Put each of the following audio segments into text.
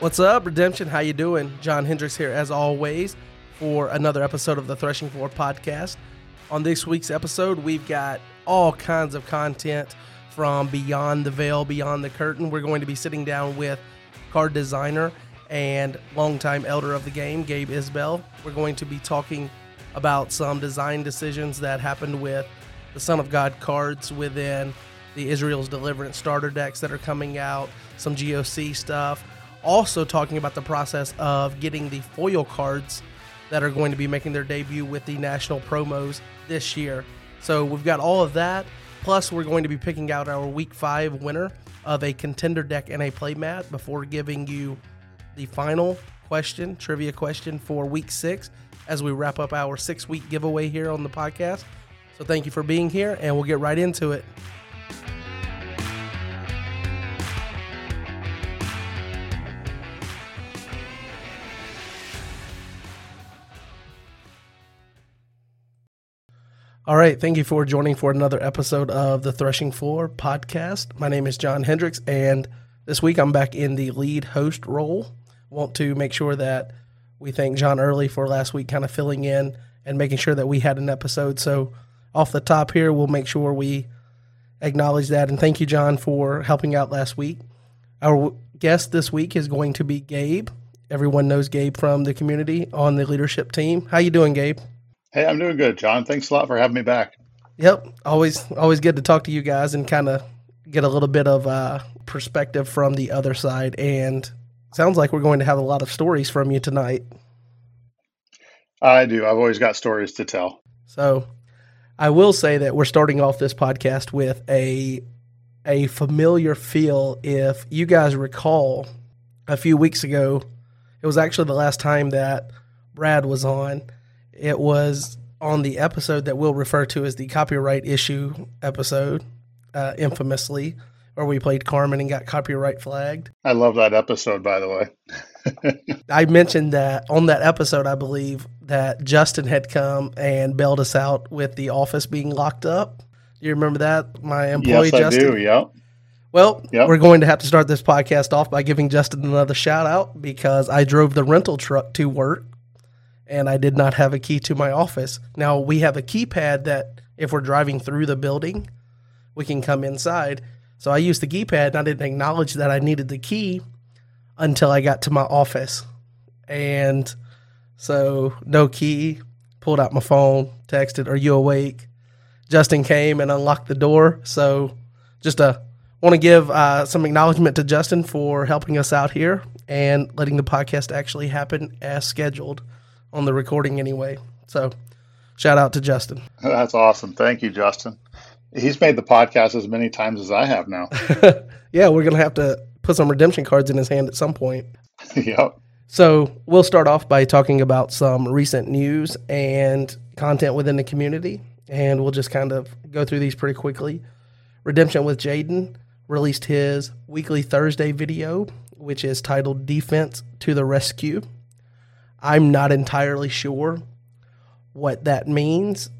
What's up, Redemption? How you doing? John Hendricks here, as always, for another episode of the Threshing Floor podcast. On this week's episode, we've got all kinds of content from beyond the veil, beyond the curtain. We're going to be sitting down with card designer and longtime elder of the game, Gabe Isbell. We're going to be talking about some design decisions that happened with the Son of God cards within the Israel's Deliverance starter decks that are coming out, some GOC stuff. Also, talking about the process of getting the foil cards that are going to be making their debut with the national promos this year. So, we've got all of that. Plus, we're going to be picking out our week five winner of a contender deck and a playmat before giving you the final question, trivia question for week six as we wrap up our six week giveaway here on the podcast. So, thank you for being here, and we'll get right into it. All right. Thank you for joining for another episode of the Threshing Floor podcast. My name is John Hendricks, and this week I'm back in the lead host role. Want to make sure that we thank John Early for last week kind of filling in and making sure that we had an episode. So, off the top here, we'll make sure we acknowledge that. And thank you, John, for helping out last week. Our guest this week is going to be Gabe. Everyone knows Gabe from the community on the leadership team. How you doing, Gabe? Hey, I'm doing good, John. Thanks a lot for having me back. Yep, always always good to talk to you guys and kind of get a little bit of uh, perspective from the other side. And sounds like we're going to have a lot of stories from you tonight. I do. I've always got stories to tell. So, I will say that we're starting off this podcast with a a familiar feel. If you guys recall, a few weeks ago, it was actually the last time that Brad was on it was on the episode that we'll refer to as the copyright issue episode, uh, infamously, where we played Carmen and got copyright flagged. I love that episode, by the way. I mentioned that on that episode, I believe that Justin had come and bailed us out with the office being locked up. Do you remember that? My employee, yes, Justin. I do. Yep. Well, yep. we're going to have to start this podcast off by giving Justin another shout out because I drove the rental truck to work and I did not have a key to my office. Now we have a keypad that if we're driving through the building, we can come inside. So I used the keypad and I didn't acknowledge that I needed the key until I got to my office. And so no key, pulled out my phone, texted, "Are you awake?" Justin came and unlocked the door. So just a uh, want to give uh, some acknowledgement to Justin for helping us out here and letting the podcast actually happen as scheduled on the recording anyway. So shout out to Justin. That's awesome. Thank you, Justin. He's made the podcast as many times as I have now. yeah, we're going to have to put some redemption cards in his hand at some point. yep. So we'll start off by talking about some recent news and content within the community, and we'll just kind of go through these pretty quickly. Redemption with Jaden released his weekly Thursday video, which is titled Defense to the Rescue. I'm not entirely sure what that means,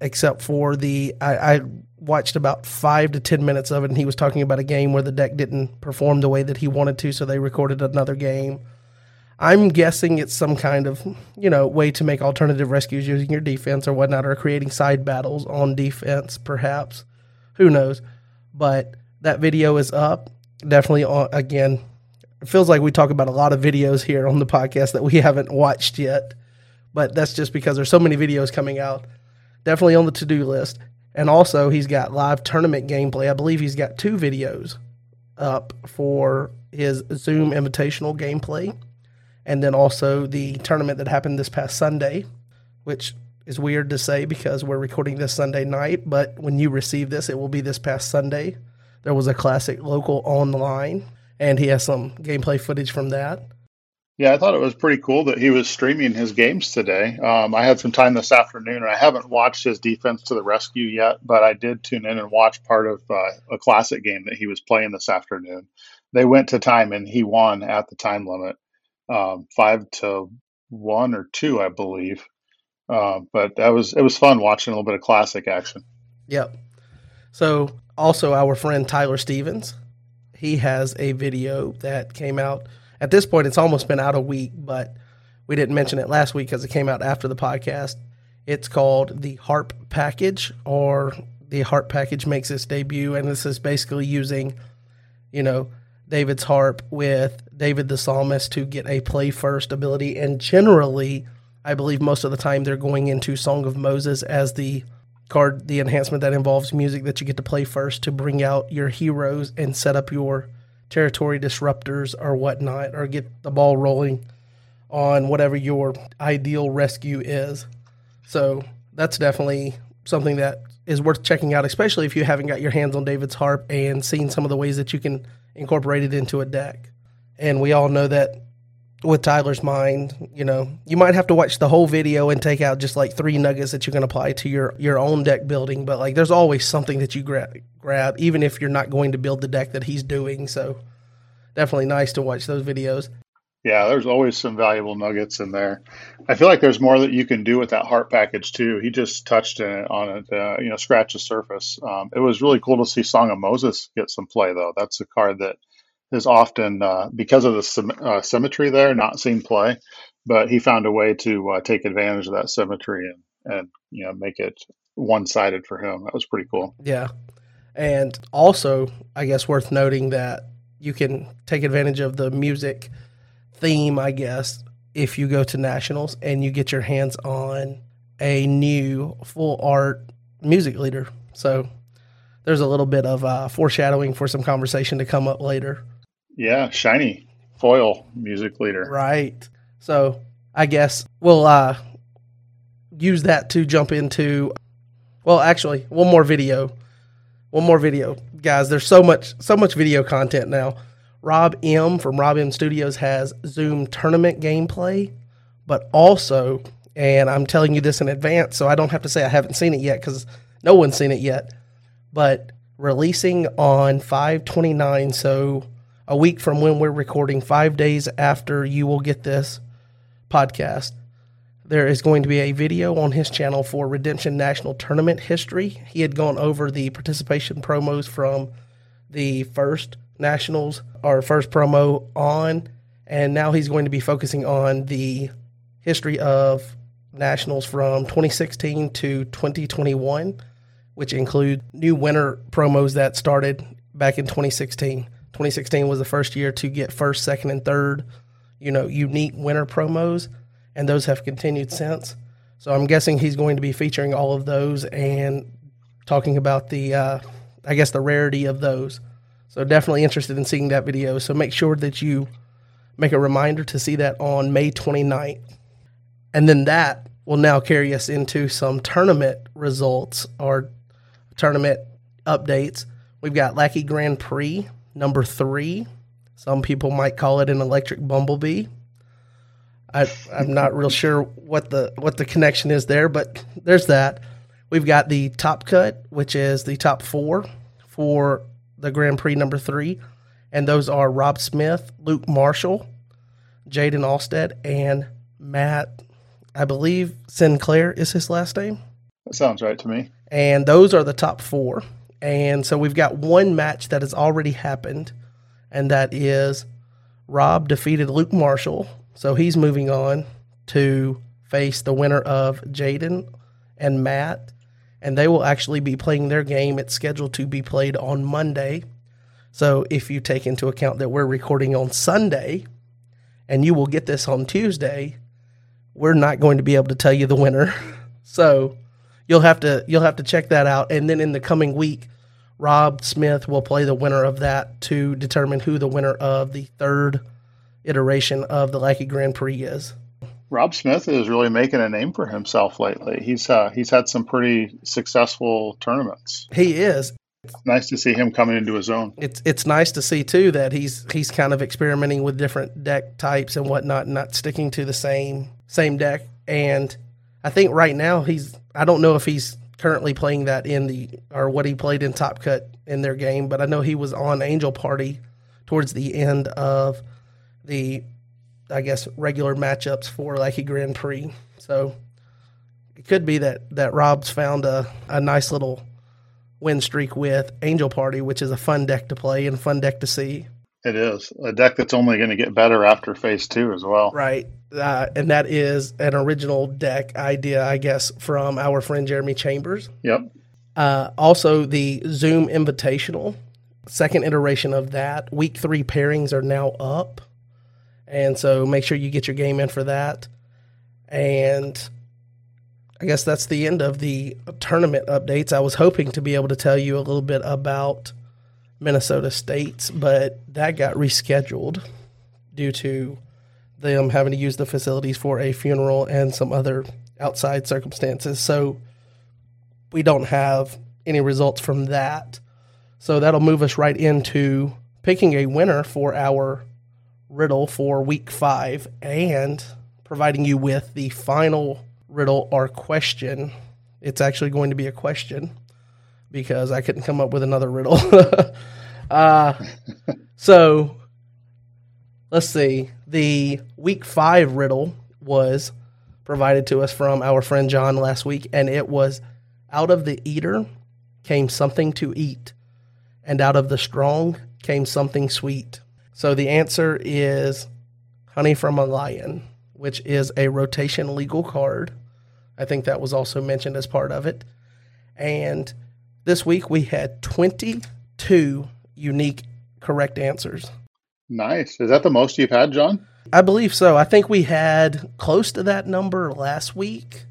except for the I, I, watched about five to ten minutes of it, and he was talking about a game where the deck didn't perform the way that he wanted to, so they recorded another game. I'm guessing it's some kind of you know way to make alternative rescues using your defense or whatnot, or creating side battles on defense, perhaps. Who knows? But that video is up. Definitely on again it feels like we talk about a lot of videos here on the podcast that we haven't watched yet, but that's just because there's so many videos coming out. Definitely on the to do list. And also, he's got live tournament gameplay. I believe he's got two videos up for his Zoom Invitational gameplay. And then also the tournament that happened this past Sunday, which is weird to say because we're recording this Sunday night, but when you receive this, it will be this past Sunday. There was a classic local online and he has some gameplay footage from that. Yeah, I thought it was pretty cool that he was streaming his games today. Um, I had some time this afternoon, and I haven't watched his defense to the rescue yet, but I did tune in and watch part of uh, a classic game that he was playing this afternoon. They went to time, and he won at the time limit, um, five to one or two, I believe. Uh, but that was it was fun watching a little bit of classic action. Yep. So also our friend Tyler Stevens he has a video that came out at this point, it's almost been out a week, but we didn't mention it last week because it came out after the podcast. It's called the Harp Package, or the Harp Package makes its debut, and this is basically using, you know, David's harp with David the Psalmist to get a play first ability. And generally, I believe most of the time they're going into Song of Moses as the card, the enhancement that involves music that you get to play first to bring out your heroes and set up your territory disruptors or whatnot, or get the ball rolling on whatever your ideal rescue is. So that's definitely something that is worth checking out, especially if you haven't got your hands on David's harp and seen some of the ways that you can incorporate it into a deck. And we all know that with Tyler's mind, you know, you might have to watch the whole video and take out just like three nuggets that you can apply to your your own deck building. But like, there's always something that you grab, grab, even if you're not going to build the deck that he's doing. So, definitely nice to watch those videos. Yeah, there's always some valuable nuggets in there. I feel like there's more that you can do with that harp package too. He just touched it on it, uh, you know, scratch the surface. Um, it was really cool to see Song of Moses get some play though. That's a card that is often uh, because of the uh, symmetry there, not seen play. But he found a way to uh, take advantage of that symmetry and and you know make it one sided for him. That was pretty cool. Yeah, and also I guess worth noting that you can take advantage of the music theme, I guess, if you go to nationals and you get your hands on a new full art music leader. So there's a little bit of uh, foreshadowing for some conversation to come up later. Yeah, shiny foil music leader. Right. So I guess we'll uh, use that to jump into. Well, actually, one more video. One more video, guys. There's so much, so much video content now. Rob M from Rob M Studios has Zoom tournament gameplay, but also, and I'm telling you this in advance, so I don't have to say I haven't seen it yet because no one's seen it yet. But releasing on 529, so a week from when we're recording, five days after you will get this podcast, there is going to be a video on his channel for Redemption National Tournament history. He had gone over the participation promos from the first Nationals, our first promo on, and now he's going to be focusing on the history of Nationals from 2016 to 2021, which include new winter promos that started back in 2016. 2016 was the first year to get first, second, and third, you know, unique winter promos, and those have continued since. So I'm guessing he's going to be featuring all of those and talking about the, uh, I guess, the rarity of those. So definitely interested in seeing that video. So make sure that you make a reminder to see that on May 29th. And then that will now carry us into some tournament results or tournament updates. We've got Lackey Grand Prix number three. Some people might call it an electric bumblebee. I, I'm not real sure what the what the connection is there, but there's that. We've got the top cut, which is the top four for the Grand Prix number three, and those are Rob Smith, Luke Marshall, Jaden Alstead, and Matt. I believe Sinclair is his last name. That sounds right to me. And those are the top four. And so we've got one match that has already happened, and that is Rob defeated Luke Marshall. So he's moving on to face the winner of Jaden and Matt. And they will actually be playing their game. It's scheduled to be played on Monday. So if you take into account that we're recording on Sunday and you will get this on Tuesday, we're not going to be able to tell you the winner. So you'll have to you'll have to check that out. And then in the coming week, Rob Smith will play the winner of that to determine who the winner of the third iteration of the Lackey Grand Prix is. Rob Smith is really making a name for himself lately. He's uh, he's had some pretty successful tournaments. He is. It's nice to see him coming into his own. It's it's nice to see too that he's he's kind of experimenting with different deck types and whatnot, not sticking to the same same deck. And I think right now he's I don't know if he's currently playing that in the or what he played in Top Cut in their game, but I know he was on Angel Party towards the end of the I guess regular matchups for Lackey Grand Prix. So it could be that that Rob's found a, a nice little win streak with Angel Party, which is a fun deck to play and fun deck to see. It is a deck that's only going to get better after phase two as well. Right. Uh, and that is an original deck idea, I guess, from our friend Jeremy Chambers. Yep. Uh, also, the Zoom Invitational, second iteration of that. Week three pairings are now up. And so make sure you get your game in for that. And I guess that's the end of the tournament updates. I was hoping to be able to tell you a little bit about Minnesota State's, but that got rescheduled due to them having to use the facilities for a funeral and some other outside circumstances. So we don't have any results from that. So that'll move us right into picking a winner for our riddle for week five and providing you with the final riddle or question. It's actually going to be a question because I couldn't come up with another riddle. uh, so let's see. The week five riddle was provided to us from our friend John last week, and it was out of the eater came something to eat, and out of the strong came something sweet. So the answer is honey from a lion, which is a rotation legal card. I think that was also mentioned as part of it. And this week we had 22 unique correct answers. Nice. Is that the most you've had, John? I believe so. I think we had close to that number last week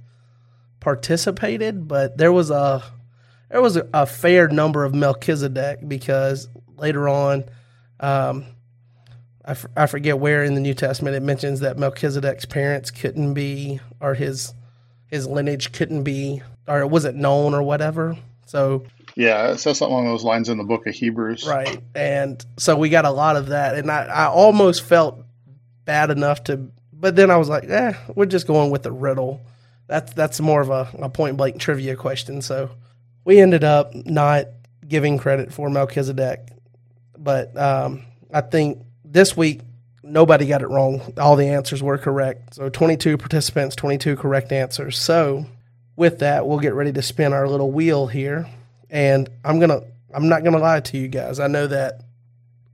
participated, but there was a there was a, a fair number of Melchizedek because later on, um, I, f- I forget where in the New Testament it mentions that Melchizedek's parents couldn't be, or his his lineage couldn't be, or it wasn't known or whatever. So Yeah, it says something along those lines in the book of Hebrews. Right. And so we got a lot of that. And I, I almost felt bad enough to, but then I was like, eh, we're just going with the riddle. That's, that's more of a, a point blank trivia question. So we ended up not giving credit for Melchizedek. But um, I think this week, nobody got it wrong. All the answers were correct. So 22 participants, 22 correct answers. So with that, we'll get ready to spin our little wheel here. And I'm going to, I'm not going to lie to you guys. I know that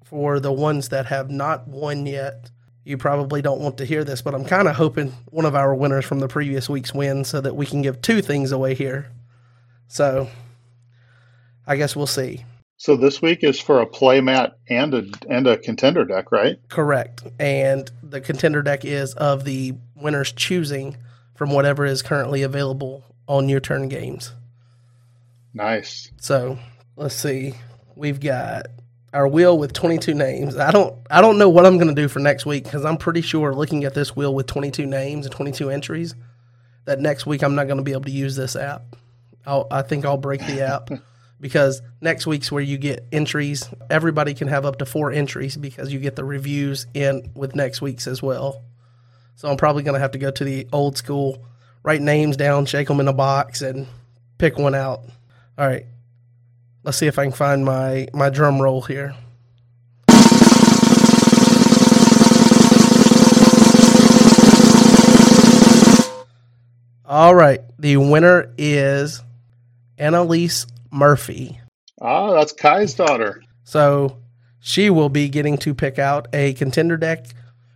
for the ones that have not won yet, you probably don't want to hear this, but I'm kind of hoping one of our winners from the previous week's wins so that we can give two things away here. So I guess we'll see. So this week is for a playmat and a and a contender deck, right? Correct. And the contender deck is of the winner's choosing from whatever is currently available on your turn games. Nice. So let's see. We've got our wheel with 22 names. I don't I don't know what I'm going to do for next week because I'm pretty sure looking at this wheel with 22 names and 22 entries that next week I'm not going to be able to use this app. I'll, I think I'll break the app because next week's where you get entries. Everybody can have up to four entries because you get the reviews in with next week's as well. So I'm probably going to have to go to the old school, write names down, shake them in a box, and pick one out. All right. Let's see if I can find my, my drum roll here. All right. The winner is Annalise Murphy. Ah, that's Kai's daughter. So she will be getting to pick out a contender deck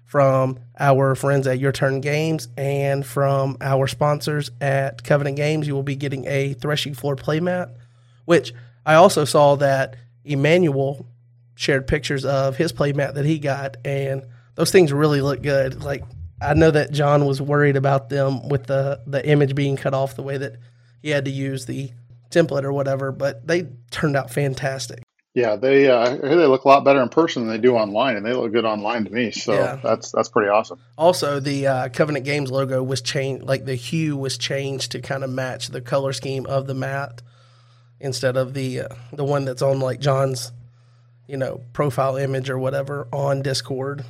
from our friends at Your Turn Games and from our sponsors at Covenant Games. You will be getting a Threshing Floor playmat, which I also saw that Emmanuel shared pictures of his playmat that he got, and those things really look good. Like I know that John was worried about them with the the image being cut off the way that he had to use the template or whatever, but they turned out fantastic. Yeah, they uh, I hear they look a lot better in person than they do online, and they look good online to me. So Yeah. that's that's pretty awesome. Also, the uh, Covenant Games logo was changed, like the hue was changed to kind of match the color scheme of the mat instead of the uh, the one that's on like John's, you know, profile image or whatever on Discord,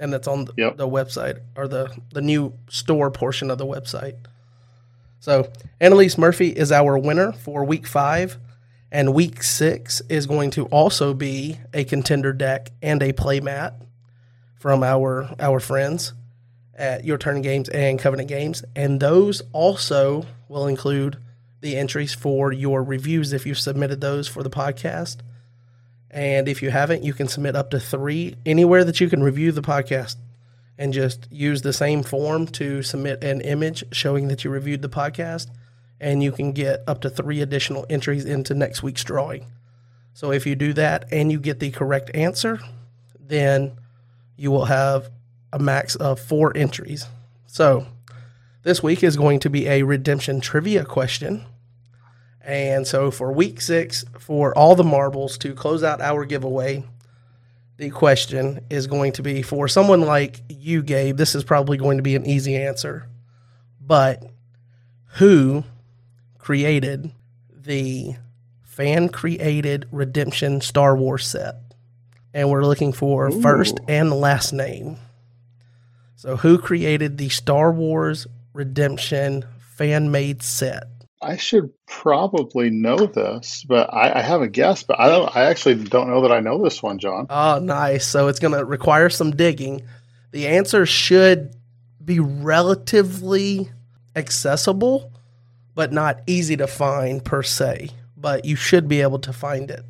and that's on the, Yep. the website or the the new store portion of the website. So Annalise Murphy is our winner for week five, and week six is going to also be a contender deck and a playmat from our our friends at Your Turn Games and Covenant Games, and those also will include the entries for your reviews if you've submitted those for the podcast, And if you haven't, you can submit up to three anywhere that you can review the podcast and just use the same form to submit an image showing that you reviewed the podcast. And you can get up to three additional entries into next week's drawing. So if you do that and you get the correct answer, then you will have a max of four entries. So this week is going to be a redemption trivia question. And so for week six, for all the marbles to close out our giveaway, the question is going to be for someone like you, Gabe. This is probably going to be an easy answer. But who created the fan created redemption Star Wars set? And we're looking for Ooh. first and last name. So, who created the Star Wars Redemption fan made set? I should probably know this, but I, I have a guess, but I don't. I actually don't know that I know this one, John. Oh, nice. So it's going to require some digging. The answer should be relatively accessible, but not easy to find per se. But you should be able to find it.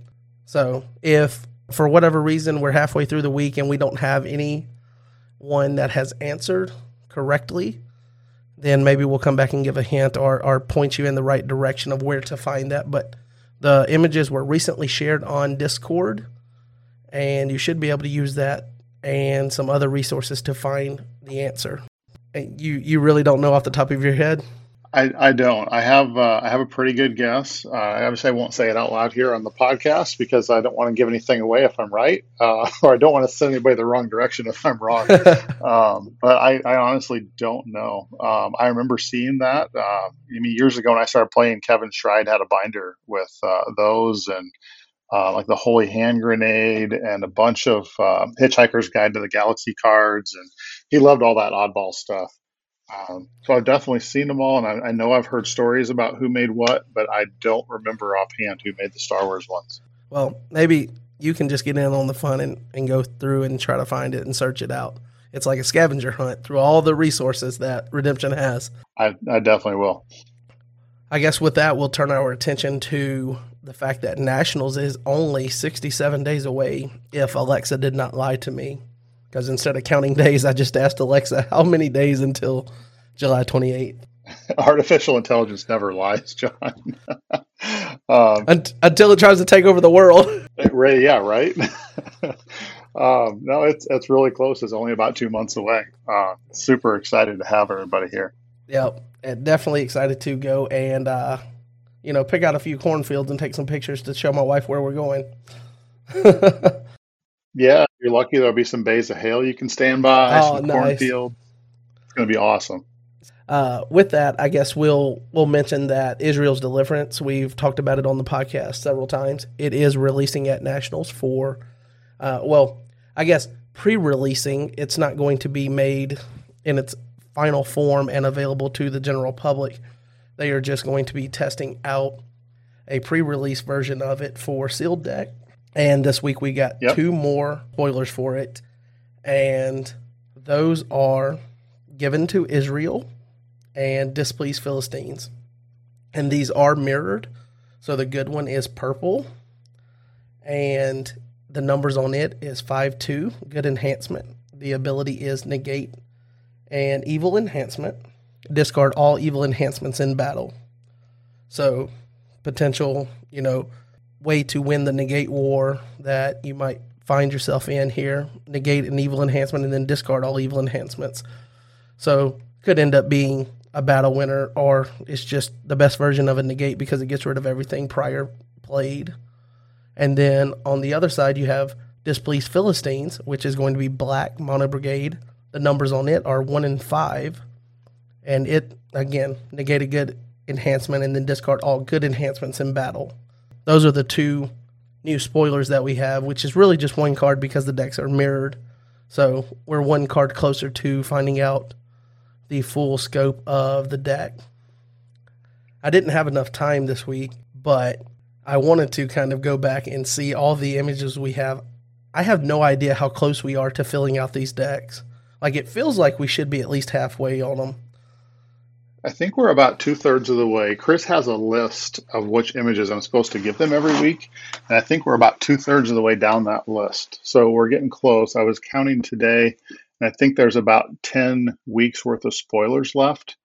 So if for whatever reason we're halfway through the week and we don't have any one that has answered correctly, then maybe we'll come back and give a hint or, or point you in the right direction of where to find that. But the images were recently shared on Discord, and you should be able to use that and some other resources to find the answer. And you you really don't know off the top of your head? I, I don't. I have uh, I have a pretty good guess. Uh, obviously, I won't say it out loud here on the podcast because I don't want to give anything away if I'm right, uh, or I don't want to send anybody the wrong direction if I'm wrong. um, but I, I honestly don't know. Um, I remember seeing that. Uh, I mean, years ago when I started playing, Kevin Stride had a binder with uh, those and uh, like the Holy Hand Grenade and a bunch of uh, Hitchhiker's Guide to the Galaxy cards, and he loved all that oddball stuff. Um, so I've definitely seen them all, and I, I know I've heard stories about who made what, but I don't remember offhand who made the Star Wars ones. Well, maybe you can just get in on the fun and, and go through and try to find it and search it out. It's like a scavenger hunt through all the resources that Redemption has. I, I definitely will. I guess with that, we'll turn our attention to the fact that Nationals is only 67 days away if Alexa did not lie to me. Because instead of counting days, I just asked Alexa how many days until July 28th. Artificial intelligence never lies, John. um, until it tries to take over the world. Ray, yeah, right. um, no, it's it's really close. It's only about two months away. Uh, super excited to have everybody here. Yep. And definitely excited to go and, uh, you know, pick out a few cornfields and take some pictures to show my wife where we're going. Yeah, you're lucky. There'll be some bays of hail you can stand by. Oh, some nice. cornfield. It's going to be awesome. Uh, with that, I guess we'll we'll mention that Israel's deliverance. We've talked about it on the podcast several times. It is releasing at nationals for, uh, well, I guess pre-releasing. It's not going to be made in its final form and available to the general public. They are just going to be testing out a pre-release version of it for sealed deck. And this week we got Yep. two more spoilers for it, and those are given to Israel and displeased Philistines. And these are mirrored. So the good one is purple. And the numbers on it is 5 2, good enhancement. The ability is negate and evil enhancement. Discard all evil enhancements in battle. So potential, you know, way to win the negate war that you might find yourself in here. Negate an evil enhancement and then discard all evil enhancements. So could end up being a battle winner, or it's just the best version of a negate because it gets rid of everything prior played. And then on the other side, you have displeased Philistines, which is going to be black mono brigade. The numbers on it are one and five, and it again negate a good enhancement and then discard all good enhancements in battle. Those are the two new spoilers that we have, which is really just one card because the decks are mirrored. So we're one card closer to finding out the full scope of the deck. I didn't have enough time this week, but I wanted to kind of go back and see all the images we have. I have no idea how close we are to filling out these decks. Like it feels like we should be at least halfway on them. I think we're about two thirds of the way. Chris has a list of which images I'm supposed to give them every week. And I think we're about two thirds of the way down that list. So we're getting close. I was counting today, and I think there's about 10 weeks worth of spoilers left.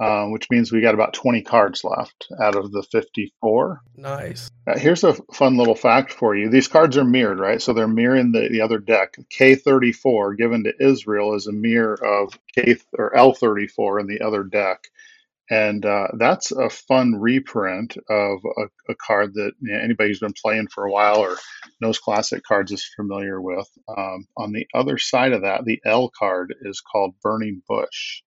Uh, which means we got about 20 cards left out of the 54. Nice. Uh, here's a fun little fact for you. These cards are mirrored, right? So they're mirroring the, the other deck. K34 given to Israel is a mirror of K or L34 in the other deck. And uh, that's a fun reprint of a, a card that you know, anybody who's been playing for a while or knows classic cards is familiar with. Um, on the other side of that, the L card is called Burning Bush.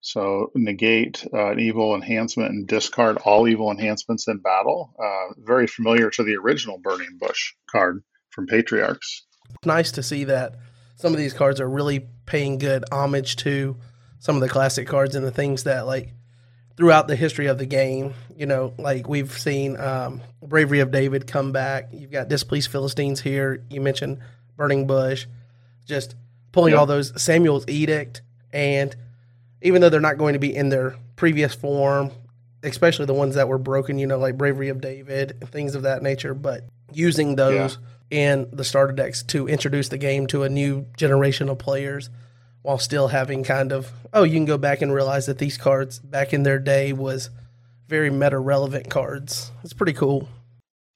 So negate uh, an evil enhancement and discard all evil enhancements in battle. Uh, very familiar to the original Burning Bush card from Patriarchs. Nice to see that some of these cards are really paying good homage to some of the classic cards and the things that like throughout the history of the game. You know, like we've seen um, Bravery of David come back. You've got Displeased Philistines here. You mentioned Burning Bush, just pulling yep. all those Samuel's Edict and even though they're not going to be in their previous form, especially the ones that were broken, you know, like Bravery of David, things of that nature, but using those yeah. in the starter decks to introduce the game to a new generation of players while still having kind of, oh, you can go back and realize that these cards back in their day was very meta relevant cards. It's pretty cool.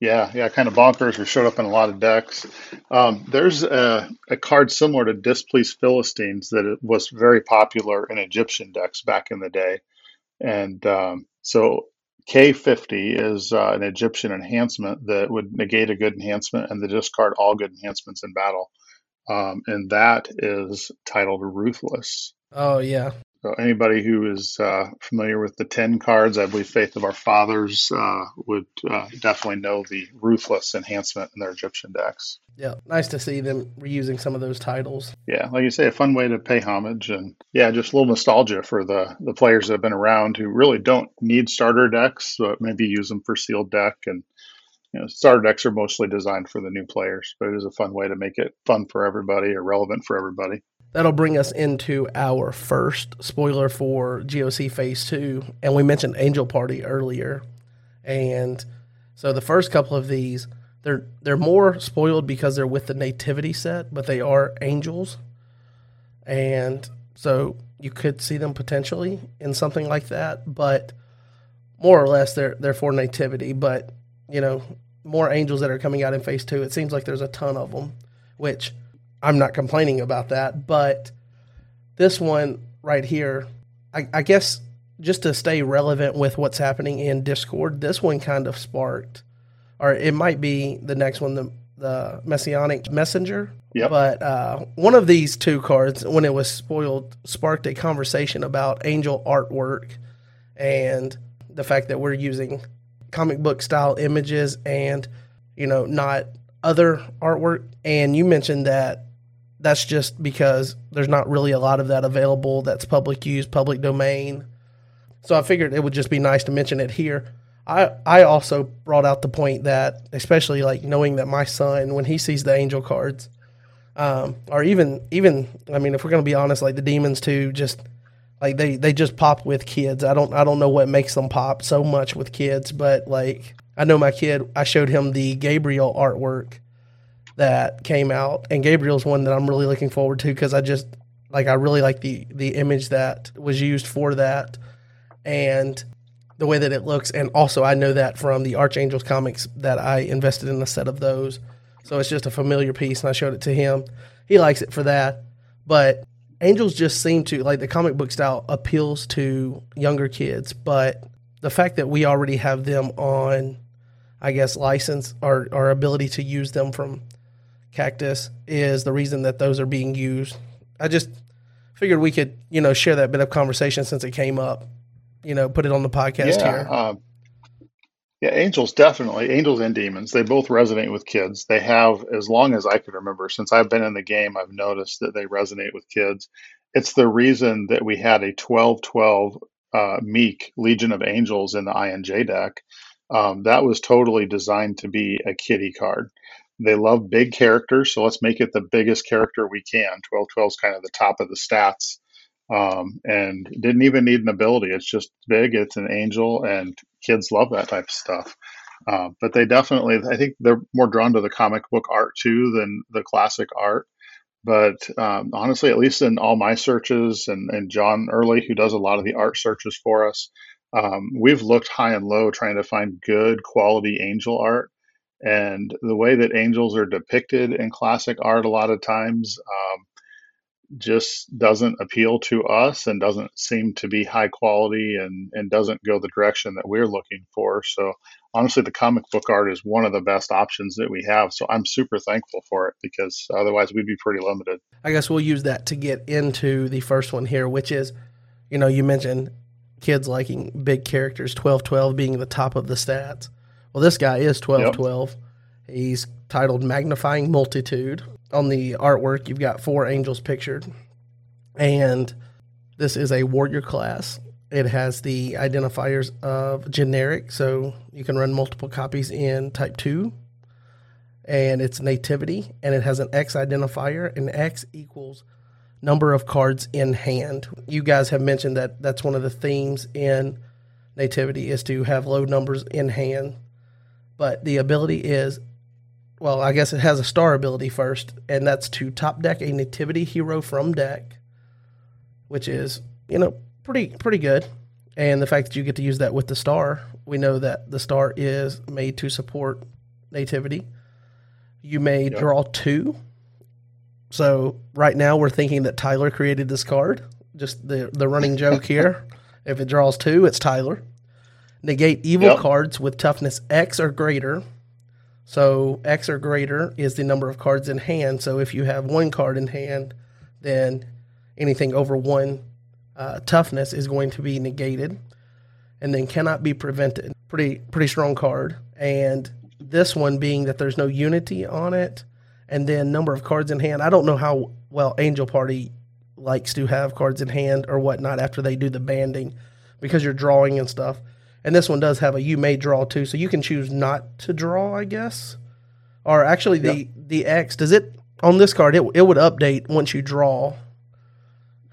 Yeah, yeah, kind of bonkers or showed up in a lot of decks. Um, there's a, a, card similar to Displeased Philistines that was very popular in Egyptian decks back in the day. And um, so K50 is uh, an Egyptian enhancement that would negate a good enhancement and the discard all good enhancements in battle. Um, and that is titled Ruthless. Oh, yeah. So anybody who is uh, familiar with the ten cards, I believe Faith of Our Fathers uh, would uh, definitely know the Ruthless enhancement in their Egyptian decks. Yeah, nice to see them reusing some of those titles. Yeah, like you say, a fun way to pay homage, and yeah, just a little nostalgia for the the players that have been around who really don't need starter decks, but maybe use them for sealed deck and. You know, starter decks are mostly designed for the new players, but it is a fun way to make it fun for everybody or relevant for everybody that'll bring us into our first spoiler for GOC Phase 2. And we mentioned Angel Party earlier. And so the first couple of these, they're they're more spoiled because they're with the nativity set, but they are angels. And so you could see them potentially in something like that, but more or less they're they're for nativity, but you know, more angels that are coming out in phase 2. It seems like there's a ton of them, which I'm not complaining about that, but this one right here, I, I, guess just to stay relevant with what's happening in Discord, this one kind of sparked, or it might be the next one, the the Messianic Messenger. Yep. But uh, one of these two cards, when it was spoiled, sparked a conversation about angel artwork and the fact that we're using comic book style images and you know not other artwork. And you mentioned that that's just because there's not really a lot of that available that's public use, public domain. So I figured it would just be nice to mention it here. I I also brought out the point that especially like knowing that my son when he sees the angel cards, um, or even even I mean if we're gonna be honest, like the demons too, just like they they just pop with kids. I don't I don't know what makes them pop so much with kids, but like I know my kid. I showed him the Gabriel artwork that came out, and Gabriel's one that I'm really looking forward to because I just like I really like the the image that was used for that, and the way that it looks, and also I know that from the Archangels comics that I invested in a set of those, so it's just a familiar piece, and I showed it to him. He likes it for that, but Angels just seem to like the comic book style appeals to younger kids, but the fact that we already have them on, I guess, license or our ability to use them from cactus is the reason that those are being used. I just figured we could, you know, share that bit of conversation since it came up. You know, put it on the podcast yeah, here. Uh, yeah, angels definitely. Angels and demons, they both resonate with kids. They have, as long as I can remember, since I've been in the game, I've noticed that they resonate with kids. It's the reason that we had a 12 12 uh, Meek Legion of Angels in the INJ deck. Um, that was totally designed to be a kitty card. They love big characters, so let's make it the biggest character we can. 1212 is kind of the top of the stats um, and didn't even need an ability. It's just big. It's an angel, and kids love that type of stuff. Uh, but they definitely, I think they're more drawn to the comic book art too than the classic art. But um, honestly, at least in all my searches, and, and John Early, who does a lot of the art searches for us, um, we've looked high and low trying to find good quality angel art. And the way that angels are depicted in classic art, a lot of times, um, just doesn't appeal to us and doesn't seem to be high quality and, and doesn't go the direction that we're looking for. So honestly, the comic book art is one of the best options that we have. So I'm super thankful for it because otherwise we'd be pretty limited. I guess we'll use that to get into the first one here, which is, you know, you mentioned kids liking big characters, 12 12 being the top of the stats. Well, this guy is 12 yep. 12. He's titled Magnifying Multitude. On the artwork, you've got four angels pictured. And this is a warrior class. It has the identifiers of generic, so you can run multiple copies in type 2. And it's nativity, and it has an X identifier, and X equals number of cards in hand. You guys have mentioned that that's one of the themes in nativity is to have low numbers in hand. But the ability is well, I guess it has a star ability first, and that's to top deck a nativity hero from deck, which is, you know, pretty pretty good. And the fact that you get to use that with the star, we know that the star is made to support nativity. You may yep. draw two. So right now we're thinking that Tyler created this card. Just the the running joke here. If it draws two, it's Tyler. Negate evil yep. cards with toughness X or greater so X or greater is the number of cards in hand. So if you have one card in hand, then anything over one uh, toughness is going to be negated, and then cannot be prevented. Pretty pretty strong card. And this one being that there's no unity on it, and then number of cards in hand. I don't know how well Angel Party likes to have cards in hand or whatnot after they do the banding, because you're drawing and stuff. And this one does have a you may draw two, so you can choose not to draw, I guess. Or actually, the yep. the X does it on this card? It it would update once you draw,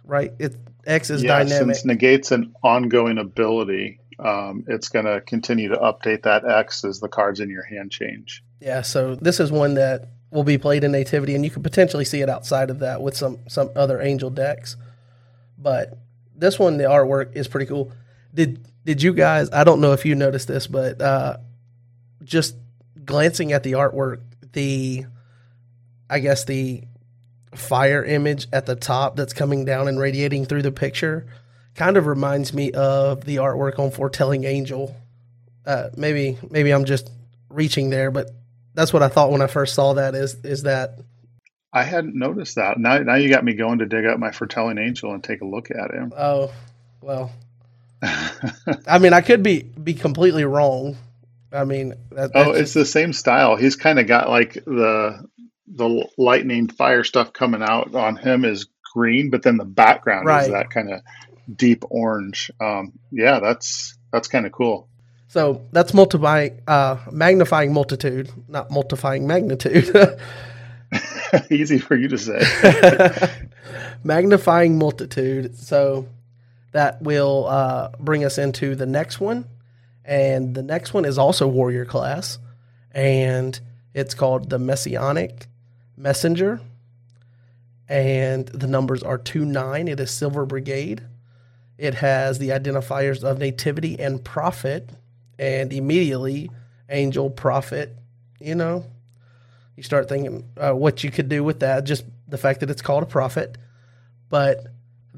right? It X is yeah, dynamic. Since negates an ongoing ability, um, it's going to continue to update that X as the cards in your hand change. Yeah, so this is one that will be played in Nativity, and you could potentially see it outside of that with some some other Angel decks. But this one, the artwork is pretty cool. Did did you guys? I don't know if you noticed this, but uh, just glancing at the artwork, the I guess the fire image at the top that's coming down and radiating through the picture kind of reminds me of the artwork on Foretelling Angel. Uh, maybe maybe I'm just reaching there, but that's what I thought when I first saw that. Is is that? I hadn't noticed that. Now now you got me going to dig up my Foretelling Angel and take a look at him. Oh, well, I mean, I could be be completely wrong. I mean, that, oh, it's just... the same style. He's kind of got like the the lightning fire stuff coming out on him is green, but then the background right. is that kind of deep orange. Um, yeah, that's that's kind of cool. So that's multiplying, uh, magnifying multitude, not multiplying magnitude. Easy for you to say. magnifying multitude. So that will uh, bring us into the next one. And the next one is also warrior class, and it's called the Messianic Messenger. And the numbers are 2 9. It is Silver Brigade. It has the identifiers of nativity and prophet. And immediately, angel, prophet, you know, you start thinking uh, what you could do with that, just the fact that it's called a prophet. But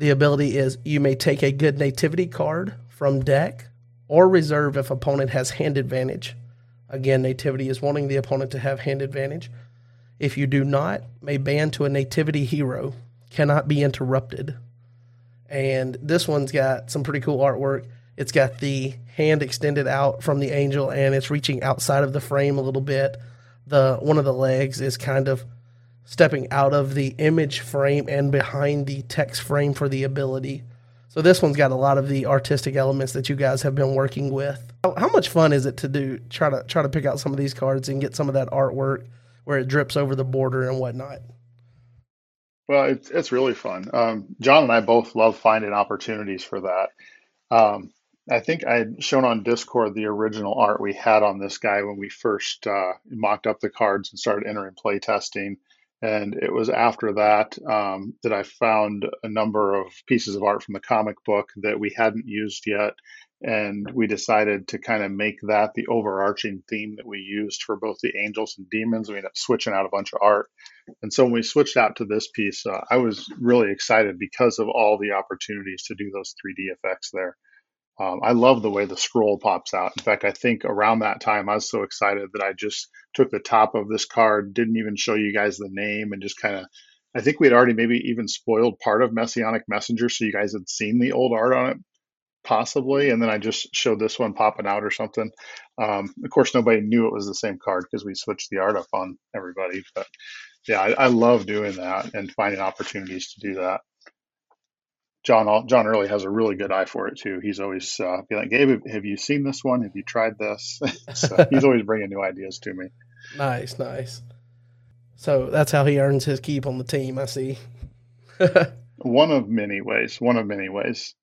the ability is you may take a good nativity card from deck or reserve if opponent has hand advantage. Again, nativity is wanting the opponent to have hand advantage. If you do not, may band to a nativity hero, cannot be interrupted. And this one's got some pretty cool artwork. It's got the hand extended out from the angel and it's reaching outside of the frame a little bit. The one of the legs is kind of stepping out of the image frame and behind the text frame for the ability. So this one's got a lot of the artistic elements that you guys have been working with. How much fun is it to do try to try to pick out some of these cards and get some of that artwork where it drips over the border and whatnot? Well, it's it's really fun. Um, John and I both love finding opportunities for that. Um, I think I had shown on Discord the original art we had on this guy when we first uh, mocked up the cards and started entering play testing. And it was after that um, that I found a number of pieces of art from the comic book that we hadn't used yet. And we decided to kind of make that the overarching theme that we used for both the angels and demons. We ended up switching out a bunch of art. And so when we switched out to this piece, uh, I was really excited because of all the opportunities to do those 3D effects there. Um, I love the way the scroll pops out. In fact, I think around that time I was so excited that I just took the top of this card, didn't even show you guys the name, and just kind of. I think we had already maybe even spoiled part of Messianic Messenger, so you guys had seen the old art on it, possibly, and then I just showed this one popping out or something. Um, of course, nobody knew it was the same card because we switched the art up on everybody. But yeah, I, I love doing that and finding opportunities to do that. John John Early has a really good eye for it too. He's always uh, be like, Gabe, have you seen this one? Have you tried this? so he's always bringing new ideas to me. Nice, nice. So that's how he earns his keep on the team. I see. one of many ways. One of many ways.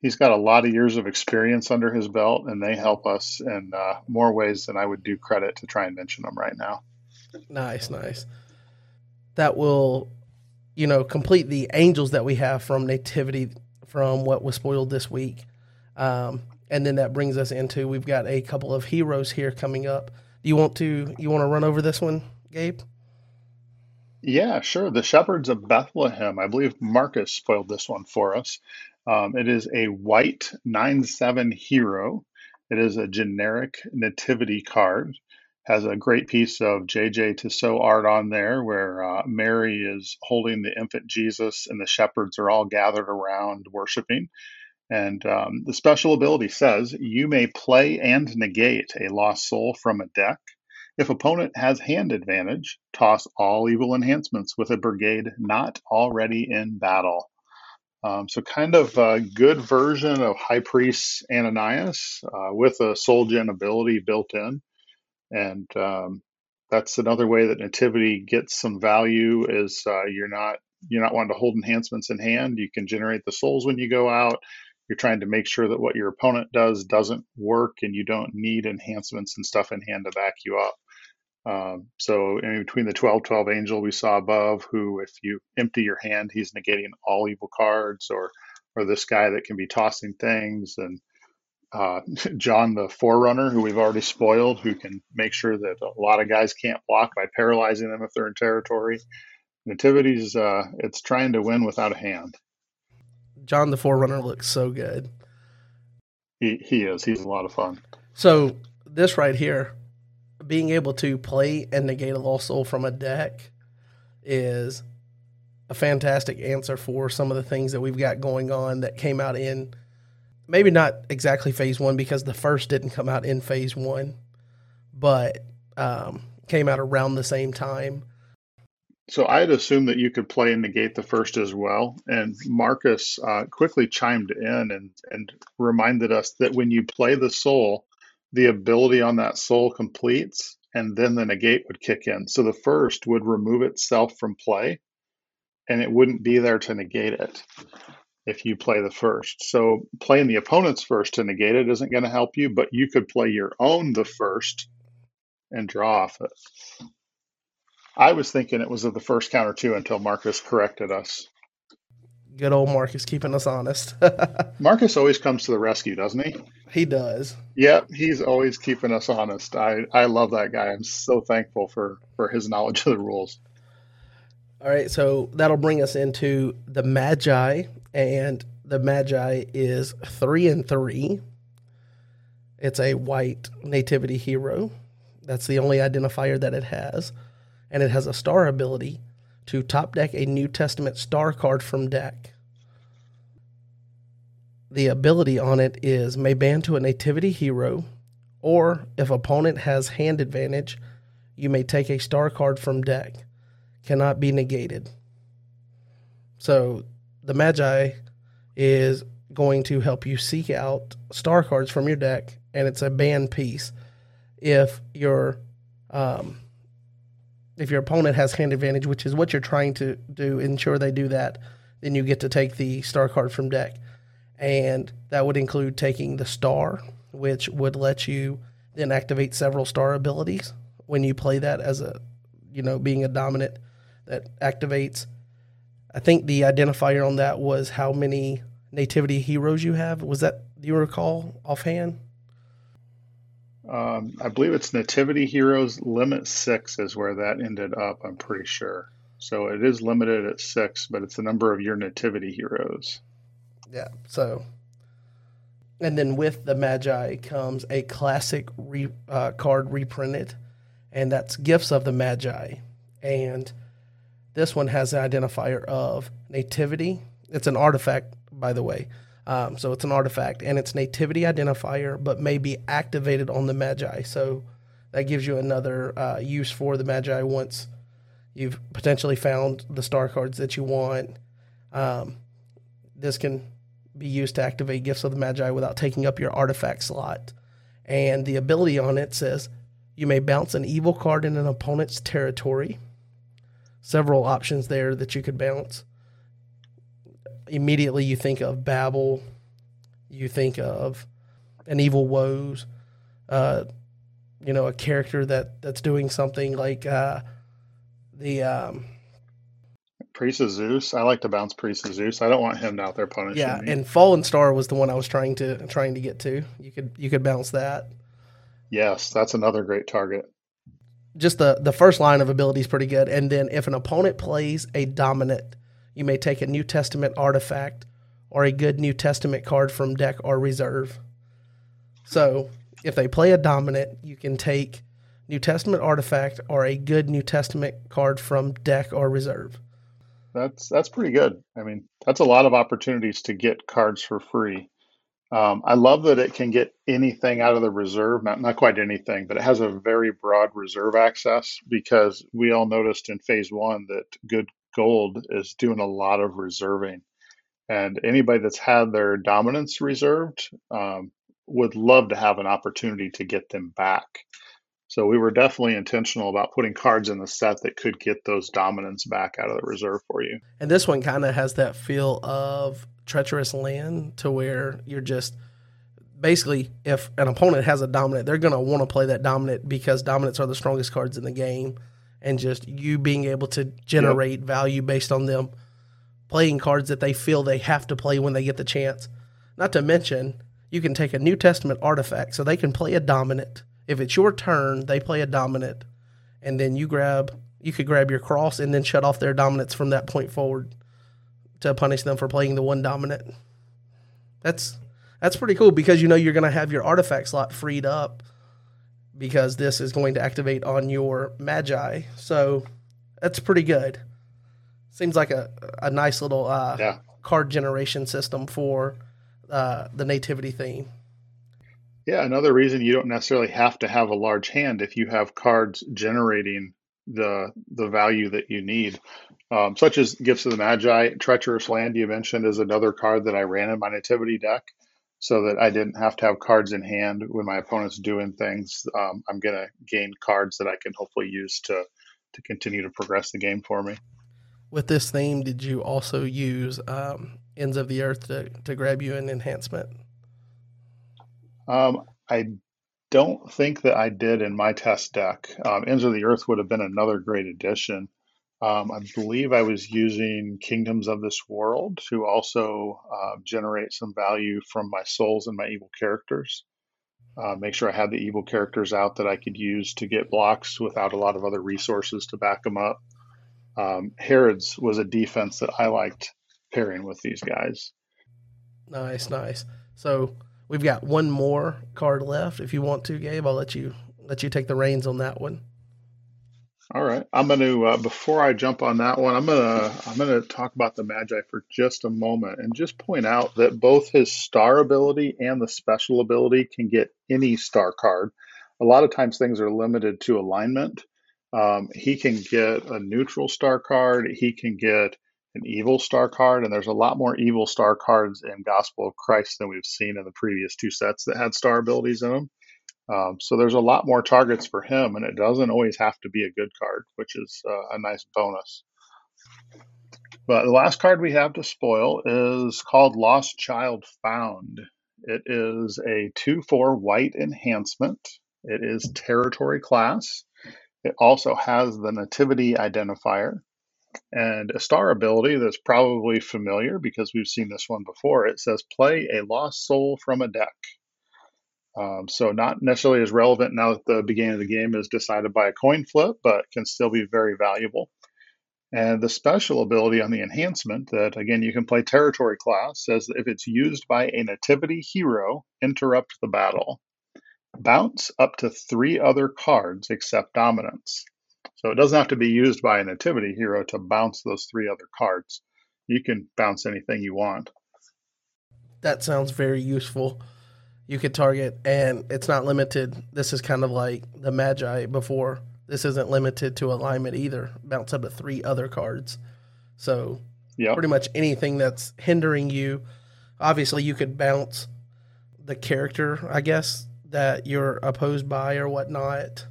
He's got a lot of years of experience under his belt, and they help us in uh, more ways than I would do credit to try and mention them right now. Nice, nice. That will you know, complete the angels that we have from nativity from what was spoiled this week. Um, and then that brings us into we've got a couple of heroes here coming up. Do you want to you want to run over this one, Gabe? Yeah, sure. The shepherds of Bethlehem. I believe Marcus spoiled this one for us. Um, it is a white nine seven hero. It is a generic nativity card has a great piece of JJ Tissot art on there where uh, Mary is holding the infant Jesus and the shepherds are all gathered around worshiping. And um, the special ability says you may play and negate a lost soul from a deck. If opponent has hand advantage, toss all evil enhancements with a brigade not already in battle. Um, so, kind of a good version of High Priest Ananias uh, with a soul gen ability built in and um, that's another way that nativity gets some value is uh, you're not you're not wanting to hold enhancements in hand. You can generate the souls when you go out. You're trying to make sure that what your opponent does doesn't work and you don't need enhancements and stuff in hand to back you up. Um, so in between the 12 12 angel we saw above who if you empty your hand he's negating all evil cards or or this guy that can be tossing things and uh, John the Forerunner, who we've already spoiled, who can make sure that a lot of guys can't block by paralyzing them if they're in territory. Nativity's uh, it's trying to win without a hand. John the Forerunner looks so good. He he is. He's a lot of fun. So this right here, being able to play and negate a lost soul from a deck, is a fantastic answer for some of the things that we've got going on that came out in maybe not exactly phase one because the first didn't come out in phase one, but um, came out around the same time. So I had assumed that you could play and negate the first as well. And Marcus uh, quickly chimed in and, and reminded us that when you play the soul, the ability on that soul completes and then the negate would kick in. So the first would remove itself from play and it wouldn't be there to negate it if you play the first. So playing the opponent's first to negate it isn't going to help you, but you could play your own the first and draw off it. I was thinking it was of the first counter too until Marcus corrected us. Good old Marcus keeping us honest. Marcus always comes to the rescue, doesn't he? He does. Yep, he's always keeping us honest. I, I love that guy. I'm so thankful for, for his knowledge of the rules. All right, so that'll bring us into the Magi and the Magi is three and three. It's a white nativity hero. That's the only identifier that it has. And it has a star ability to top deck a New Testament star card from deck. The ability on it is may band to a nativity hero, or if opponent has hand advantage, you may take a star card from deck. Cannot be negated. So the Magi is going to help you seek out star cards from your deck, and it's a band piece. If your um, if your opponent has hand advantage, which is what you're trying to do, ensure they do that, then you get to take the star card from deck. And that would include taking the star, which would let you then activate several star abilities when you play that as a, you know, being a dominant that activates. I think the identifier on that was how many nativity heroes you have. Was that, do you recall offhand? Um, I believe it's Nativity Heroes limit six is where that ended up. I'm pretty sure. So it is limited at six, but it's the number of your Nativity Heroes. Yeah. So, and then with the Magi comes a classic re, uh, card reprinted, and that's Gifts of the Magi. And this one has an identifier of Nativity. It's an artifact, by the way. Um, so it's an artifact and it's nativity identifier, but may be activated on the Magi. So that gives you another uh, use for the Magi once you've potentially found the star cards that you want. Um, this can be used to activate Gifts of the Magi without taking up your artifact slot. And the ability on it says you may bounce an evil card in an opponent's territory. Several options there that you could bounce immediately you think of Babel, you think of an evil woes, uh, you know, a character that that's doing something like uh, the um, Priest of Zeus. I like to bounce Priest of Zeus. I don't want him out there punishing yeah, me. and Fallen Star was the one I was trying to trying to get to. You could you could bounce that. Yes, that's another great target. Just the the first line of ability is pretty good, and then if an opponent plays a dominant you may take a New Testament artifact or a good New Testament card from deck or reserve. So, if they play a dominant, you can take New Testament artifact or a good New Testament card from deck or reserve. That's that's pretty good. I mean, that's a lot of opportunities to get cards for free. Um, I love that it can get anything out of the reserve, not not quite anything, but it has a very broad reserve access because we all noticed in phase one that good Gold is doing a lot of reserving. And anybody that's had their dominance reserved um, would love to have an opportunity to get them back. So we were definitely intentional about putting cards in the set that could get those dominants back out of the reserve for you. And this one kind of has that feel of treacherous land to where you're just basically if an opponent has a dominant, they're going to want to play that dominant because dominants are the strongest cards in the game and just you being able to generate yep. value based on them playing cards that they feel they have to play when they get the chance. Not to mention, you can take a New Testament artifact so they can play a dominant. If it's your turn, they play a dominant, and then you grab you could grab your cross and then shut off their dominance from that point forward to punish them for playing the one dominant. That's that's pretty cool because you know you're going to have your artifact slot freed up because this is going to activate on your Magi. So that's pretty good. Seems like a, a nice little uh, yeah. card generation system for uh, the nativity theme. Yeah, another reason you don't necessarily have to have a large hand if you have cards generating the the value that you need, um, such as Gifts of the Magi, Treacherous Land. You mentioned is another card that I ran in my nativity deck so that I didn't have to have cards in hand when my opponent's doing things. Um, I'm going to gain cards that I can hopefully use to to continue to progress the game for me. With this theme, did you also use um, Ends of the Earth to, to grab you an enhancement? Um, I don't think that I did in my test deck. Um, Ends of the Earth would have been another great addition. Um, I believe I was using Kingdoms of this World to also uh, generate some value from my souls and my evil characters. Uh, make sure I had the evil characters out that I could use to get blocks without a lot of other resources to back them up. Um, Herod's was a defense that I liked pairing with these guys. Nice, nice. So we've got one more card left. If you want to, Gabe, I'll let you let you take the reins on that one. All right, I'm going to uh, before I jump on that one, I'm gonna I'm gonna talk about the Magi for just a moment and just point out that both his star ability and the special ability can get any star card. A lot of times things are limited to alignment. Um, he can get a neutral star card. He can get an evil star card, and there's a lot more evil star cards in Gospel of Christ than we've seen in the previous two sets that had star abilities in them. Um, so there's a lot more targets for him, and it doesn't always have to be a good card, which is uh, a nice bonus. But the last card we have to spoil is called Lost Child Found. It is a 2 4 white enhancement. It is territory class. It also has the nativity identifier and a star ability that's probably familiar because we've seen this one before. It says play a lost soul from a deck. Um, so not necessarily as relevant now that the beginning of the game is decided by a coin flip, but can still be very valuable. And the special ability on the enhancement that again you can play territory class says that if it's used by a nativity hero, interrupt the battle. Bounce up to three other cards except dominance. So it doesn't have to be used by a nativity hero to bounce those three other cards. You can bounce anything you want. That sounds very useful. You could target, and it's not limited. This is kind of like the Magi before. This isn't limited to alignment either. Bounce up to three other cards. So Yep. pretty much anything that's hindering you. Obviously, you could bounce the character, I guess, that you're opposed by or whatnot.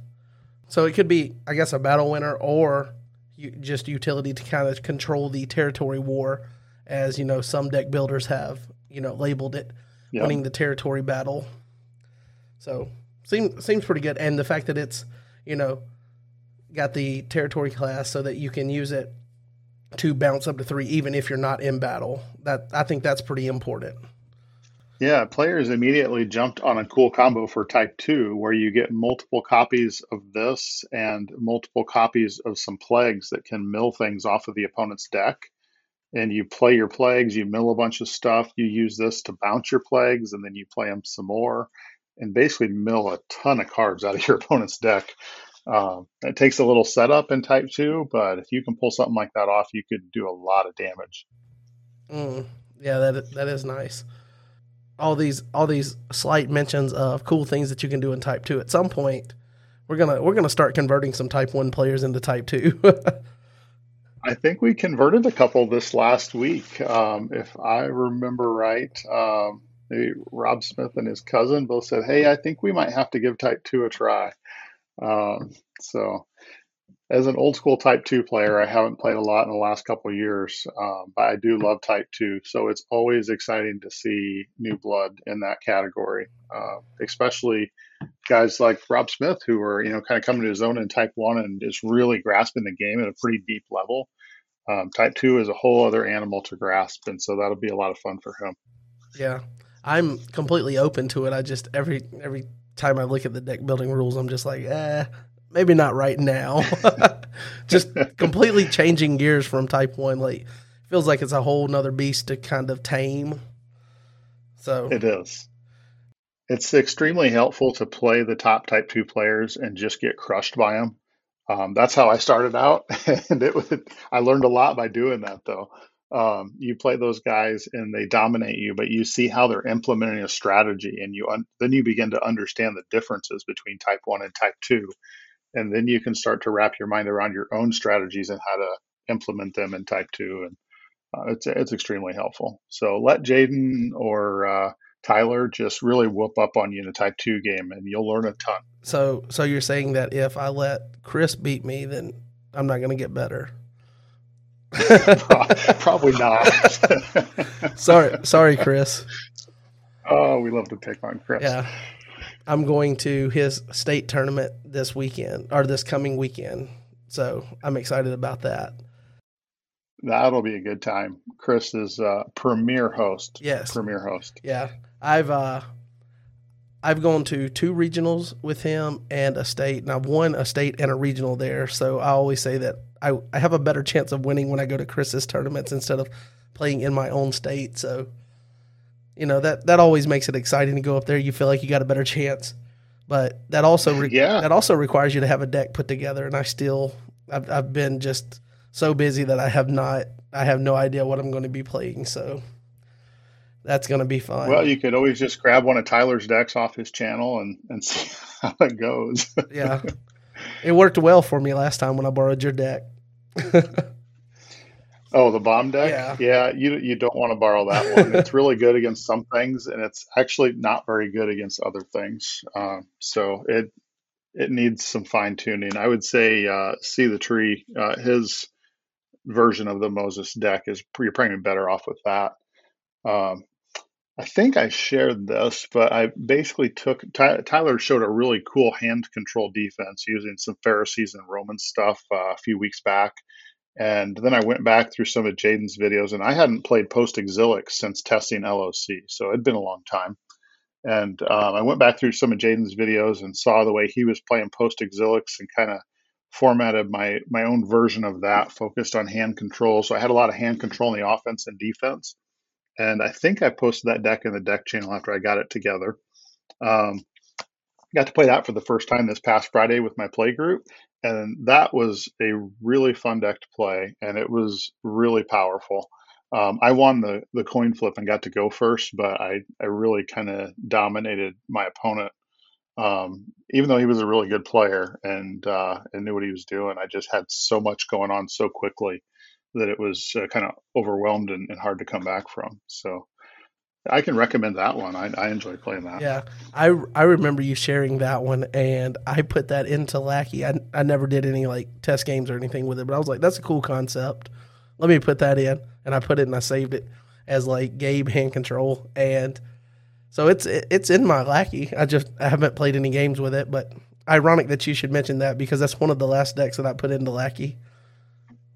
So it could be, I guess, a battle winner or you, just utility to kind of control the territory war, as you know some deck builders have, you know, labeled it Winning the territory battle. So seems seems pretty good, and the fact that it's you know got the territory class so that you can use it to bounce up to three, even if you're not in battle. That I think that's pretty important. Yeah, players immediately jumped on a cool combo for Type 2 where you get multiple copies of this and multiple copies of some plagues that can mill things off of the opponent's deck. And you play your plagues, you mill a bunch of stuff, you use this to bounce your plagues, and then you play them some more and basically mill a ton of cards out of your opponent's deck. Um, it takes a little setup in Type 2, but if you can pull something like that off, you could do a lot of damage. Mm, yeah, that that is nice. All these all these slight mentions of cool things that you can do in Type Two. At some point, we're gonna we're gonna start converting some Type One players into Type Two. I think we converted a couple this last week. Um, if I remember right, um, Rob Smith and his cousin both said, "Hey, I think we might have to give Type Two a try." Um, so, as an old school Type Two player, I haven't played a lot in the last couple years, um, but I do love Type Two. So it's always exciting to see new blood in that category, uh, especially guys like Rob Smith, who are you know kind of coming to his own in Type One and is really grasping the game at a pretty deep level. Um, type two is a whole other animal to grasp, and so that'll be a lot of fun for him. yeah, I'm completely open to it. I just every every time I look at the deck building rules, I'm just like, eh, maybe not right now. just completely changing gears from Type One. Like feels like it's a whole nother beast to kind of tame. So It is. It's extremely helpful to play the top Type two players and just get crushed by them. Um, that's how I started out, and it was, I learned a lot by doing that. Though um, you play those guys and they dominate you, but you see how they're implementing a strategy, and you un- then you begin to understand the differences between Type one and Type two, and then you can start to wrap your mind around your own strategies and how to implement them in Type two, and uh, it's it's extremely helpful. So let Jaden or uh, Tyler just really whoop up on you in a Type two game, and you'll learn a ton. So, so you're saying that if I let Chris beat me, then I'm not going to get better. Probably not. sorry, sorry, Chris. oh, we love to pick on Chris. Yeah, I'm going to his state tournament this weekend or this coming weekend, so I'm excited about that. That'll be a good time. Chris is uh, premier host. Yes, Premier host. yeah. I've uh, I've gone to two regionals with him and a state, and I've won a state and a regional there. So I always say that I, I have a better chance of winning when I go to Chris's tournaments instead of playing in my own state. So, you know that that always makes it exciting to go up there. You feel like you got a better chance, but that also re- Yeah. that also requires you to have a deck put together. And I still I've I've been just so busy that I have not I have no idea what I'm going to be playing. So that's going to be fun. Well, you could always just grab one of Tyler's decks off his channel and, and see how it goes. yeah, it worked well for me last time when I borrowed your deck. Oh, the bomb deck. Yeah. Yeah, you you don't want to borrow that one. it's really good against some things, and it's actually not very good against other things. Um, so it it needs some fine tuning. I would say uh, see the tree. Uh, his version of the Moses deck is you're probably better off with that. Um, I think I shared this, but I basically took Ty, Tyler showed a really cool hand control defense using some Pharisees and Roman stuff uh, a few weeks back. And then I went back through some of Jaden's videos, and I hadn't played post exilic since testing LOC, so it'd been a long time. And um, I went back through some of Jaden's videos and saw the way he was playing post exilics and kind of formatted my my own version of that, focused on hand control. So I had a lot of hand control in the offense and defense. And I think I posted that deck in the deck channel after I got it together. Um, got to play that for the first time this past Friday with my play group, and that was a really fun deck to play, and it was really powerful. Um, I won the the coin flip and got to go first, but I I really kind of dominated my opponent. Um, even though he was a really good player and uh, and knew what he was doing, I just had so much going on so quickly that it was uh, kind of overwhelmed and, and, hard to come back from. So I can recommend that one. I, I enjoy playing that. Yeah, I, I remember you sharing that one, and I put that into Lackey. I, I never did any like test games or anything with it, but I was like, that's a cool concept. Let me put that in, and I put it and I saved it as like Gabe hand control, and so it's it's in my Lackey. I just I haven't played any games with it, but ironic that you should mention that because that's one of the last decks that I put into Lackey.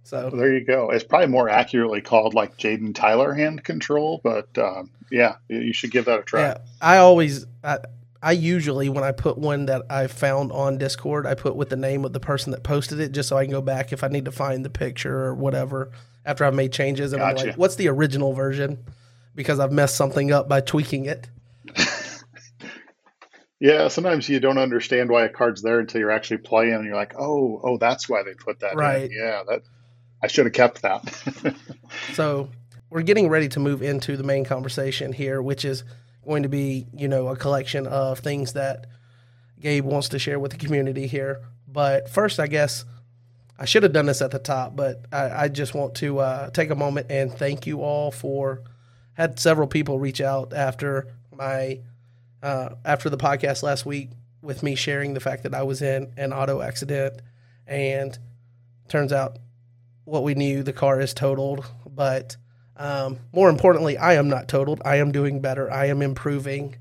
So there you go. It's probably more accurately called like Jaden Tyler hand control, but um, yeah, you should give that a try. Yeah, I always, I, I usually when I put one that I found on Discord, I put with the name of the person that posted it, just so I can go back if I need to find the picture or whatever after I've made changes. And gotcha. I'm like, what's the original version? Because I've messed something up by tweaking it. Yeah, sometimes you don't understand why a card's there until you're actually playing, and you're like, "Oh, oh, that's why they put that." Right. In. Yeah, that I should have kept that. so we're getting ready to move into the main conversation here, which is going to be, you know, a collection of things that Gabe wants to share with the community here. But first, I guess I should have done this at the top, but I, I just want to uh, take a moment and thank you all for. Had several people reach out after my uh, after the podcast last week with me sharing the fact that I was in an auto accident, and turns out what we knew the car is totaled, but um, more importantly, I am not totaled. I am doing better. I am improving.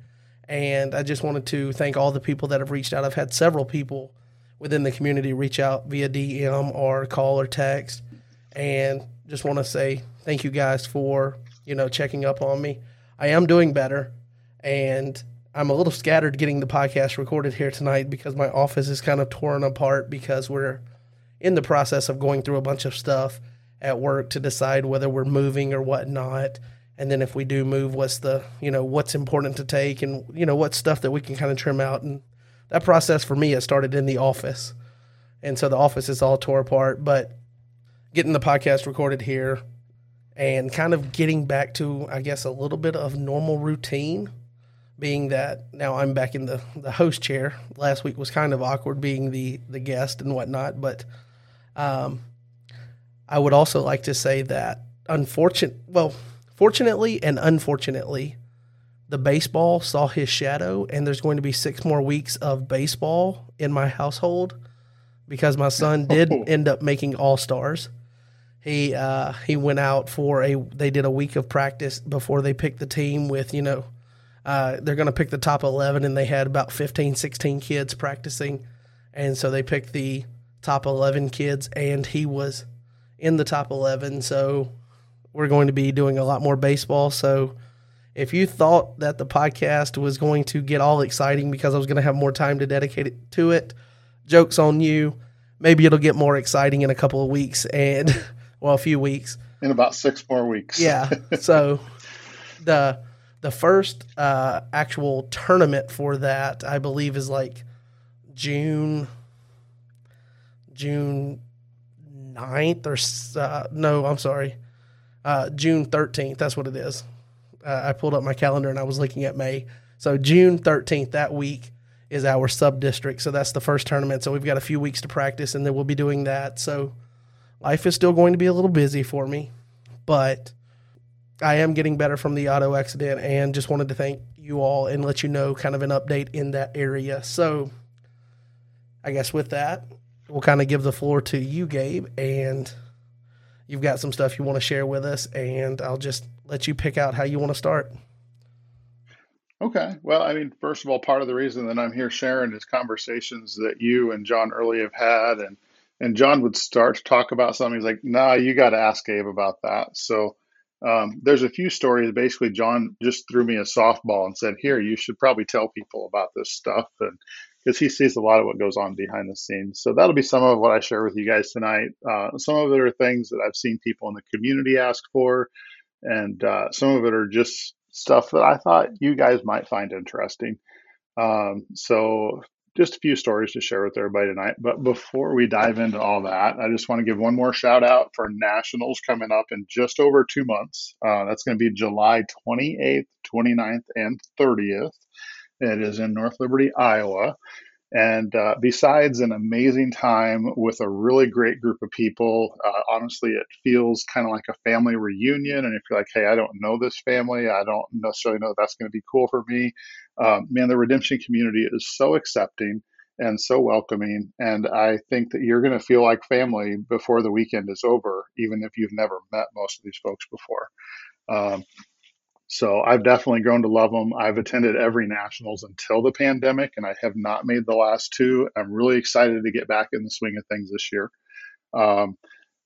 And I just wanted to thank all the people that have reached out. I've had several people within the community reach out via DM or call or text. And just want to say thank you guys for, you know, checking up on me. I am doing better. And I'm a little scattered getting the podcast recorded here tonight because my office is kind of torn apart because we're in the process of going through a bunch of stuff at work to decide whether we're moving or whatnot. And then if we do move, what's the, you know, what's important to take and, you know, what stuff that we can kind of trim out. And that process for me has started in the office. And so the office is all tore apart, but getting the podcast recorded here and kind of getting back to, I guess, a little bit of normal routine being that now I'm back in the, the host chair. Last week was kind of awkward being the, the guest and whatnot, but um, I would also like to say that unfortunate, well, fortunately and unfortunately, the baseball saw his shadow, and there's going to be six more weeks of baseball in my household because my son did end up making all stars. He uh, he went out for a they did a week of practice before they picked the team with you know uh, they're going to pick the top 11 and they had about 15 16 kids practicing and so they picked the top 11 kids, and he was in the top 11. So we're going to be doing a lot more baseball. So if you thought that the podcast was going to get all exciting because I was going to have more time to dedicate it to it, joke's on you. Maybe it'll get more exciting in a couple of weeks and, well, a few weeks. In about six more weeks. yeah. So the the first uh, actual tournament for that, I believe, is like June June 9th or uh, no, I'm sorry, uh, June 13th. That's what it is. Uh, I pulled up my calendar and I was looking at May. So June 13th that week is our sub district. So that's the first tournament. So we've got a few weeks to practice and then we'll be doing that. So life is still going to be a little busy for me. but I am getting better from the auto accident and just wanted to thank you all and let you know kind of an update in that area. So I guess with that, we'll kind of give the floor to you, Gabe, and you've got some stuff you want to share with us, and I'll just let you pick out how you want to start. Okay. Well, I mean, first of all, part of the reason that I'm here sharing is conversations that you and John early have had, and and John would start to talk about something. He's like, "Nah, you got to ask Gabe about that." So um, there's a few stories. Basically, John just threw me a softball and said, "Here, you should probably tell people about this stuff," and because he sees a lot of what goes on behind the scenes. So that'll be some of what I share with you guys tonight. Uh, some of it are things that I've seen people in the community ask for, and uh, some of it are just stuff that I thought you guys might find interesting. Um, so just a few stories to share with everybody tonight. But before we dive into all that, I just want to give one more shout out for nationals coming up in just over two months. Uh, that's going to be July 28th, 29th, and 30th. It is in North Liberty, Iowa. And uh, besides an amazing time with a really great group of people, uh, honestly, it feels kind of like a family reunion. And if you're like, hey, I don't know this family, I don't necessarily know that that's going to be cool for me, um, man, the redemption community is so accepting and so welcoming. And I think that you're going to feel like family before the weekend is over, even if you've never met most of these folks before. Um, so I've definitely grown to love them. I've attended every nationals until the pandemic, and I have not made the last two. I'm really excited to get back in the swing of things this year. Um,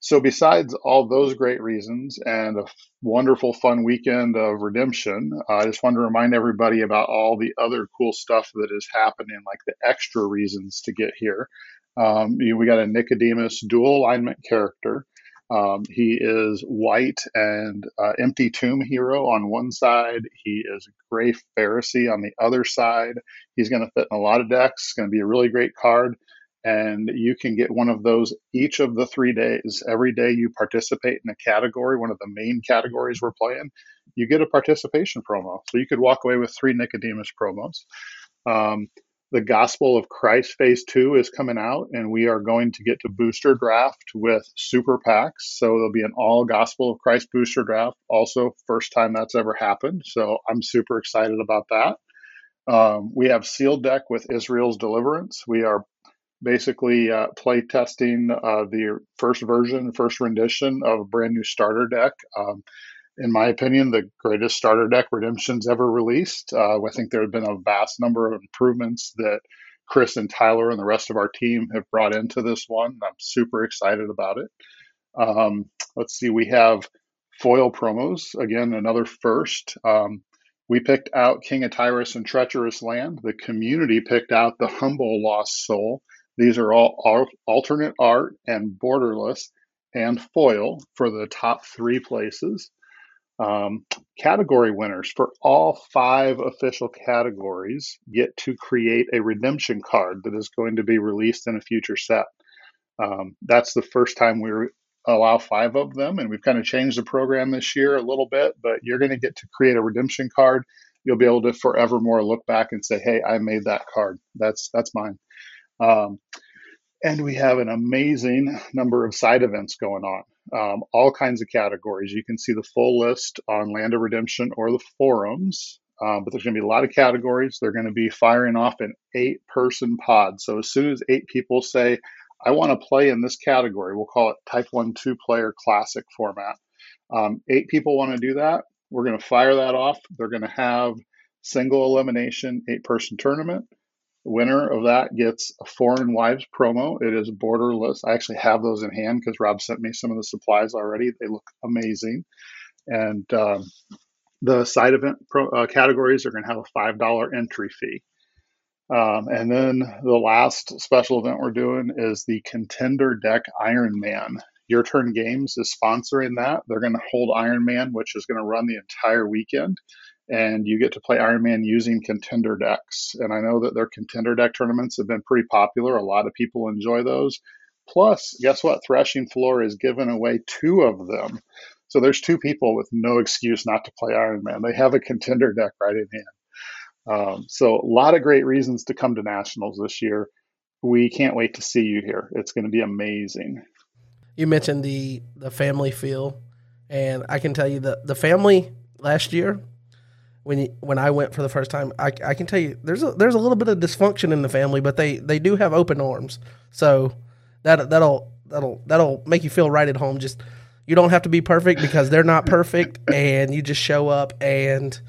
so, besides all those great reasons and a wonderful, fun weekend of redemption, uh, I just wanted to remind everybody about all the other cool stuff that is happening, like the extra reasons to get here. Um, you we got a Nicodemus dual alignment character. Um, he is white and uh, empty tomb hero on one side. He is gray Pharisee on the other side. He's going to fit in a lot of decks. It's going to be a really great card. And you can get one of those each of the three days. Every day you participate in a category, one of the main categories we're playing, you get a participation promo. So you could walk away with three Nicodemus promos. Um, the Gospel of Christ Phase 2 is coming out, and we are going to get to booster draft with super packs. So there'll be an all Gospel of Christ booster draft. Also, first time that's ever happened. So I'm super excited about that. Um, we have sealed deck with Israel's Deliverance. We are basically uh, play testing uh, the first version, first rendition of a brand new starter deck. Um, in my opinion, the greatest starter deck redemptions ever released. Uh, I think there have been a vast number of improvements that Chris and Tyler and the rest of our team have brought into this one. I'm super excited about it. Um, let's see, we have foil promos. Again, another first. Um, we picked out King of Tyrus and Treacherous Land. The community picked out the Humble Lost Soul. These are all alternate art and borderless and foil for the top three places um, category winners for all five official categories get to create a redemption card that is going to be released in a future set. Um, that's the first time we allow five of them, and we've kind of changed the program this year a little bit. But you're going to get to create a redemption card. You'll be able to forevermore look back and say, "Hey, I made that card. That's that's mine." Um, and we have an amazing number of side events going on um, all kinds of categories. You can see the full list on Land of Redemption or the forums, um, but there's going to be a lot of categories. They're going to be firing off an eight person pod. So as soon as eight people say, I want to play in this category, we'll call it Type 1 two player classic format. Um, eight people want to do that. We're going to fire that off. They're going to have single elimination eight person tournament winner of that gets a Foreign Wives promo. It is borderless. I actually have those in hand because Rob sent me some of the supplies already. They look amazing. And um, the side event pro, uh, categories are going to have a $5 entry fee. Um, and then the last special event we're doing is the Contender Deck Iron Man. Your Turn Games is sponsoring that. They're going to hold Iron Man, which is going to run the entire weekend and you get to play Iron Man using contender decks. And I know that their contender deck tournaments have been pretty popular. A lot of people enjoy those. Plus, guess what? Threshing Floor is giving away two of them. So there's two people with no excuse not to play Iron Man. They have a contender deck right in hand. Um, so a lot of great reasons to come to nationals this year. We can't wait to see you here. It's going to be amazing. You mentioned the the family feel And I can tell you the the family last year when you, when I went for the first time, I, I can tell you there's a, there's a little bit of dysfunction in the family, but they, they do have open arms. So that that'll that'll that'll make you feel right at home. Just you don't have to be perfect because they're not perfect, and you just show up and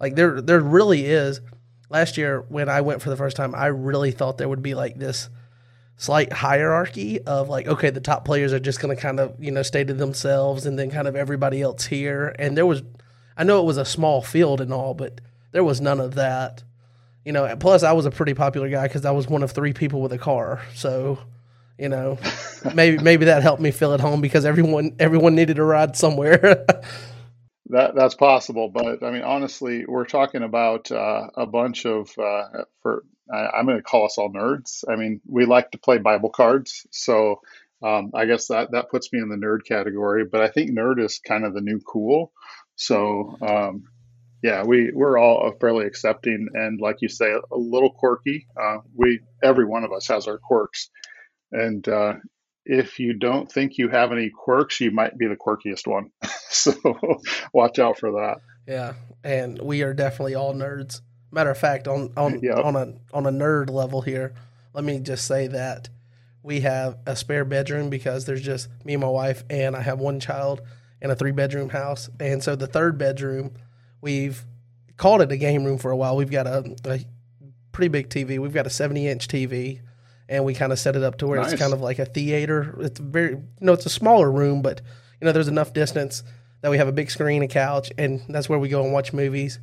like there there really is. Last year when I went for the first time, I really thought there would be like this slight hierarchy of like okay the top players are just going to kind of you know stay to themselves and then kind of everybody else here and there was I know it was a small field and all, but there was none of that. You know, plus I was a pretty popular guy because I was one of three people with a car. So, you know, maybe maybe that helped me feel at home because everyone everyone needed a ride somewhere. that that's possible, but I mean, honestly, we're talking about uh, a bunch of uh, for I, am going to call us all nerds. I mean, we like to play Bible cards, so um, I guess that that puts me in the nerd category. But I think nerd is kind of the new cool. So um, yeah, we we're all fairly accepting and like you say, a little quirky. Uh, we every one of us has our quirks, and uh, if you don't think you have any quirks, you might be the quirkiest one. so watch out for that. Yeah, and we are definitely all nerds. Matter of fact, on on yep. on a on a nerd level here, let me just say that we have a spare bedroom because there's just me and my wife, and I have one child in a three bedroom house. And so the third bedroom, we've called it a game room for a while. We've got a, a pretty big TV. We've got a 70 inch TV, and we kind of set it up to where nice. it's kind of like a theater. It's very, you know, it's a smaller room, but, you know, there's enough distance that we have a big screen, a couch, and that's where we go and watch movies.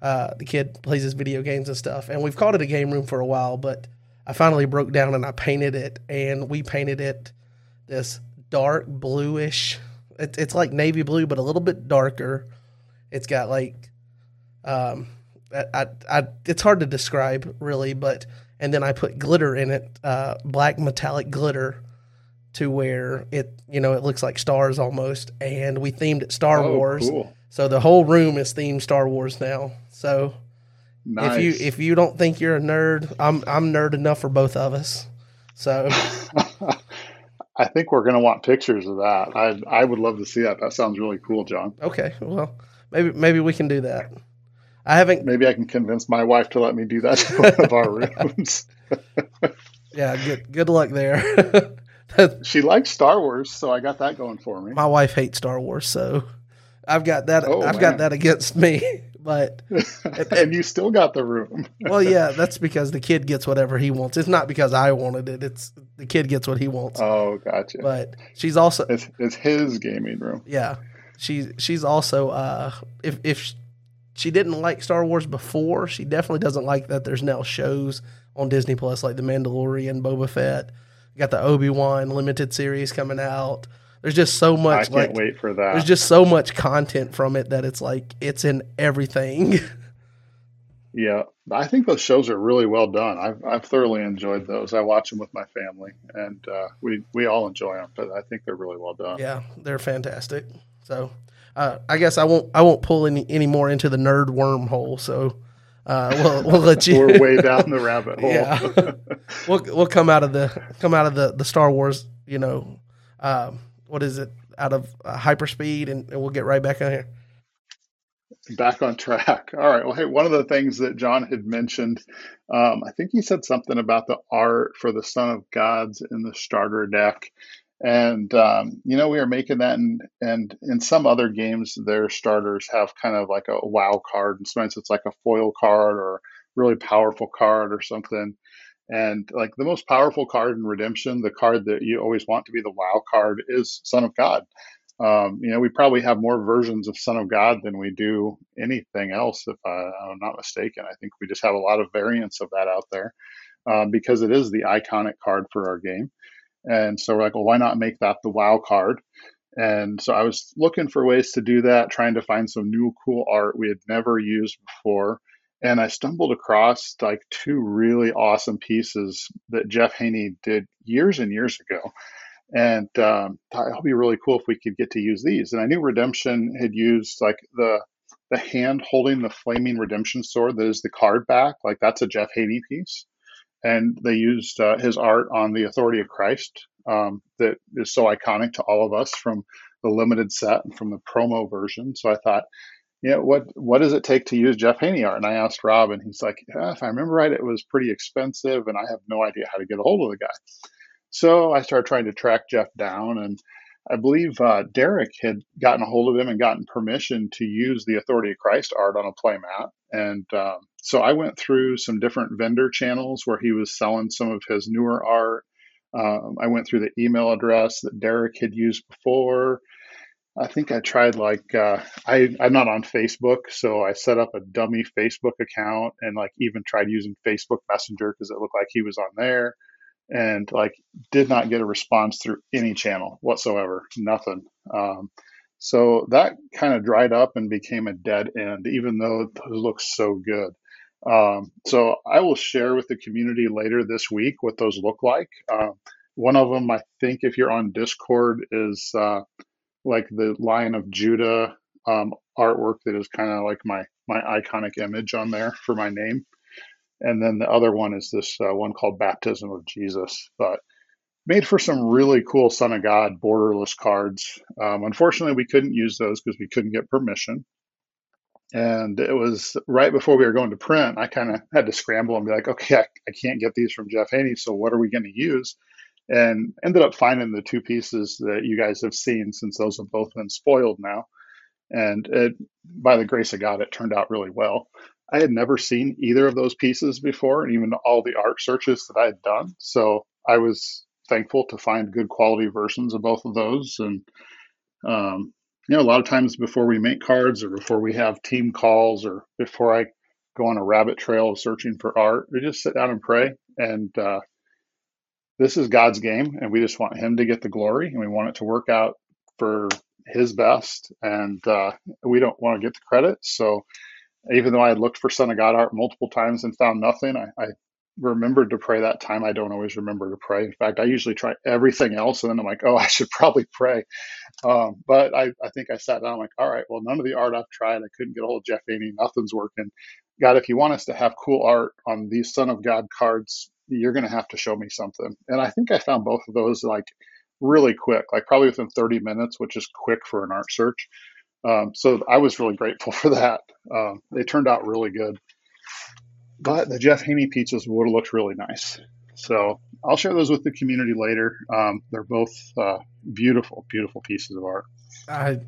Uh, the kid plays his video games and stuff. And we've called it a game room for a while, but I finally broke down and I painted it, and we painted it this dark bluish it, it's like navy blue, but a little bit darker. It's got like, um, I, I, it's hard to describe really, but and then I put glitter in it, uh, black metallic glitter, to where it, you know, it looks like stars almost. And we themed it Star oh, Wars, cool. so the whole room is themed Star Wars now. So nice. if you if you don't think you're a nerd, I'm I'm nerd enough for both of us. So I think we're going to want pictures of that. I I would love to see that. That sounds really cool, John. Okay, well, maybe maybe we can do that. I haven't. Maybe I can convince my wife to let me do that in one of our rooms. yeah, good good luck there. she likes Star Wars, so I got that going for me. My wife hates Star Wars, so I've got that. Oh, I've man. got that against me but and you still got the room. well, yeah, that's because the kid gets whatever he wants. It's not because I wanted it. It's the kid gets what he wants. Oh, gotcha. But she's also it's, it's his gaming room. Yeah, she's she's also uh, if if she didn't like Star Wars before, she definitely doesn't like that. There's now shows on Disney Plus like The Mandalorian, Boba Fett. You got the Obi Wan limited series coming out. There's just so much. I can't like, wait for that. There's just so much content from it that it's like it's in everything. yeah, I think those shows are really well done. I've I've thoroughly enjoyed those. I watch them with my family, and uh, we we all enjoy them. But I think they're really well done. Yeah, they're fantastic. So uh, I guess I won't I won't pull any any more into the nerd wormhole. So. Uh, we'll, we'll let you. We're way down the rabbit hole. yeah, we'll we'll come out of the come out of the the Star Wars, you know, um, what is it out of uh, hyperspeed, and, and we'll get right back on here. Back on track. All right. Well, hey, one of the things that John had mentioned, um, I think he said something about the art for the Son of Gods in the starter deck. And um, you know, we are making that, and and in some other games, their starters have kind of like a wow card, and sometimes it's like a foil card or really powerful card or something. And like the most powerful card in Redemption, the card that you always want to be the WoW card is Son of God. Um, you know, we probably have more versions of Son of God than we do anything else, if I, am not mistaken. I think we just have a lot of variants of that out there um, because it is the iconic card for our game. And so we're like, well, why not make that the WoW card? And so I was looking for ways to do that, trying to find some new cool art we had never used before and I stumbled across like two really awesome pieces that Jeff Haney did years and years ago. And um, thought it'll be really cool if we could get to use these. And I knew Redemption had used like the the hand holding the flaming redemption sword that is the card back, like that's a Jeff Haney piece. and they used uh, his art on the Authority of Christ um, that is so iconic to all of us from the limited set and from the promo version. So I thought, yeah, what what does it take to use Jeff Haney art? And I asked Rob, and he's like, yeah, if I remember right, it was pretty expensive, and I have no idea how to get a hold of the guy. So I started trying to track Jeff down, and I believe uh, Derek had gotten a hold of him and gotten permission to use the Authority of Christ art on a playmat. And um, so I went through some different vendor channels where he was selling some of his newer art. Um, I went through the email address that Derek had used before. I think I tried like uh, I I'm not on Facebook, so I set up a dummy Facebook account and like even tried using Facebook Messenger because it looked like he was on there and like did not get a response through any channel whatsoever nothing. Um, so that kind of dried up and became a dead end even though it looks so good. Um, so i will share with the community later this week what those look like. Uh, one of them i think if you're on discord is uh, like the lion of judah um, artwork that is kind of like my my iconic image on there for my name and then the other one is this uh, one called Baptism of Jesus. But made for some really cool Son of God borderless cards. Um, unfortunately, we couldn't use those because we couldn't get permission. And it was right before we were going to print. I kind of had to scramble and be like, okay, I, I can't get these from Jeff Haney. So what are we going to use? And ended up finding the two pieces that you guys have seen since those have both been spoiled now. And it, by the grace of God, it turned out really well. I had never seen either of those pieces before, and even all the art searches that I had done. So I was thankful to find good quality versions of both of those. And, um, you know, a lot of times before we make cards or before we have team calls or before I go on a rabbit trail of searching for art, we just sit down and pray. And uh, this is God's game, and we just want Him to get the glory, and we want it to work out for His best. And uh, we don't want to get the credit. So, even though I had looked for Son of God art multiple times and found nothing, I, I remembered to pray that time. I don't always remember to pray. In fact, I usually try everything else, and then I'm like, oh, I should probably pray. Um, but I, I think I sat down, I'm like, all right, well, none of the art I've tried, I couldn't get a hold of Jeff Haney. Nothing's working. God, if you want us to have cool art on these Son of God cards, you're going to have to show me something. And I think I found both of those like really quick, like probably within 30 minutes, which is quick for an art search. Um, so I was really grateful for that. Um, they turned out really good. But the Jeff Haney pizzas would have looked really nice. So I'll share those with the community later. Um, they're both uh, beautiful, beautiful pieces of art. I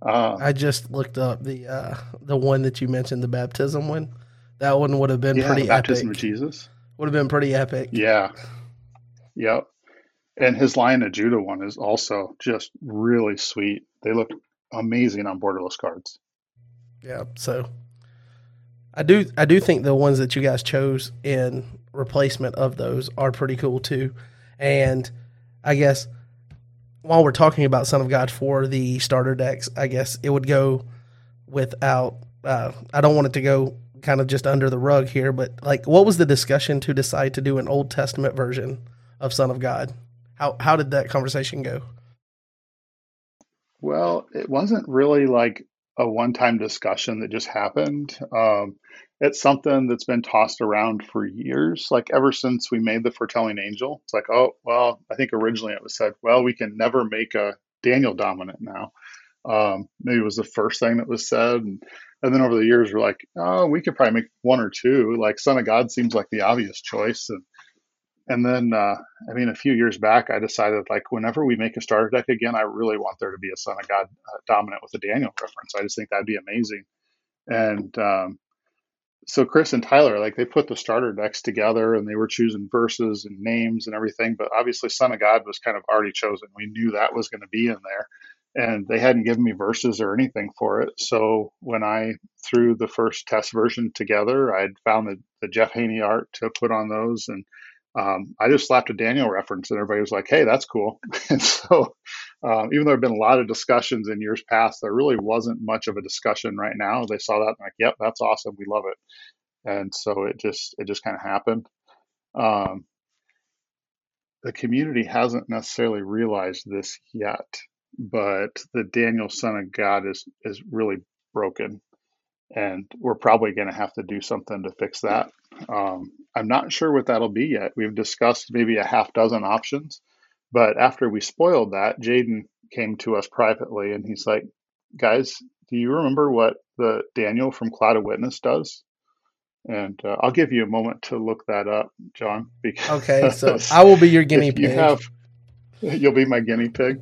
uh, I just looked up the uh, the one that you mentioned, the baptism one. That one would have been yeah, pretty baptism epic. of Jesus. Would have been pretty epic. Yeah. Yep. And his Lion of Judah one is also just really sweet. They look amazing on borderless cards. Yeah, so I do I do think the ones that you guys chose in replacement of those are pretty cool too. And I guess while we're talking about Son of God for the starter decks, I guess it would go without uh, I don't want it to go kind of just under the rug here, but like what was the discussion to decide to do an Old Testament version of Son of God? How how did that conversation go? Well, it wasn't really like a one time discussion that just happened. Um, it's something that's been tossed around for years, like ever since we made the foretelling angel. It's like, oh, well, I think originally it was said, well, we can never make a Daniel dominant now. Um, maybe it was the first thing that was said. And, and then over the years, we're like, oh, we could probably make one or two. Like Son of God seems like the obvious choice. And and then, uh, I mean, a few years back, I decided like whenever we make a starter deck again, I really want there to be a Son of God uh, dominant with a Daniel reference. I just think that'd be amazing. And um, so Chris and Tyler, like they put the starter decks together and they were choosing verses and names and everything. But obviously, Son of God was kind of already chosen. We knew that was going to be in there. And they hadn't given me verses or anything for it. So when I threw the first test version together, I'd found the, the Jeff Haney art to put on those and um, I just slapped a Daniel reference, and everybody was like, "Hey, that's cool." and so, um, even though there have been a lot of discussions in years past, there really wasn't much of a discussion right now. They saw that, and like, "Yep, that's awesome. We love it." And so it just it just kind of happened. Um, the community hasn't necessarily realized this yet, but the Daniel Son of God is is really broken, and we're probably going to have to do something to fix that. Um, I'm not sure what that'll be yet. We've discussed maybe a half dozen options, but after we spoiled that, Jaden came to us privately and he's like, "Guys, do you remember what the Daniel from Cloud of Witness does?" And uh, I'll give you a moment to look that up, John. Because okay, so I will be your guinea pig. You have, you'll be my guinea pig.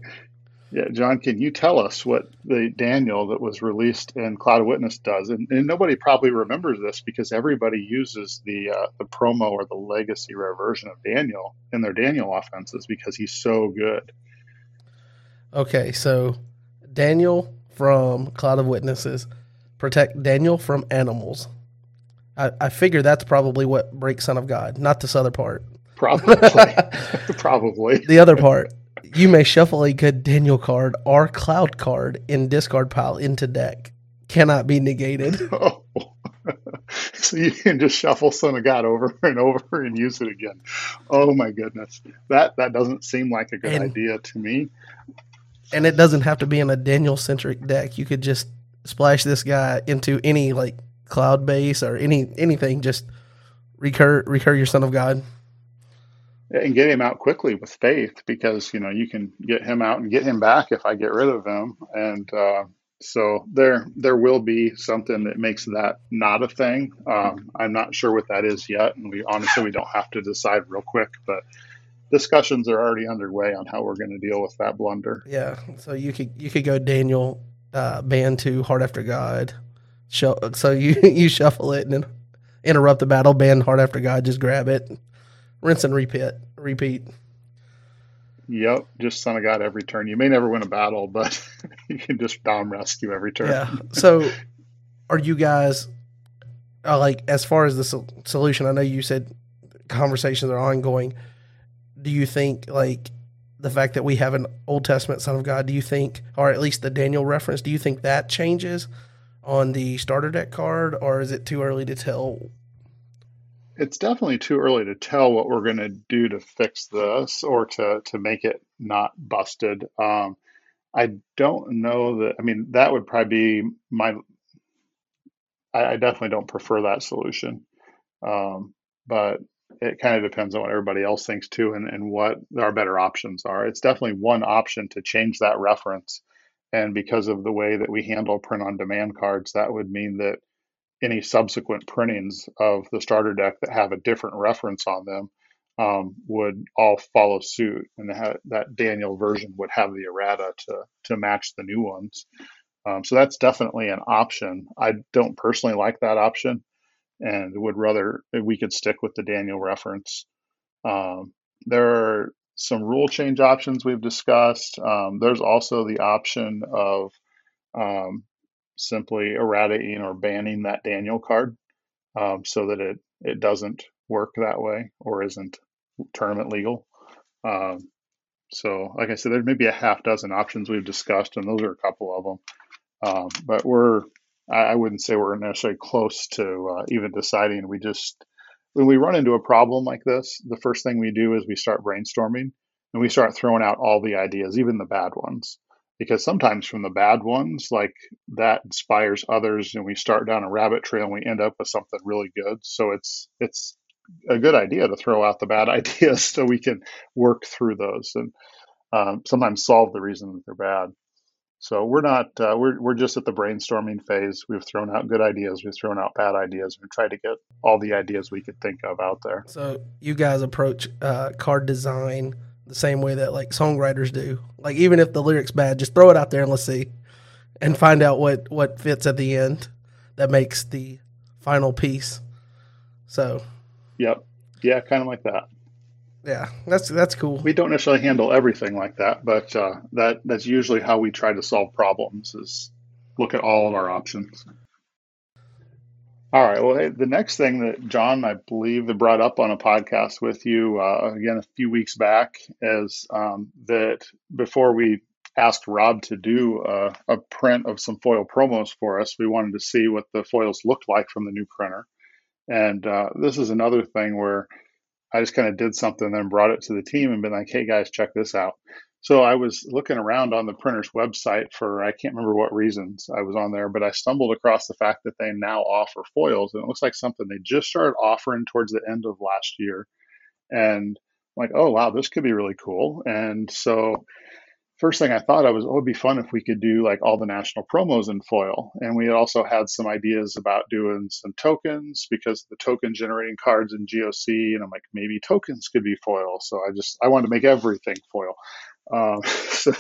Yeah, John, can you tell us what the Daniel that was released in Cloud of Witness does? And, and nobody probably remembers this because everybody uses the uh, the promo or the legacy rare version of Daniel in their Daniel offenses because he's so good. Okay, so Daniel from Cloud of Witnesses protect Daniel from animals. I, I figure that's probably what breaks Son of God, not this other part. Probably. probably. The other part. You may shuffle a good Daniel card or cloud card in discard pile into deck. Cannot be negated. Oh. so you can just shuffle Son of God over and over and use it again. Oh my goodness. That that doesn't seem like a good and, idea to me. And it doesn't have to be in a Daniel centric deck. You could just splash this guy into any like cloud base or any anything, just recur recur your son of God. And get him out quickly with faith because you know you can get him out and get him back if I get rid of him. And uh, so there there will be something that makes that not a thing. Um, I'm not sure what that is yet, and we honestly we don't have to decide real quick, but discussions are already underway on how we're going to deal with that blunder. Yeah, so you could you could go Daniel uh, band to Heart After God, so you you shuffle it and then interrupt the battle, ban Heart After God, just grab it, rinse and repeat. Repeat. Yep, just Son of God every turn. You may never win a battle, but you can just down rescue every turn. Yeah. So, are you guys uh, like as far as the so- solution? I know you said conversations are ongoing. Do you think like the fact that we have an Old Testament Son of God? Do you think, or at least the Daniel reference, do you think that changes? on the starter deck card, or is it too early to tell? It's definitely too early to tell what we're going to do to fix this or to to make it not busted. Um, I don't know that. I mean, that would probably be my. I, I definitely don't prefer that solution, um, but it kind of depends on what everybody else thinks too, and, and what our better options are. It's definitely one option to change that reference and because of the way that we handle print on demand cards, that would mean that any subsequent printings of the starter deck that have a different reference on them um, would all follow suit, and that, that Daniel version would have the errata to to match the new ones. Um, so that's definitely an option. I don't personally like that option, and would rather we could stick with the Daniel reference. Um, there are some rule change options we've discussed. Um, there's also the option of um, simply eradicating or banning that Daniel card um, so that it, it doesn't work that way or isn't tournament legal. Um, so, like I said, there's maybe a half dozen options we've discussed, and those are a couple of them. Um, but we're, I, wouldn't say we're necessarily close to uh, even deciding. We just when we run into a problem like this, the first thing we do is we start brainstorming and we start throwing out all the ideas, even the bad ones. Because sometimes from the bad ones, like that inspires others, and we start down a rabbit trail and we end up with something really good. So it's it's a good idea to throw out the bad ideas so we can work through those and um, sometimes solve the reason that they're bad. So we're not uh, we're we're just at the brainstorming phase. We've thrown out good ideas, we've thrown out bad ideas. We've tried to get all the ideas we could think of out there. So you guys approach uh, card design the same way that like songwriters do. Like even if the lyrics bad, just throw it out there and let's see, and find out what what fits at the end that makes the final piece. So. Yep. Yeah, kind of like that. Yeah, that's that's cool. We don't necessarily handle everything like that, but uh, that that's usually how we try to solve problems. Is look at all of our options. All right. Well, hey, the next thing that John, I believe, brought up on a podcast with you uh, again a few weeks back is um, that before we asked Rob to do a, a, print of some foil promos for us, we wanted to see what the foils looked like from the new printer. And uh, this is another thing where I just kind of did something and then brought it to the team and been like, hey guys, check this out. So I was looking around on the printer's website for I can't remember what reasons I was on there, but I stumbled across the fact that they now offer foils, and it looks like something they just started offering towards the end of last year. And I'm like, oh wow, this could be really cool. And so first thing I thought of was, oh, it'd be fun if we could do like all the national promos in foil. And we also had some ideas about doing some tokens because the token generating cards in GOC, and I'm like, maybe tokens could be foil. So I just I wanted to make everything foil. Um, so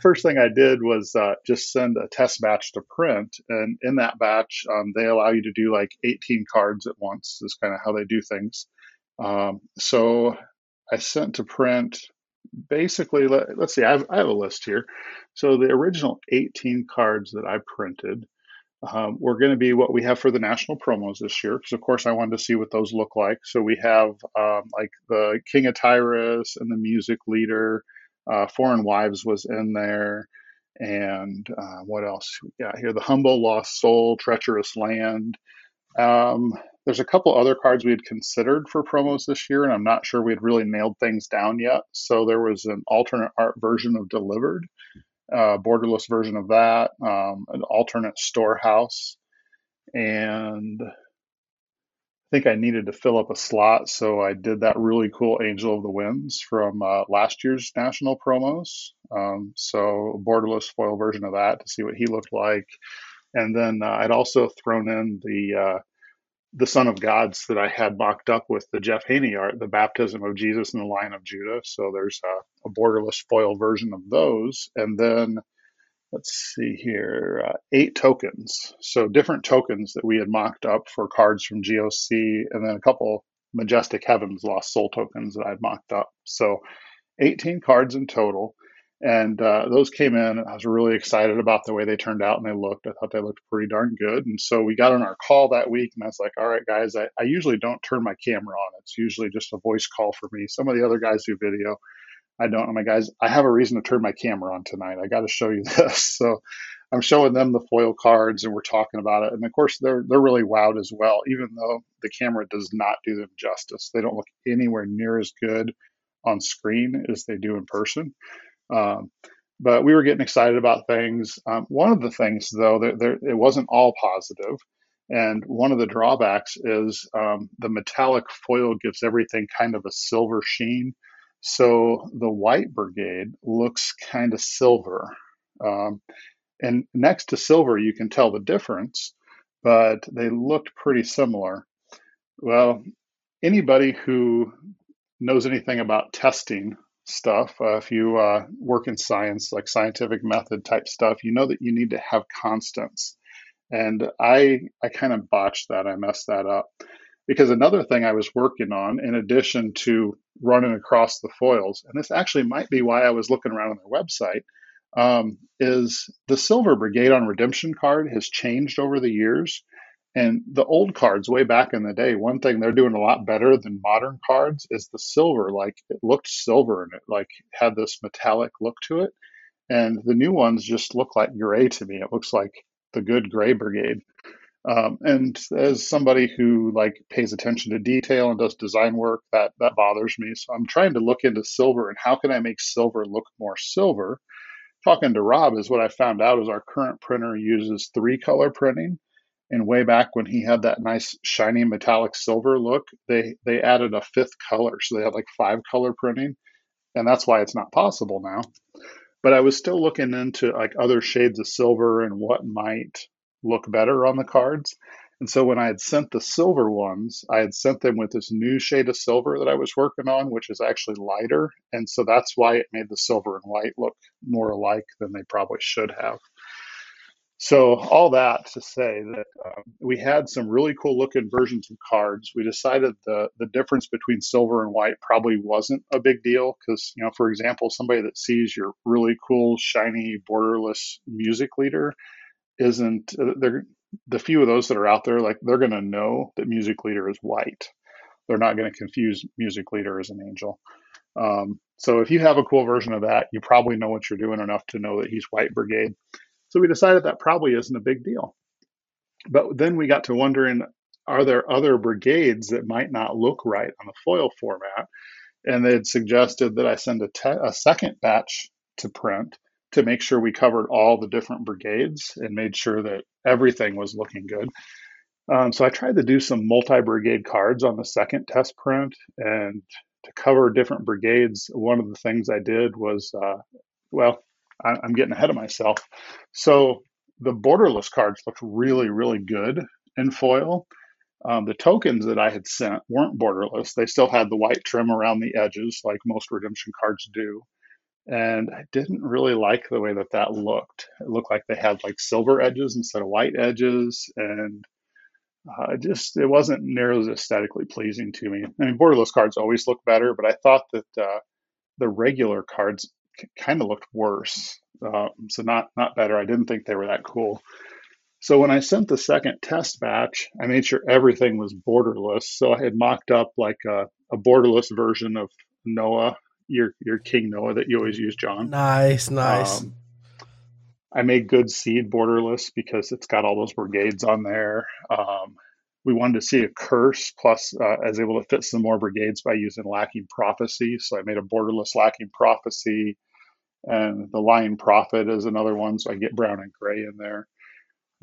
first thing I did was uh, just send a test batch to print, and in that batch, um, they allow you to do like 18 cards at once. Is kind of how they do things. Um, so I sent to print basically, let, us see, I have, I have a list here. So the original 18 cards that I printed um, were going to be what we have for the national promos this year. Because, of course, I wanted to see what those look like. So we have um, like the King of Tyrus and the Music Leader. Uh, Foreign Wives was in there. And uh, what else we got here? The Humble Lost Soul, Treacherous Land. Um, there's a couple other cards we had considered for promos this year, and I'm not sure we had really nailed things down yet. So there was an alternate art version of Delivered, uh, borderless version of that, um, an alternate storehouse, and think I needed to fill up a slot, so I did that really cool Angel of the Winds from uh, last year's national promos. Um, so a borderless foil version of that to see what he looked like, and then uh, I'd also thrown in the uh, the Son of Gods that I had mocked up with the Jeff Haney art, the baptism of Jesus in the Lion of Judah. So there's a, a borderless foil version of those. And then let's see here, uh, eight tokens. So different tokens that we had mocked up for cards from GOC, and then a couple Majestic Heavens Lost Soul tokens that I'd mocked up. So 18 cards in total. And uh, those came in. I was really excited about the way they turned out and they looked. I thought they looked pretty darn good. And so we got on our call that week, and I was like, all right, guys, I, I usually don't turn my camera on. It's usually just a voice call for me. Some of the other guys do video. I don't. I'm like, guys, I have a reason to turn my camera on tonight. I got to show you this. So I'm showing them the foil cards and we're talking about it. And of course, they're they're really wowed as well, even though the camera does not do them justice. They don't look anywhere near as good on screen as they do in person. Um, but we were getting excited about things. Um, one of the things, though, there, there, it wasn't all positive. And one of the drawbacks is um, the metallic foil gives everything kind of a silver sheen. So the white brigade looks kind of silver. Um, and next to silver, you can tell the difference, but they looked pretty similar. Well, anybody who knows anything about testing stuff, uh, if you uh, work in science, like scientific method type stuff, you know that you need to have constants. And I I kind of botched that. I messed that up because another thing I was working on, in addition to running across the foils, and this actually might be why I was looking around on their website, um, is the Silver Brigade on Redemption card has changed over the years. And the old cards, way back in the day, one thing they're doing a lot better than modern cards is the silver. Like it looked silver and it like had this metallic look to it. And the new ones just look like gray to me. It looks like the good gray brigade. Um, and as somebody who like pays attention to detail and does design work, that that bothers me. So I'm trying to look into silver and how can I make silver look more silver. Talking to Rob is what I found out is our current printer uses three color printing and way back when he had that nice shiny metallic silver look, they they added a fifth color, so they had like five color printing, and that's why it's not possible now. But I was still looking into like other shades of silver and what might look better on the cards. And so when I had sent the silver ones, I had sent them with this new shade of silver that I was working on, which is actually lighter. And so that's why it made the silver and white look more alike than they probably should have. So all that to say that uh, we had some really cool looking versions of cards. We decided the the difference between silver and white probably wasn't a big deal because you know, for example, somebody that sees your really cool shiny borderless music leader isn't uh, they're the few of those that are out there like they're going to know that music leader is white. They're not going to confuse music leader as an angel. Um, so if you have a cool version of that, you probably know what you're doing enough to know that he's white brigade. So we decided that probably isn't a big deal. But then we got to wondering are there other brigades that might not look right on the foil format? and they had suggested that I send a, te- a second batch to print to make sure we covered all the different brigades and made sure that everything was looking good. Um, so I tried to do some multi-brigade cards on the second test print, and to cover different brigades, one of the things I did was, uh, well, I, I'm getting ahead of myself. So the borderless cards looked really, really good in foil. Um, the tokens that I had sent weren't borderless. They still had the white trim around the edges, like most redemption cards do. And I didn't really like the way that that looked. It looked like they had like silver edges instead of white edges. And uh, just, it wasn't nearly as aesthetically pleasing to me. I mean, borderless cards always look better, but I thought that uh, the regular cards kind of looked worse. Uh, so not not better. I didn't think they were that cool. So when I sent the second test batch, I made sure everything was borderless. So I had mocked up like a, a borderless version of Noah, your your King Noah that you always use, John. Nice, nice. Um, I made good seed borderless because it's got all those brigades on there. Um, we wanted to see a curse, plus uh, I was able to fit some more brigades by using lacking prophecy. So I made a borderless lacking prophecy, and the lying prophet is another one. So I get brown and gray in there.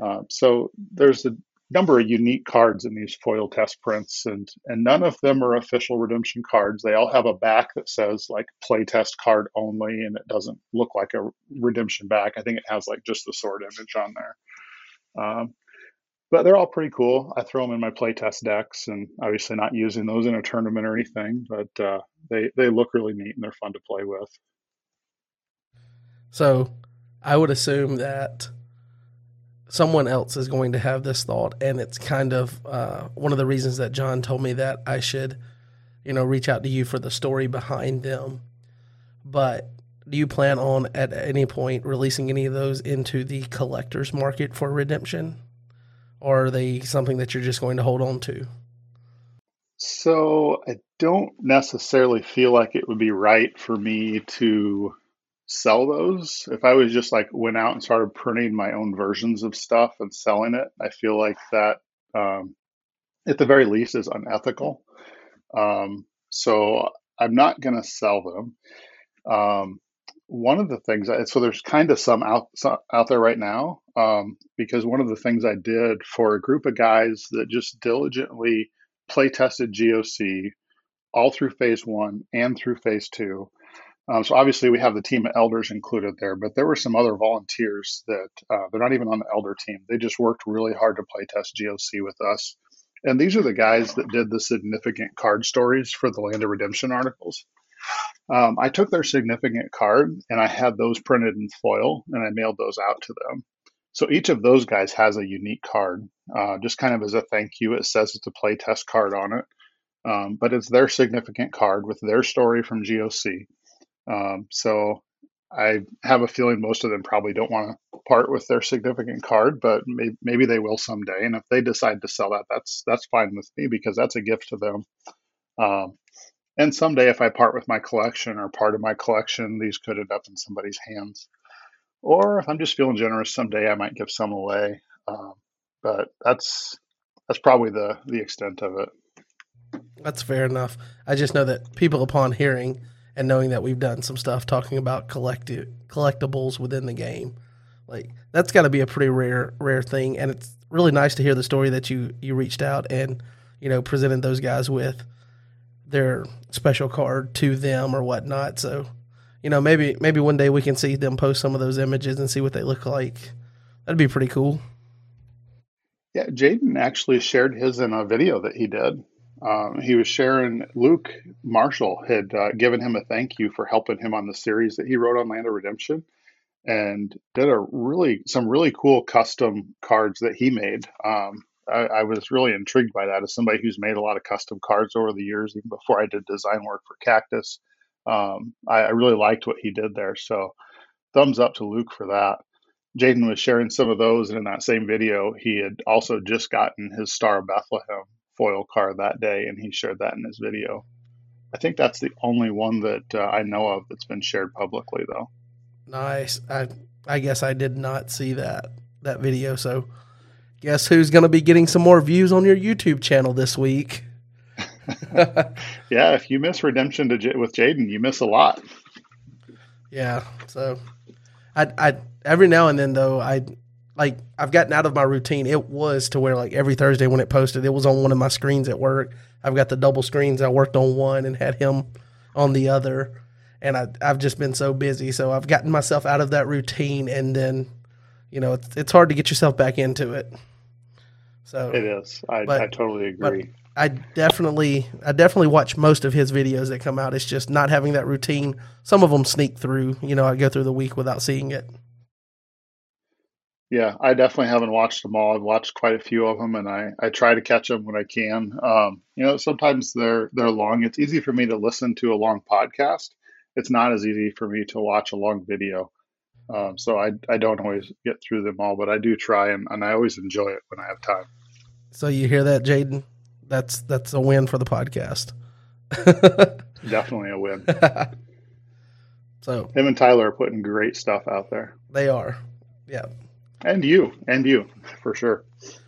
Uh, so there's a number of unique cards in these foil test prints, and and none of them are official redemption cards. They all have a back that says like playtest card only, and it doesn't look like a redemption back. I think it has like just the sword image on there. Um, but they're all pretty cool. I throw them in my playtest decks, and obviously not using those in a tournament or anything, but uh, they they look really neat and they're fun to play with. So, I would assume that someone else is going to have this thought, and it's kind of uh, one of the reasons that John told me that I should, you know, reach out to you for the story behind them. But do you plan on at any point releasing any of those into the collector's market for redemption? Or are they something that you're just going to hold on to? So I don't necessarily feel like it would be right for me to sell those. If I was just like went out and started printing my own versions of stuff and selling it, I feel like that um, at the very least is unethical. Um, so I'm not going to sell them. Um, one of the things, so there's kind of some out out there right now, um, because one of the things I did for a group of guys that just diligently play tested GOC all through phase one and through phase two um, so obviously we have the team of elders included there, but there were some other volunteers that uh, they're not even on the elder team. They just worked really hard to play test GOC with us. And these are the guys that did the significant card stories for the Land of Redemption articles. Um, I took their significant card and I had those printed in foil and I mailed those out to them. So each of those guys has a unique card, uh, just kind of as a thank you. It says it's a playtest card on it, um, but it's their significant card with their story from GOC. Um, so I have a feeling most of them probably don't want to part with their significant card, but maybe, maybe they will someday. And if they decide to sell that, that's that's fine with me because that's a gift to them. Um, and someday, if I part with my collection or part of my collection, these could end up in somebody's hands. Or if I'm just feeling generous, someday I might give some away. Um, but that's that's probably the the extent of it. That's fair enough. I just know that people, upon hearing and knowing that we've done some stuff talking about collective collectibles within the game, like that's got to be a pretty rare rare thing. And it's really nice to hear the story that you you reached out and you know presented those guys with their special card to them or whatnot. So you know maybe maybe one day we can see them post some of those images and see what they look like. That'd be pretty cool. Yeah, Jaden actually shared his in a video that he did. Um, he was sharing Luke Marshall had uh, given him a thank you for helping him on the series that he wrote on Land of Redemption, and did a really some really cool custom cards that he made. Um, I, I, was really intrigued by that as somebody who's made a lot of custom cards over the years, even before I did design work for Cactus. Um, I, I really liked what he did there, so thumbs up to Luke for that. Jaden was sharing some of those, and in that same video, he had also just gotten his Star of Bethlehem foil car that day, and he shared that in his video. I think that's the only one that uh, I know of that's been shared publicly, though. Nice. I I guess I did not see that that video. So, guess who's going to be getting some more views on your YouTube channel this week? yeah, if you miss Redemption to J- with Jaden, you miss a lot. Yeah. So, I, I every now and then though I like I've gotten out of my routine. It was to where like every Thursday when it posted, it was on one of my screens at work. I've got the double screens. I worked on one and had him on the other, and I, I've just been so busy. So I've gotten myself out of that routine, and then you know it's it's hard to get yourself back into it. So it is. I, but, I totally agree. I definitely, I definitely watch most of his videos that come out. It's just not having that routine. Some of them sneak through. You know, I go through the week without seeing it. Yeah, I definitely haven't watched them all. I've watched quite a few of them, and I, I try to catch them when I can. Um, you know, sometimes they're they're long. It's easy for me to listen to a long podcast. It's not as easy for me to watch a long video. Um, so I I don't always get through them all, but I do try, and, and I always enjoy it when I have time. So you hear that, Jaden? That's that's a win for the podcast. Definitely a win. so him and Tyler are putting great stuff out there. They are, yeah. And you, and you, for sure.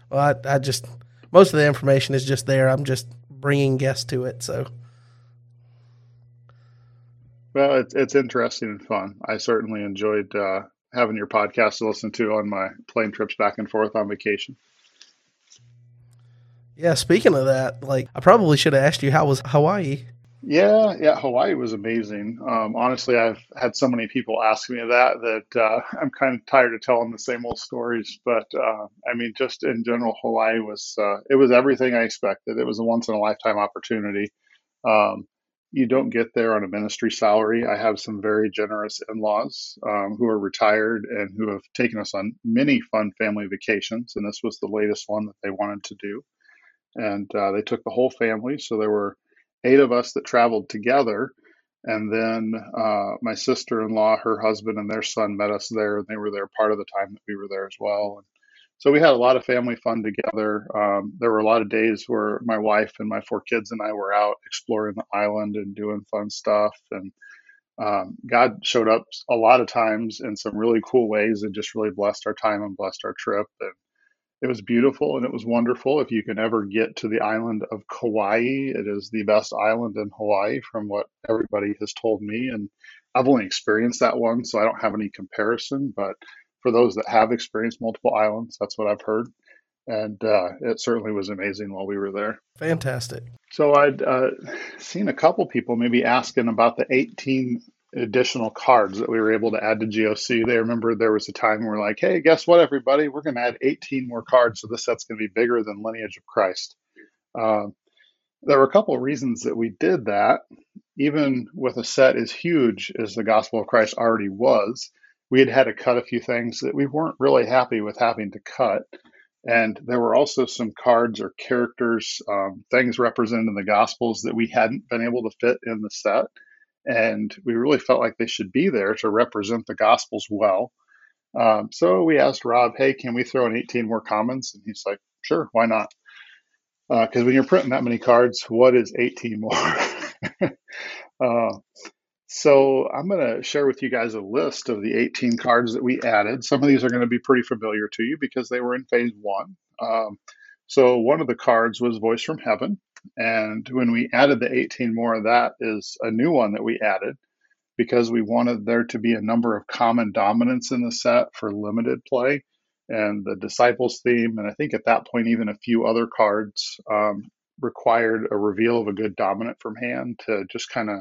Well, I, I just most of the information is just there. I'm just bringing guests to it, so. Well, it's it's interesting and fun. I certainly enjoyed uh, having your podcast to listen to on my plane trips back and forth on vacation. Yeah, speaking of that, like I probably should have asked you how was Hawaii. Yeah, yeah, Hawaii was amazing. Um, honestly, I've had so many people ask me that that uh, I'm kind of tired of telling the same old stories. But uh, I mean, just in general, Hawaii was uh, it was everything I expected. It was a once in a lifetime opportunity. Um, you don't get there on a ministry salary. I have some very generous in-laws um, who are retired and who have taken us on many fun family vacations, and this was the latest one that they wanted to do. And uh, they took the whole family, so there were eight of us that traveled together. And then uh, my sister in law, her husband, and their son met us there, and they were there part of the time that we were there as well. And so we had a lot of family fun together. Um, there were a lot of days where my wife and my four kids and I were out exploring the island and doing fun stuff. And um, God showed up a lot of times in some really cool ways and just really blessed our time and blessed our trip. And it was beautiful and it was wonderful. If you can ever get to the island of Kauai, it is the best island in Hawaii from what everybody has told me. And I've only experienced that one, so I don't have any comparison. But for those that have experienced multiple islands, that's what I've heard. And uh, it certainly was amazing while we were there. Fantastic. So I'd uh, seen a couple people maybe asking about the 18 additional cards that we were able to add to GOC. They remember there was a time we we're like, hey, guess what, everybody? We're going to add 18 more cards, so this set's going to be bigger than Lineage of Christ. Uh, there were a couple of reasons that we did that. Even with a set as huge as the Gospel of Christ already was, we had had to cut a few things that we weren't really happy with having to cut. And there were also some cards or characters, um, things represented in the Gospels that we hadn't been able to fit in the set and we really felt like they should be there to represent the Gospels well. Um, so we asked Rob, "Hey, can we throw in 18 more commons?" And he's like, "Sure, why not?" Because uh, when you're printing that many cards, what is 18 more? uh, so I'm going to share with you guys a list of the 18 cards that we added. Some of these are going to be pretty familiar to you because they were in phase one. Um, so one of the cards was Voice from Heaven. And when we added the 18 more, that is a new one that we added because we wanted there to be a number of common dominants in the set for limited play and the disciples theme. And I think at that point, even a few other cards um, required a reveal of a good dominant from hand to just kind of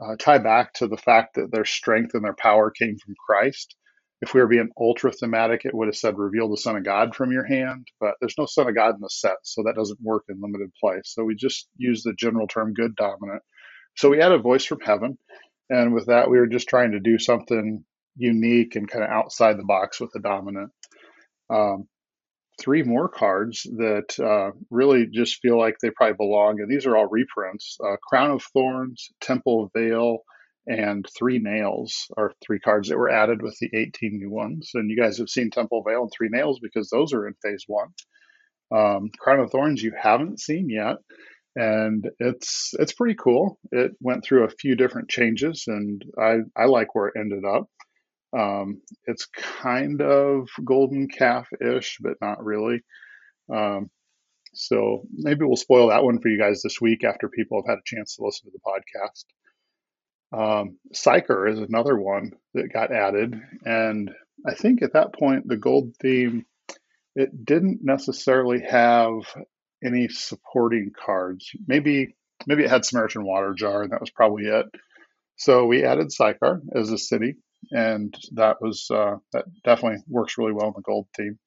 uh, tie back to the fact that their strength and their power came from Christ if we were being ultra thematic, it would have said reveal the Son of God from your hand, but there's no Son of God in the set, so that doesn't work in limited play. So we just use the general term good dominant. So we had a voice from heaven, and with that, we were just trying to do something unique and kind of outside the box with the dominant. Um, three more cards that uh, really just feel like they probably belong, and these are all reprints uh, Crown of Thorns, Temple Veil, and three nails are three cards that were added with the 18 new ones. And you guys have seen Temple Veil and three nails because those are in phase one. Um, Crown of Thorns you haven't seen yet, and it's it's pretty cool. It went through a few different changes, and I I like where it ended up. Um, it's kind of golden calf ish, but not really. Um, So maybe we'll spoil that one for you guys this week after people have had a chance to listen to the podcast. Um, Sychar is another one that got added, and I think at that point the gold theme it didn't necessarily have any supporting cards. Maybe maybe it had Samaritan Water Jar, and that was probably it. So we added Sychar as a city, and that was uh, that definitely works really well in the gold theme.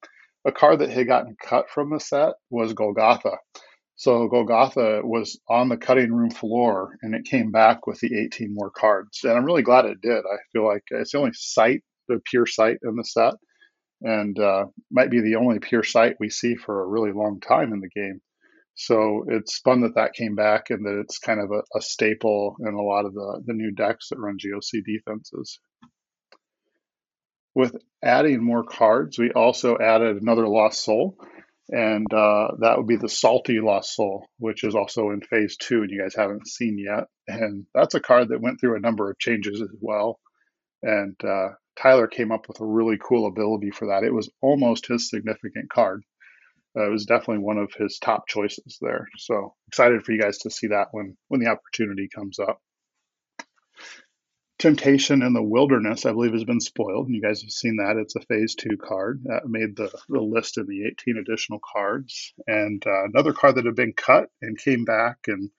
A card that had gotten cut from the set was Golgotha. So Golgotha was on the cutting room floor, and it came back with the 18 more cards, and I'm really glad it did. I feel like it's the only site, the pure site in the set, and uh, might be the only pure site we see for a really long time in the game. So it's fun that that came back and that it's kind of a, a staple in a lot of the, the new decks that run GOC defenses. With adding more cards, we also added another Lost Soul, and uh, that would be the Salty Lost Soul, which is also in Phase 2 and you guys haven't seen yet. And that's a card that went through a number of changes as well. And uh, Tyler came up with a really cool ability for that. It was almost his significant card. Uh, it was definitely one of his top choices there. So excited for you guys to see that when when the opportunity comes up. Temptation in the Wilderness, I believe, has been spoiled. And You guys have seen that. It's a phase two card that made the, the list in the 18 additional cards. And uh, another card that had been cut and came back and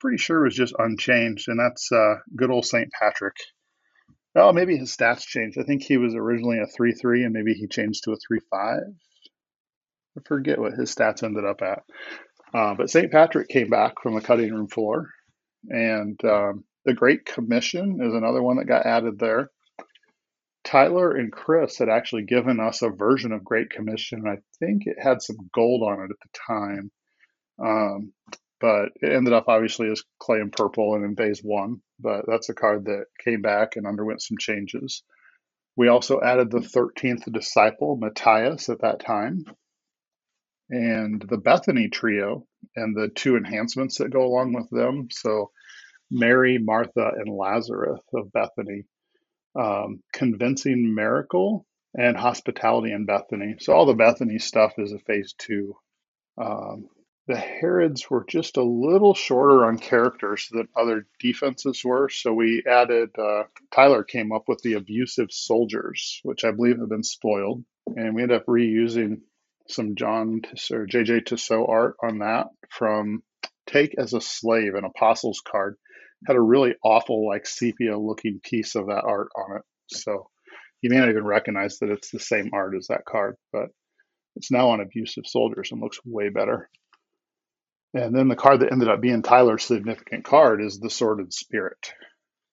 pretty sure was just unchanged. And that's uh, good old St. Patrick. Oh, maybe his stats changed. I think he was originally a 3 3 and maybe he changed to a 3 5. I forget what his stats ended up at. Uh, but St. Patrick came back from the cutting room floor. And um, the Great Commission is another one that got added there. Tyler and Chris had actually given us a version of Great Commission. I think it had some gold on it at the time. Um, but it ended up obviously as clay and purple and in phase one. But that's a card that came back and underwent some changes. We also added the 13th disciple, Matthias, at that time, and the Bethany trio and the two enhancements that go along with them. So Mary, Martha, and Lazarus of Bethany, um, convincing miracle, and hospitality in Bethany. So all the Bethany stuff is a phase two. Um, the Herods were just a little shorter on characters than other defenses were. So we added, uh, Tyler came up with the abusive soldiers, which I believe have been spoiled. And we ended up reusing some John or JJ Tissot art on that from Take as a Slave, an Apostles card. Had a really awful, like sepia looking piece of that art on it. So you may not even recognize that it's the same art as that card, but it's now on Abusive Soldiers and looks way better. And then the card that ended up being Tyler's significant card is the Sordid Spirit.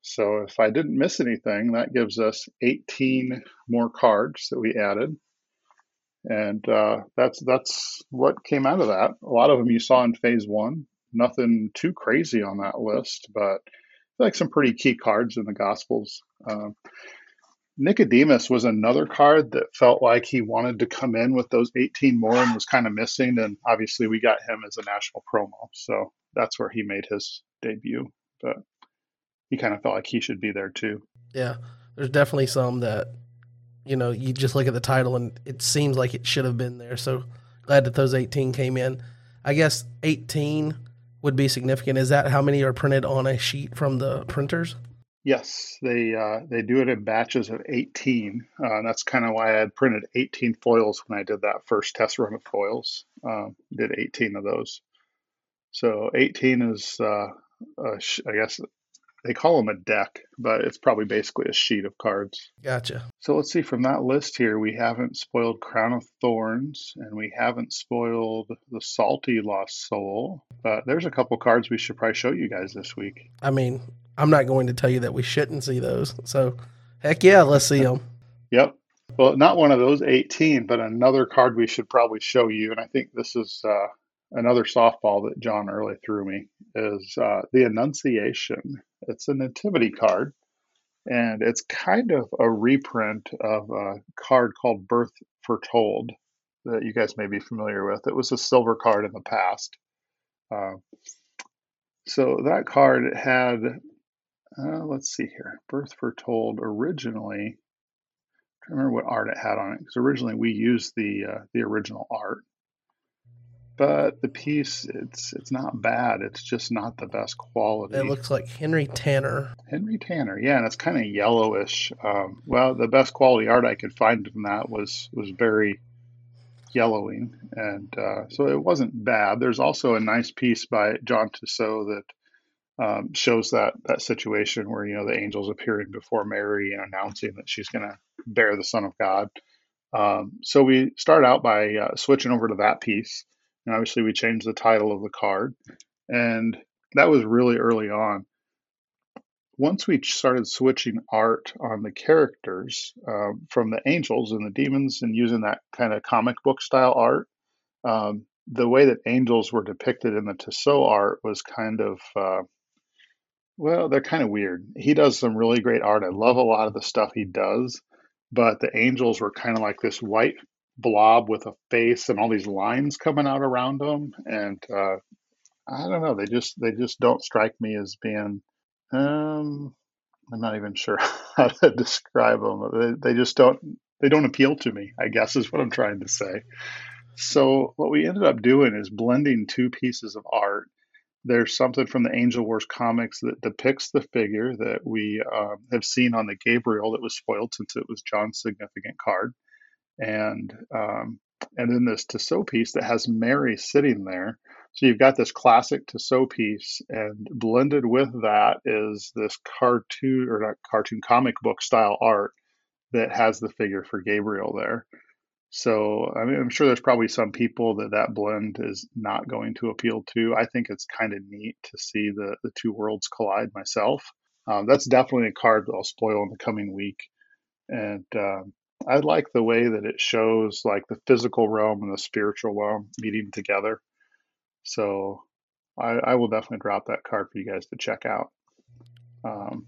So if I didn't miss anything, that gives us 18 more cards that we added and uh, that's that's what came out of that. A lot of them you saw in phase one. Nothing too crazy on that list, but like some pretty key cards in the Gospels. Um, Nicodemus was another card that felt like he wanted to come in with those 18 more and was kind of missing. And obviously, we got him as a national promo, so that's where he made his debut. But he kind of felt like he should be there too. Yeah, there's definitely some that you know, you just look at the title and it seems like it should have been there. So glad that those 18 came in. I guess 18 would be significant. Is that how many are printed on a sheet from the printers? Yes, they uh, they do it in batches of 18. Uh, that's kind of why I had printed 18 foils when I did that first test run of foils. Uh, did 18 of those. So 18 is, uh, I guess, they call them a deck, but it's probably basically a sheet of cards. Gotcha. So let's see from that list here, we haven't spoiled Crown of Thorns and we haven't spoiled the Salty Lost Soul, but there's a couple cards we should probably show you guys this week. I mean, I'm not going to tell you that we shouldn't see those. So heck yeah, let's see them. yep. Well, not one of those 18, but another card we should probably show you. And I think this is uh, another softball that John early threw me is uh, the Annunciation. It's a nativity card, and it's kind of a reprint of a card called Birth Foretold that you guys may be familiar with. It was a silver card in the past. Uh, so that card had, uh, let's see here, Birth Foretold originally. I remember what art it had on it because originally we used the uh, the original art but the piece it's it's not bad. It's just not the best quality. It looks like Henry Tanner. Henry Tanner, yeah, and it's kind of yellowish. Um, well, the best quality art I could find from that was was very yellowing, and uh, so it wasn't bad. There's also a nice piece by John Tissot that um, shows that that situation where you know the angels appearing before Mary and announcing that she's going to bear the Son of God. Um, so we start out by uh, switching over to that piece and obviously, we changed the title of the card. And that was really early on. Once we started switching art on the characters um, from the angels and the demons and using that kind of comic book style art, um, the way that angels were depicted in the Tissot art was kind of, uh, well, they're kind of weird. He does some really great art. I love a lot of the stuff he does, but the angels were kind of like this white blob with a face and all these lines coming out around them and uh, i don't know they just they just don't strike me as being um i'm not even sure how to describe them they, they just don't they don't appeal to me i guess is what i'm trying to say. So what we ended up doing is blending two pieces of art. There's something from the Angel Wars comics that depicts the figure that we uh, have seen on the Gabriel that was spoiled since it was John's significant card and um, and then this Tissot piece that has Mary sitting there. So you've got this classic Tissot piece, and blended with that is this cartoon or not cartoon comic book style art that has the figure for Gabriel there. So I mean, I'm sure there's probably some people that that blend is not going to appeal to. I think it's kind of neat to see the the two worlds collide myself. Um, that's definitely a card that I'll spoil in the coming week, and um, I like the way that it shows like the physical realm and the spiritual realm meeting together. So I, I will definitely drop that card for you guys to check out. Um,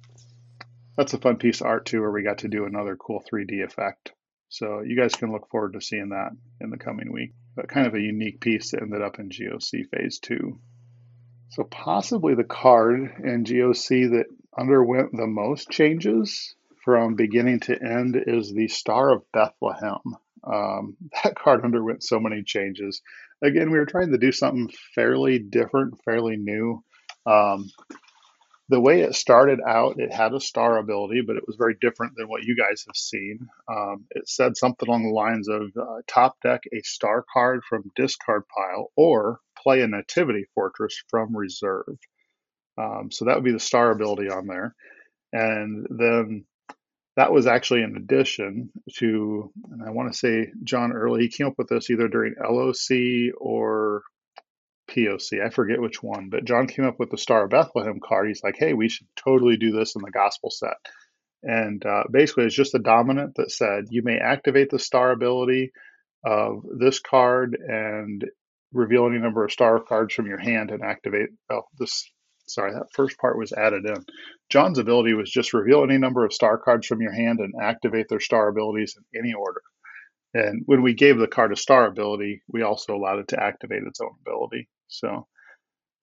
that's a fun piece of art too, where we got to do another cool 3D effect. So you guys can look forward to seeing that in the coming week. But kind of a unique piece that ended up in GOC Phase 2. So possibly the card in GOC that underwent the most changes from beginning to end is the Star of Bethlehem. Um, that card underwent so many changes. Again, we were trying to do something fairly different, fairly new. Um, the way it started out, it had a star ability, but it was very different than what you guys have seen. Um, it said something along the lines of uh, top deck a star card from discard pile or play a nativity fortress from reserve. Um, so that would be the star ability on there. And then that was actually in addition to, and I want to say John Early, he came up with this either during LOC or POC. I forget which one, but John came up with the Star of Bethlehem card. He's like, hey, we should totally do this in the gospel set. And uh, basically, it's just a dominant that said you may activate the star ability of this card and reveal any number of star cards from your hand and activate. Oh, this sorry, that first part was added in. John's ability was just reveal any number of star cards from your hand and activate their star abilities in any order. And when we gave the card a star ability, we also allowed it to activate its own ability. So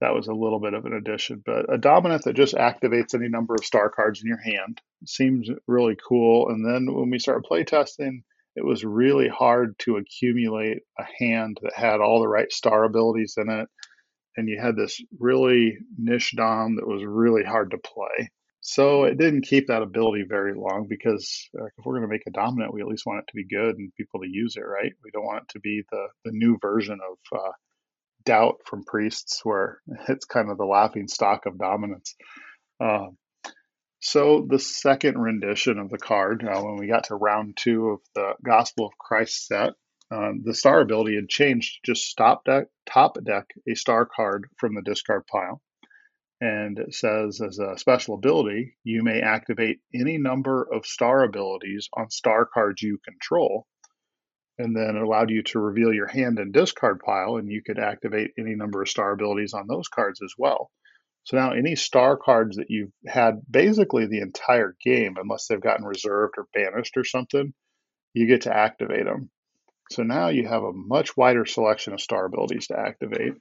that was a little bit of an addition. But a dominant that just activates any number of star cards in your hand seems really cool. And then when we started playtesting, it was really hard to accumulate a hand that had all the right star abilities in it and you had this really niche dom that was really hard to play. So it didn't keep that ability very long because uh, if we're going to make a dominant, we at least want it to be good and people to use it, right? We don't want it to be the, the new version of uh, doubt from priests where it's kind of the laughing stock of dominance. Uh, so the second rendition of the card, when we got to round two of the Gospel of Christ set, um, the star ability had changed just stop deck, top deck a star card from the discard pile. And it says, as a special ability, you may activate any number of star abilities on star cards you control. And then it allowed you to reveal your hand and discard pile, and you could activate any number of star abilities on those cards as well. So now, any star cards that you've had basically the entire game, unless they've gotten reserved or banished or something, you get to activate them. So now you have a much wider selection of star abilities to activate.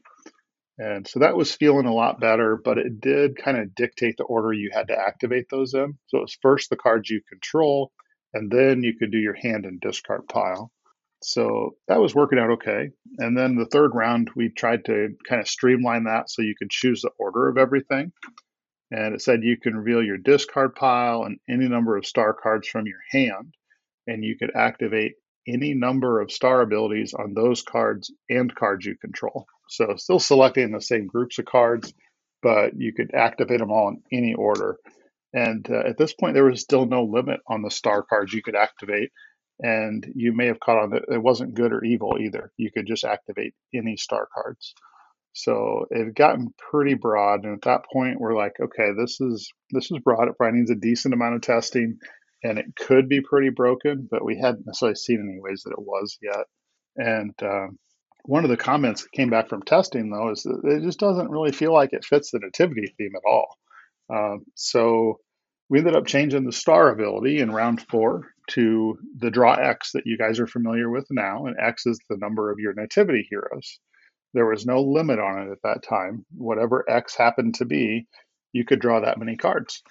And so that was feeling a lot better, but it did kind of dictate the order you had to activate those in. So it was first the cards you control, and then you could do your hand and discard pile. So that was working out okay. And then the third round, we tried to kind of streamline that so you could choose the order of everything. And it said you can reveal your discard pile and any number of star cards from your hand, and you could activate any number of star abilities on those cards and cards you control. So still selecting the same groups of cards, but you could activate them all in any order. And uh, at this point, there was still no limit on the star cards you could activate. And you may have caught on that it wasn't good or evil either. You could just activate any star cards. So it had gotten pretty broad. And at that point, we're like, okay, this is this is broad. It probably needs a decent amount of testing and it could be pretty broken, but we hadn't necessarily seen any ways that it was yet. And um, one of the comments that came back from testing, though, is that it just doesn't really feel like it fits the nativity theme at all. Um, so we ended up changing the star ability in round four to the draw X that you guys are familiar with now, and X is the number of your nativity heroes. There was no limit on it at that time. Whatever X happened to be, you could draw that many cards,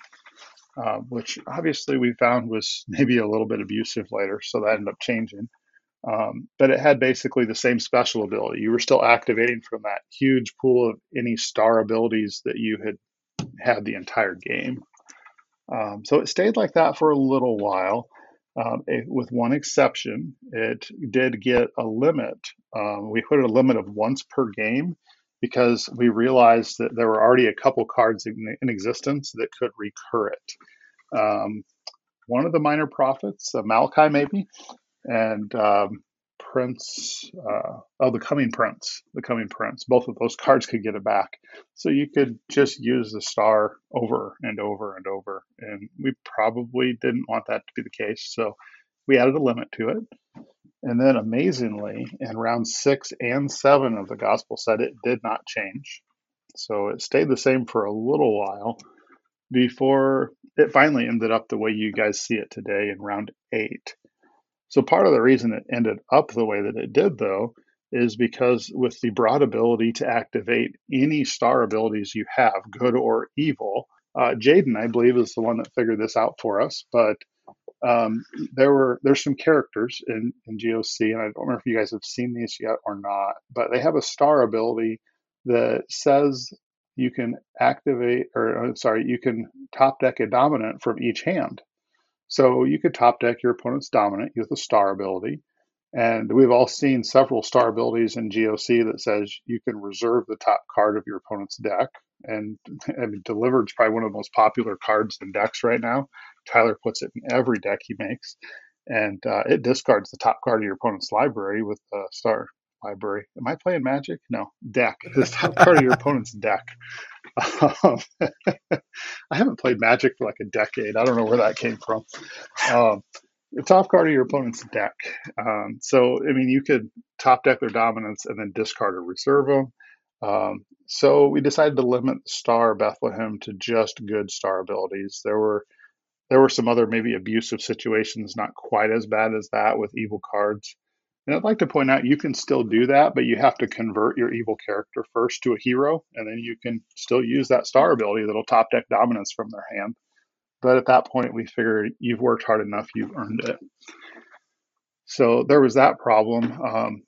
uh, which obviously we found was maybe a little bit abusive later, so that ended up changing. Um, but it had basically the same special ability. You were still activating from that huge pool of any star abilities that you had had the entire game. Um, so it stayed like that for a little while. Um, it, with one exception, it did get a limit. Um, we put a limit of once per game because we realized that there were already a couple cards in, in existence that could recur it. Um, one of the minor prophets, uh, Malachi maybe, and um, Prince, uh, oh, the Coming Prince, the Coming Prince. Both of those cards could get it back. So you could just use the star over and over and over. And we probably didn't want that to be the case. So we added a limit to it. And then amazingly, in round six and seven of the gospel set, it did not change. So it stayed the same for a little while before it finally ended up the way you guys see it today in round eight. So part of the reason it ended up the way that it did, though, is because with the broad ability to activate any star abilities you have, good or evil, uh, Jaden, I believe, is the one that figured this out for us. But um, there were there's some characters in, in GOC, and I don't know if you guys have seen these yet or not, but they have a star ability that says you can activate, or uh, sorry, you can top deck a dominant from each hand. So you could top deck your opponent's dominant with a star ability. And we've all seen several star abilities in GOC that says you can reserve the top card of your opponent's deck. And, and delivered is probably one of the most popular cards in decks right now. Tyler puts it in every deck he makes. And uh, it discards the top card of your opponent's library with the star library. Am I playing Magic? No, deck. The top card of your opponent's deck. Um, I haven't played Magic for like a decade. I don't know where that came from. Um, the top card of your opponent's deck. Um, so, I mean, you could top deck their dominance and then discard or reserve them. Um, so we decided to limit Star Bethlehem to just good star abilities. There were there were some other maybe abusive situations, not quite as bad as that with evil cards. And I'd like to point out you can still do that, but you have to convert your evil character first to a hero, and then you can still use that star ability that'll top deck dominance from their hand. But at that point, we figured you've worked hard enough, you've earned it. So there was that problem. Um,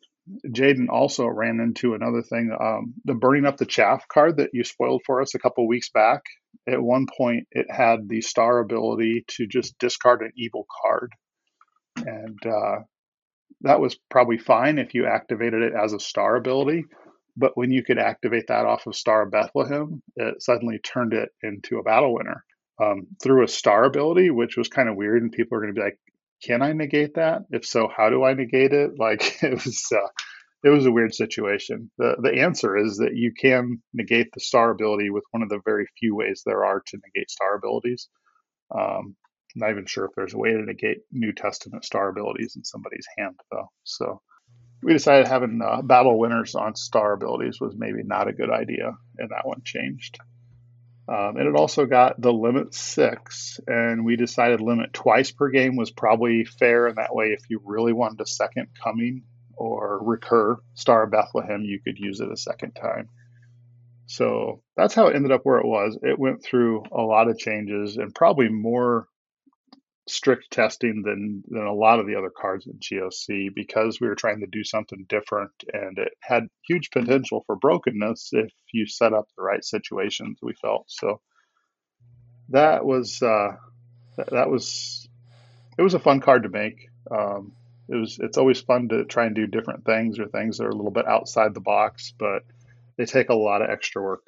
Jaden also ran into another thing um, the burning up the chaff card that you spoiled for us a couple weeks back. At one point, it had the star ability to just discard an evil card. And uh, that was probably fine if you activated it as a star ability. But when you could activate that off of Star Bethlehem, it suddenly turned it into a battle winner um, through a star ability, which was kind of weird. And people are going to be like, "Can I negate that? If so, how do I negate it?" Like it was, uh, it was a weird situation. the The answer is that you can negate the star ability with one of the very few ways there are to negate star abilities. Um, not even sure if there's a way to negate New Testament star abilities in somebody's hand, though. So we decided having uh, battle winners on star abilities was maybe not a good idea, and that one changed. Um, and it also got the limit six, and we decided limit twice per game was probably fair. And that way, if you really wanted a second coming or recur Star of Bethlehem, you could use it a second time. So that's how it ended up where it was. It went through a lot of changes and probably more strict testing than than a lot of the other cards in GOC because we were trying to do something different, and it had huge potential for brokenness if you set up the right situations. We felt so that was uh, that, was it was a fun card to make. Um, it was it's always fun to try and do different things or things that are a little bit outside the box, but they take a lot of extra work.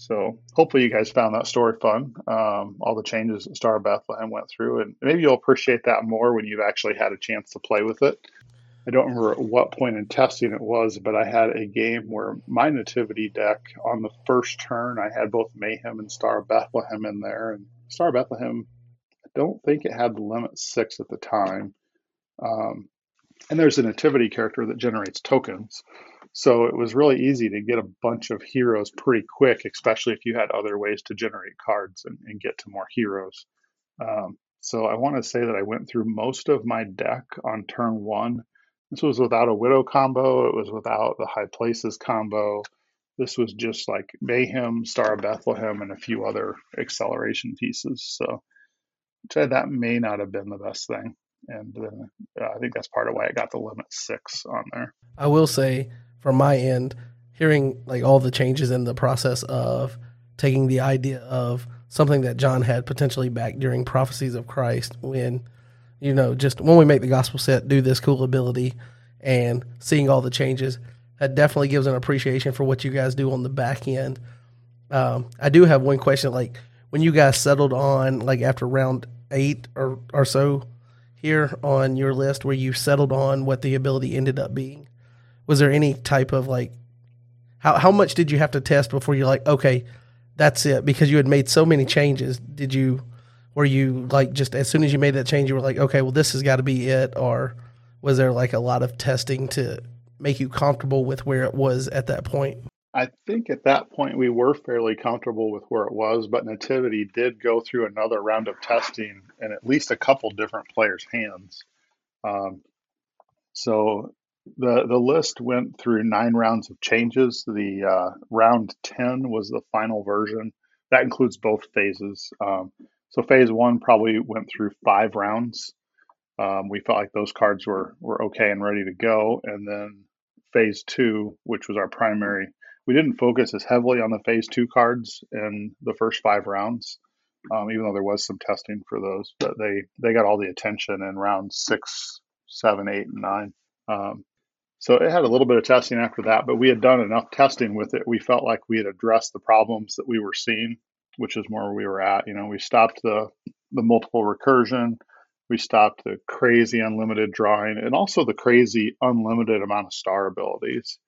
So hopefully you guys found that story fun. Um, all the changes that Star of Bethlehem went through, and maybe you'll appreciate that more when you've actually had a chance to play with it. I don't remember at what point in testing it was, but I had a game where my nativity deck on the first turn, I had both Mayhem and Star of Bethlehem in there, and Star of Bethlehem, I don't think it had the limit six at the time. Um, and there's a nativity character that generates tokens. So it was really easy to get a bunch of heroes pretty quick, especially if you had other ways to generate cards and, and get to more heroes. Um, so I want to say that I went through most of my deck on turn one. This was without a Widow combo, it was without the High Places combo. This was just like Mayhem, Star of Bethlehem, and a few other acceleration pieces. So that may not have been the best thing and uh, I think that's part of why I got the limit six on there. I will say, from my end, hearing like all the changes in the process of taking the idea of something that John had potentially back during prophecies of Christ, when you know, just when we make the gospel set, do this cool ability, and seeing all the changes, that definitely gives an appreciation for what you guys do on the back end. Um, I do have one question, like when you guys settled on like after round eight or or so here on your list where you settled on what the ability ended up being? Was there any type of like how how much did you have to test before you're like, okay, that's it? Because you had made so many changes. Did you were you like just as soon as you made that change you were like, okay, well this has got to be it or was there like a lot of testing to make you comfortable with where it was at that point? I think at that point we were fairly comfortable with where it was, but Nativity did go through another round of testing in at least a couple different players' hands. Um, so the the list went through nine rounds of changes. The uh, round ten was the final version. That includes both phases. Um, so phase one probably went through five rounds. Um, we felt like those cards were were okay and ready to go, and then phase two, which was our primary we didn't focus as heavily on the phase two cards in the first five rounds, um, even though there was some testing for those. But they they got all the attention in round six, seven, eight, and nine. Um, so it had a little bit of testing after that, but we had done enough testing with it. We felt like we had addressed the problems that we were seeing, which is more where we were at. You know, we stopped the the multiple recursion. We stopped the crazy unlimited drawing and also the crazy unlimited amount of star abilities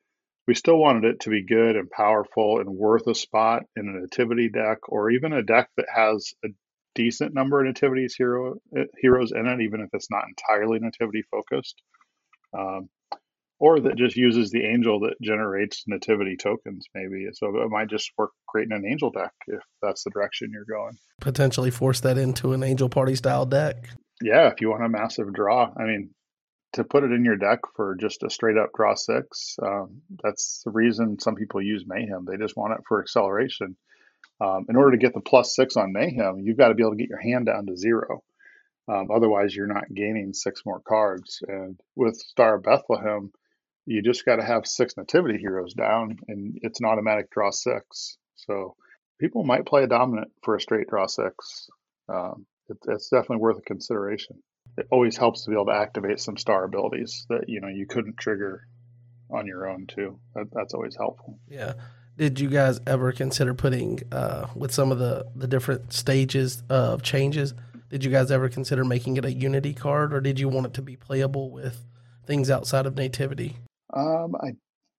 we still wanted it to be good and powerful and worth a spot in a nativity deck or even a deck that has a decent number of nativities hero eh, heroes in it, even if it's not entirely nativity focused. Um, or that just uses the angel that generates nativity tokens, maybe. So it might just work great in an angel deck if that's the direction you're going. Potentially force that into an angel party style deck. Yeah, if you want a massive draw. I mean, to put it in your deck for just a straight up draw six. Um, that's the reason some people use Mayhem. They just want it for acceleration. Um, in order to get the plus six on Mayhem, you've got to be able to get your hand down to zero. Um, otherwise, you're not gaining six more cards. And with Star of Bethlehem, you just got to have six Nativity heroes down, and it's an automatic draw six. So people might play a dominant for a straight draw six. Um, it, it's definitely worth a consideration it always helps to be able to activate some star abilities that you know you couldn't trigger on your own too. That, that's always helpful. Yeah. Did you guys ever consider putting uh, with some of the the different stages of changes? Did you guys ever consider making it a Unity card, or did you want it to be playable with things outside of Nativity? Um, I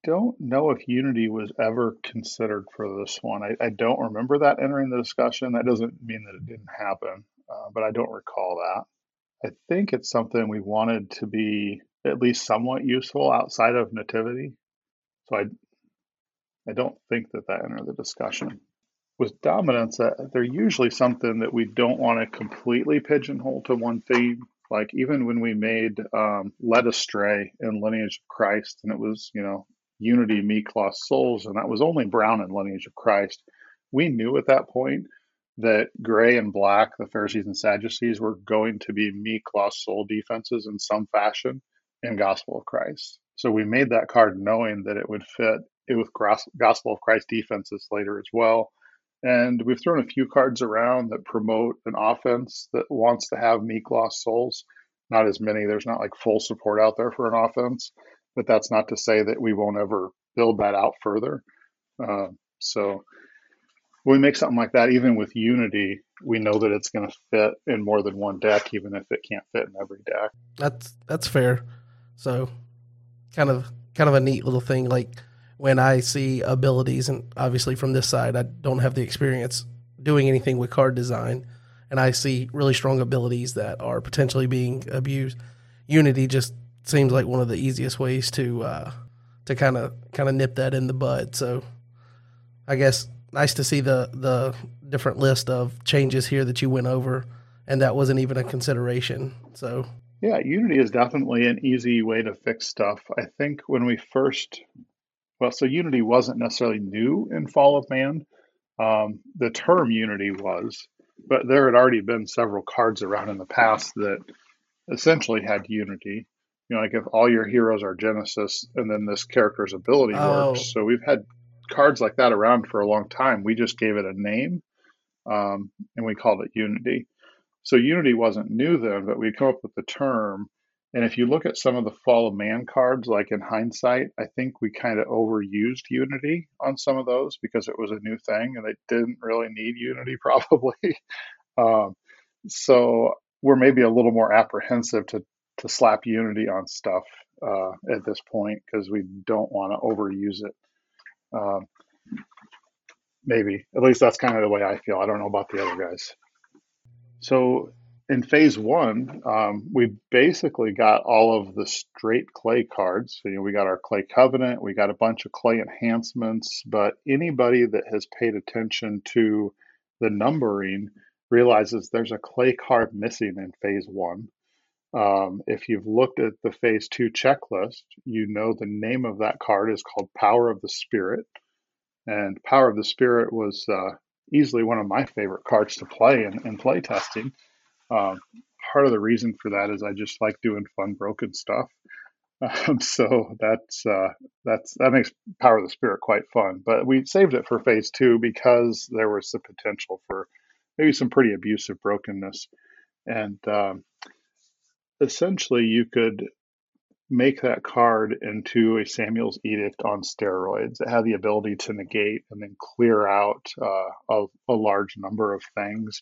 don't know if Unity was ever considered for this one. I, I, don't remember that entering the discussion. That doesn't mean that it didn't happen, uh, but I don't recall that. I think it's something we wanted to be at least somewhat useful outside of nativity. So I, I don't think that that entered the discussion. With dominance, uh, they're usually something that we don't want to completely pigeonhole to one theme. Like even when we made um, Led Astray in Lineage of Christ, and it was you know Unity, me, Lost Souls, and that was only Brown in Lineage of Christ. We knew at that point that gray and black, the Pharisees and Sadducees, were going to be meek, lost soul defenses in some fashion in Gospel of Christ. So we made that card knowing that it would fit it with Gospel of Christ defenses later as well. And we've thrown a few cards around that promote an offense that wants to have meek, lost souls. Not as many. There's not like full support out there for an offense, but that's not to say that we won't ever build that out further. Uh, so when we make something like that, even with Unity, we know that it's going to fit in more than one deck, even if it can't fit in every deck. That's that's fair. So, kind of kind of a neat little thing. Like when I see abilities, and obviously from this side, I don't have the experience doing anything with card design, and I see really strong abilities that are potentially being abused. Unity just seems like one of the easiest ways to uh, to kind of kind of nip that in the bud. So, I guess nice to see the the different list of changes here that you went over, and that wasn't even a consideration. So yeah, Unity is definitely an easy way to fix stuff. I think when we first, well, so Unity wasn't necessarily new in Fall of Man. Um, the term Unity was, but there had already been several cards around in the past that essentially had Unity. You know, like if all your heroes are Genesis and then this character's ability oh. works. So we've had cards like that around for a long time. We just gave it a name um, and we called it Unity. So Unity wasn't new then, but we come up with the term. And if you look at some of the Fall of Man cards, like in hindsight, I think we kind of overused Unity on some of those because it was a new thing and they didn't really need Unity probably. um, so we're maybe a little more apprehensive to to slap Unity on stuff uh, at this point because we don't want to overuse it. Um, maybe. At least that's kind of the way I feel. I don't know about the other guys. So in phase one, um, we basically got all of the straight clay cards. So, you know, we got our clay covenant, we got a bunch of clay enhancements, but anybody that has paid attention to the numbering realizes there's a clay card missing in phase one. Um, if you've looked at the phase two checklist, you know the name of that card is called Power of the Spirit. And Power of the Spirit was uh, easily one of my favorite cards to play in, in play testing. Um, part of the reason for that is I just like doing fun broken stuff. Um, so that's uh, that's that makes Power of the Spirit quite fun. But we saved it for phase two because there was the potential for maybe some pretty abusive brokenness. And um, essentially you could make that card into a Samuel's Edict on steroids. It had the ability to negate and then clear out uh, a, a, large number of things.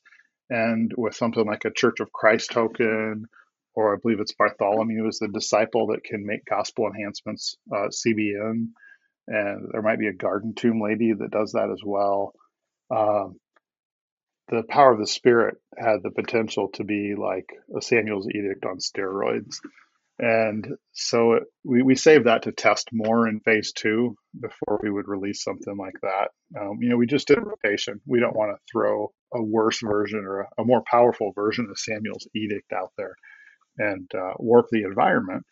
And with something like a Church of Christ token, or I believe it's Bartholomew is the disciple that can make gospel enhancements uh, CBN. And there might be a Garden Tomb lady that does that as well. Um, the power of the spirit had the potential to be like a Samuel's edict on steroids. And so it, we, we saved that to test more in phase two before we would release something like that. Um, you know, we just did rotation. We don't want to throw a worse version or a, a, more powerful version of Samuel's edict out there and uh, warp the environment.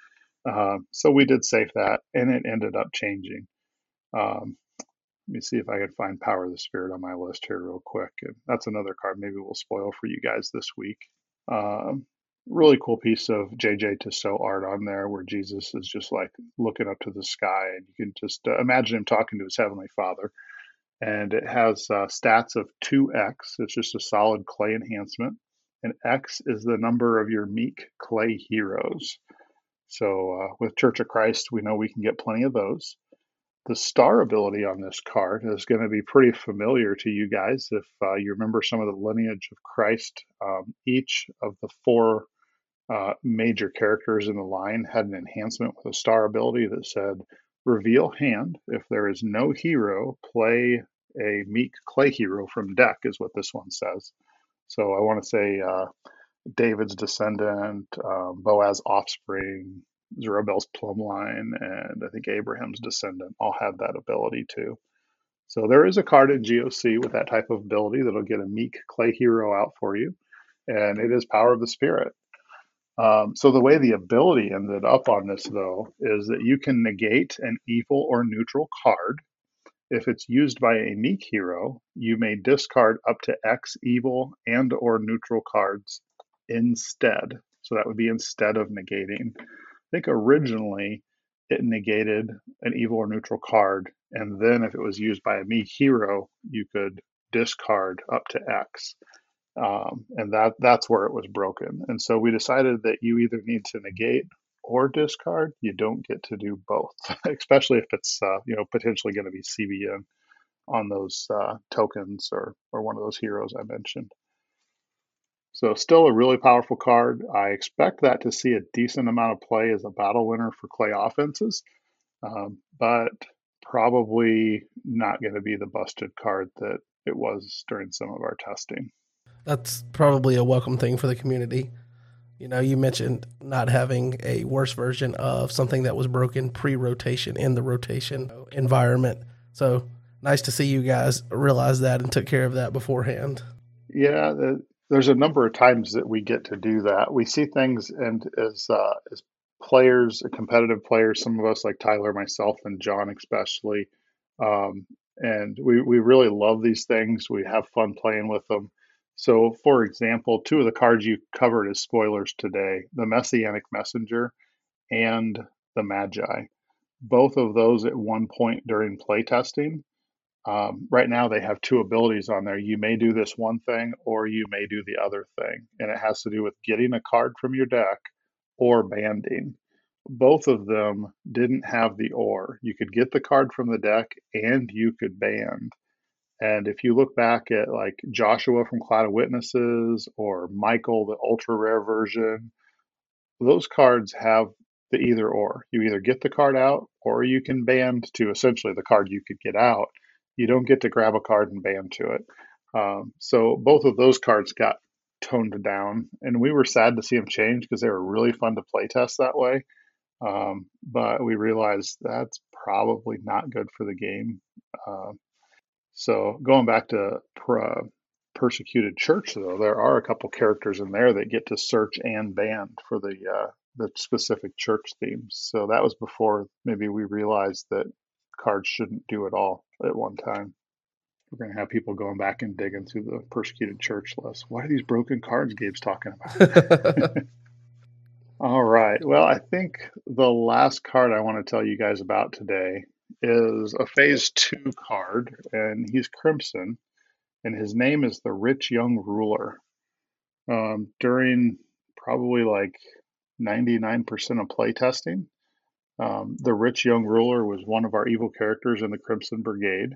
Uh, so we did save that, and it ended up changing. Um, let me see if I can find Power of the Spirit on my list here real quick. And that's another card maybe we'll spoil for you guys this week. Um, really cool piece of JJ Tissot art on there where Jesus is just like looking up to the sky and you can just uh, imagine him talking to his heavenly father. And it has uh, stats of 2x. It's just a solid clay enhancement. And X is the number of your meek clay heroes. So uh, with Church of Christ, we know we can get plenty of those. The star ability on this card is going to be pretty familiar to you guys if uh, you remember some of the lineage of Christ. Um, each of the four uh, major characters in the line had an enhancement with a star ability that said, Reveal hand. If there is no hero, play a meek clay hero from deck, is what this one says. So I want to say uh, David's descendant, um, Boaz offspring, Zerubbabel's plumb line, and I think Abraham's descendant all have that ability too. So there is a card in GOC with that type of ability that'll get a meek clay hero out for you, and it is Power of the Spirit. Um, so the way the ability ended up on this, though, is that you can negate an evil or neutral card, If it's used by a meek hero, you may discard up to X evil and or neutral cards instead. So that would be instead of negating. I think originally it negated an evil or neutral card, and then if it was used by a meek hero, you could discard up to X. Um, and that that's where it was broken. And so we decided that you either need to negate or discard. You don't get to do both, especially if it's uh, you know potentially going to be CBN on those uh, tokens or or one of those heroes I mentioned. So still a really powerful card. I expect that to see a decent amount of play as a battle winner for clay offenses, um, but probably not going to be the busted card that it was during some of our testing. That's probably a welcome thing for the community. You know, you mentioned not having a worse version of something that was broken pre-rotation in the rotation environment. So nice to see you guys realize that and took care of that beforehand. Yeah, the, there's a number of times that we get to do that. We see things, and as uh, as players, competitive players, some of us like Tyler, myself, and John especially, um, and we we really love these things. We have fun playing with them. So, for example, two of the cards you covered as spoilers today: the Messianic Messenger and the Magi. Both of those at one point during playtesting um, right now, they have two abilities on there. You may do this one thing, or you may do the other thing, and it has to do with getting a card from your deck or banding. Both of them didn't have the or. You could get the card from the deck, and you could band. And if you look back at like Joshua from Cloud of Witnesses or Michael, the ultra rare version, those cards have the either or. You either get the card out or you can band to essentially the card you could get out you don't get to grab a card and band to it. Um, so both of those cards got toned down, and we were sad to see them change because they were really fun to play test that way. Um, but we realized that's probably not good for the game. Uh, so going back to per, persecuted church, though, there are a couple characters in there that get to search and band for the uh, the specific church themes. So that was before maybe we realized that cards shouldn't do it all at one time. We're going to have people going back and digging through the persecuted church list. What are these broken cards Gabe's talking about? all right. Well, I think the last card I want to tell you guys about today is a phase two card, and he's Crimson, and his name is the Rich Young Ruler. Um, during probably like 99% of playtesting, um, the rich young ruler was one of our evil characters in the Crimson Brigade,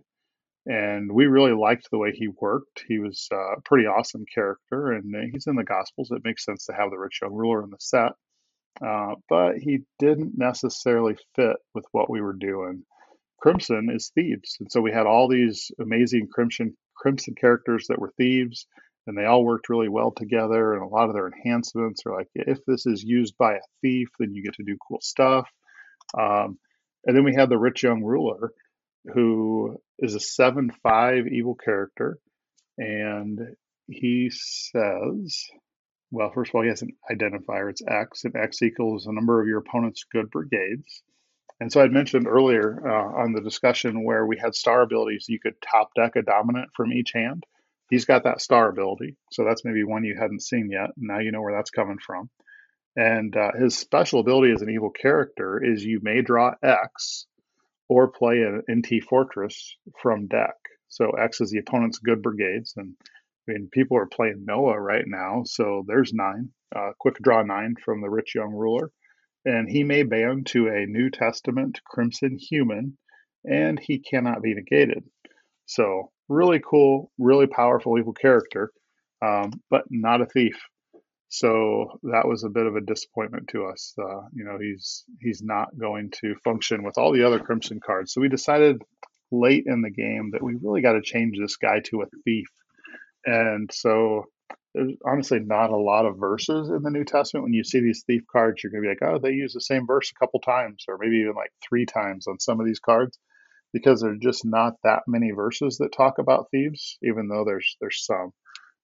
and we really liked the way he worked. He was uh, a pretty awesome character, and he's in the Gospels. It makes sense to have the rich young ruler in the set, uh, but he didn't necessarily fit with what we were doing. Crimson is thieves, and so we had all these amazing Crimson Crimson characters that were thieves, and they all worked really well together. And a lot of their enhancements are like, if this is used by a thief, then you get to do cool stuff um, and then we have the rich young ruler, who is a 7 5 evil character. And he says, well, first of all, he has an identifier. It's X, and X equals the number of your opponent's good brigades. And so I'd mentioned earlier uh, on the discussion where we had star abilities, you could top deck a dominant from each hand. He's got that star ability. So that's maybe one you hadn't seen yet. Now you know where that's coming from. And uh, his special ability as an evil character is you may draw X or play an NT Fortress from deck. So X is the opponent's good brigades. And I mean, people are playing Noah right now. So there's nine. Uh, quick draw nine from the rich young ruler. And he may band to a New Testament Crimson Human, and he cannot be negated. So, really cool, really powerful evil character, um, but not a thief. So that was a bit of a disappointment to us. Uh, you know, he's he's not going to function with all the other Crimson cards. So we decided late in the game that we really got to change this guy to a thief. And so there's honestly not a lot of verses in the New Testament. When you see these thief cards, you're going to be like, oh, they use the same verse a couple times, or maybe even like three times on some of these cards, because there's just not that many verses that talk about thieves, even though there's there's some.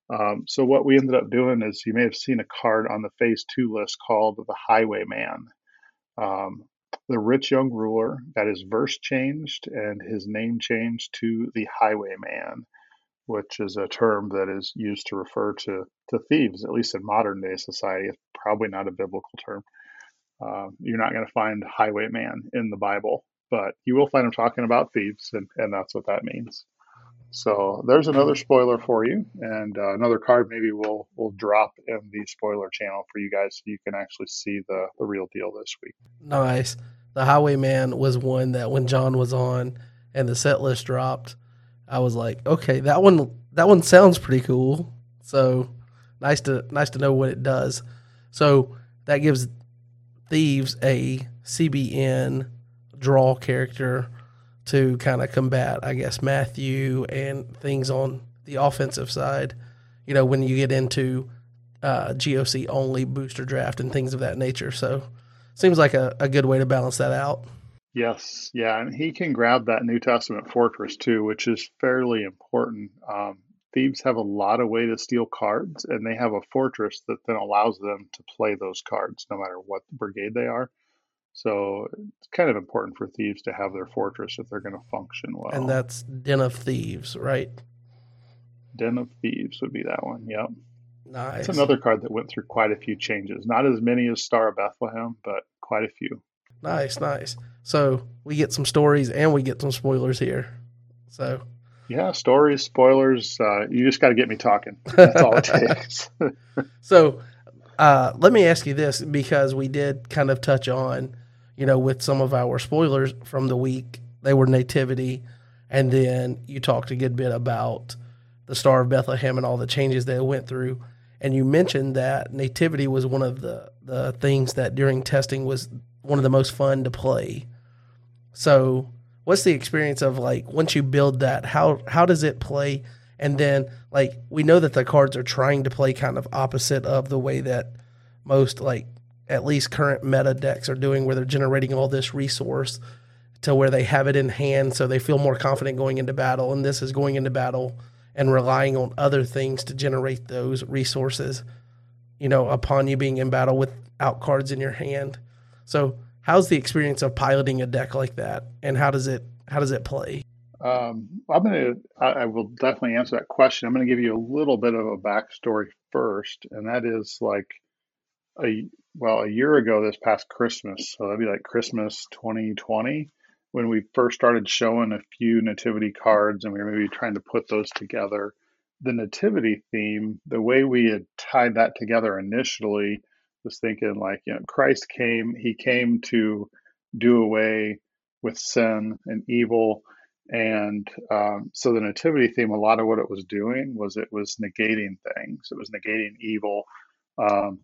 Um, so what we ended up doing is you may have seen a card on the phase two list called the Highwayman. Um, the rich young ruler got his verse changed and his name changed to the highwayman, which is a term that is used to refer to, to thieves, at least in modern day society. It's probably not a biblical term. Uh, you're not going to find highwayman in the Bible, but you will find him talking about thieves, and, and that's what that means. So there's another spoiler for you, and uh, another card maybe we'll we'll drop in the spoiler channel for you guys so you can actually see the the real deal this week. Nice. The Highwayman was one that when John was on and the set list dropped, I was like, okay, that one that one sounds pretty cool. So nice to nice to know what it does. So that gives thieves a CBN draw character to kind of combat, I guess, Matthew and things on the offensive side. You know, when you get into uh, GOC only booster draft and things of that nature. So, seems like a, a good way to balance that out. Yes, yeah, and he can grab that New Testament fortress too, which is fairly important. Um, thieves have a lot of way to steal cards, and they have a fortress that then allows them to play those cards, no matter what brigade they are. So it's kind of important for thieves to have their fortress if they're going to function well. And that's Den of Thieves, right? Den of Thieves would be that one. Yep. Nice. It's another card that went through quite a few changes. Not as many as Star of Bethlehem, but quite a few. Nice, nice. So we get some stories and we get some spoilers here. So yeah, stories, spoilers. Uh, you just got to get me talking. That's all it takes. so uh, let me ask you this because we did kind of touch on, you know, with some of our spoilers from the week, they were nativity, and then you talked a good bit about the Star of Bethlehem and all the changes they went through, and you mentioned that nativity was one of the the things that during testing was one of the most fun to play. So, what's the experience of like once you build that? How how does it play? And then, like, we know that the cards are trying to play kind of opposite of the way that most, like, at least current meta decks are doing, where they're generating all this resource to where they have it in hand so they feel more confident going into battle. And this is going into battle and relying on other things to generate those resources, you know, upon you being in battle without cards in your hand. So, how's the experience of piloting a deck like that, and how does it how does it play? Um, I'm going to, I will definitely answer that question. I'm to give you a little bit of a backstory first, and that is like a, well, a year ago this past Christmas, so that'd be like Christmas 2020, when we first started showing a few nativity cards and we were maybe trying to put those together. The nativity theme, the way we had tied that together initially was thinking like, you know, Christ came, he came to do away with sin and evil and um, so the nativity theme, a lot of what it was doing was it was negating things. It was negating evil. Um,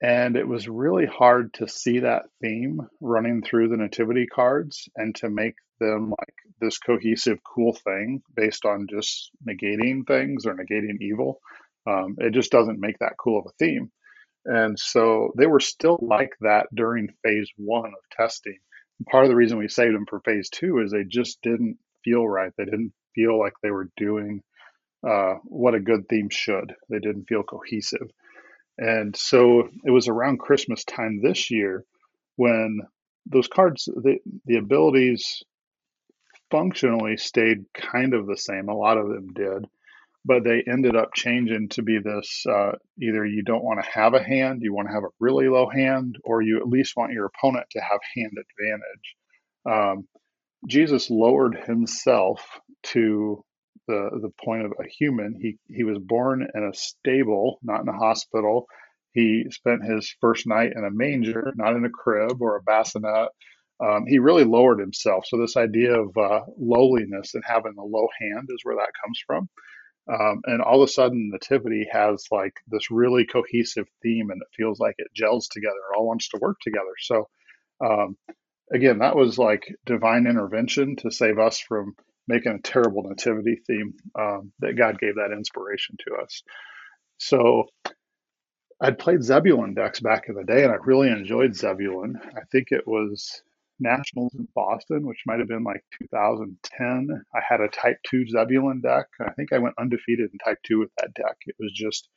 and it was really hard to see that theme running through the nativity cards and to make them like this cohesive, cool thing based on just negating things or negating evil. Um, it just doesn't make that cool of a theme. And so they were still like that during phase one of testing part of the reason we saved them for phase two is they just didn't feel right. They didn't feel like they were doing uh, what a good theme should. They didn't feel cohesive. And so it was around Christmas time this year when those cards, the, the abilities functionally stayed kind of the same. A lot of them did, but they ended up changing to be this uh, either you don't want to have a hand, you want to have a really low hand, or you at least want your opponent to have hand advantage. Um, Jesus lowered himself to the the point of a human. He he was born in a stable, not in a hospital. He spent his first night in a manger, not in a crib or a bassinet. Um, he really lowered himself. So this idea of uh, lowliness and having a low hand is where that comes from. Um, and all of a sudden, Nativity has like this really cohesive theme, and it feels like it gels together. It all wants to work together. So um, again, that was like divine intervention to save us from making a terrible nativity theme. Um, that God gave that inspiration to us. So I'd played Zebulon decks back in the day, and I really enjoyed Zebulon. I think it was Nationals in Boston, which might have been like 2010. I had a Type 2 Zebulon deck. I think I went undefeated in Type 2 with that deck. It was just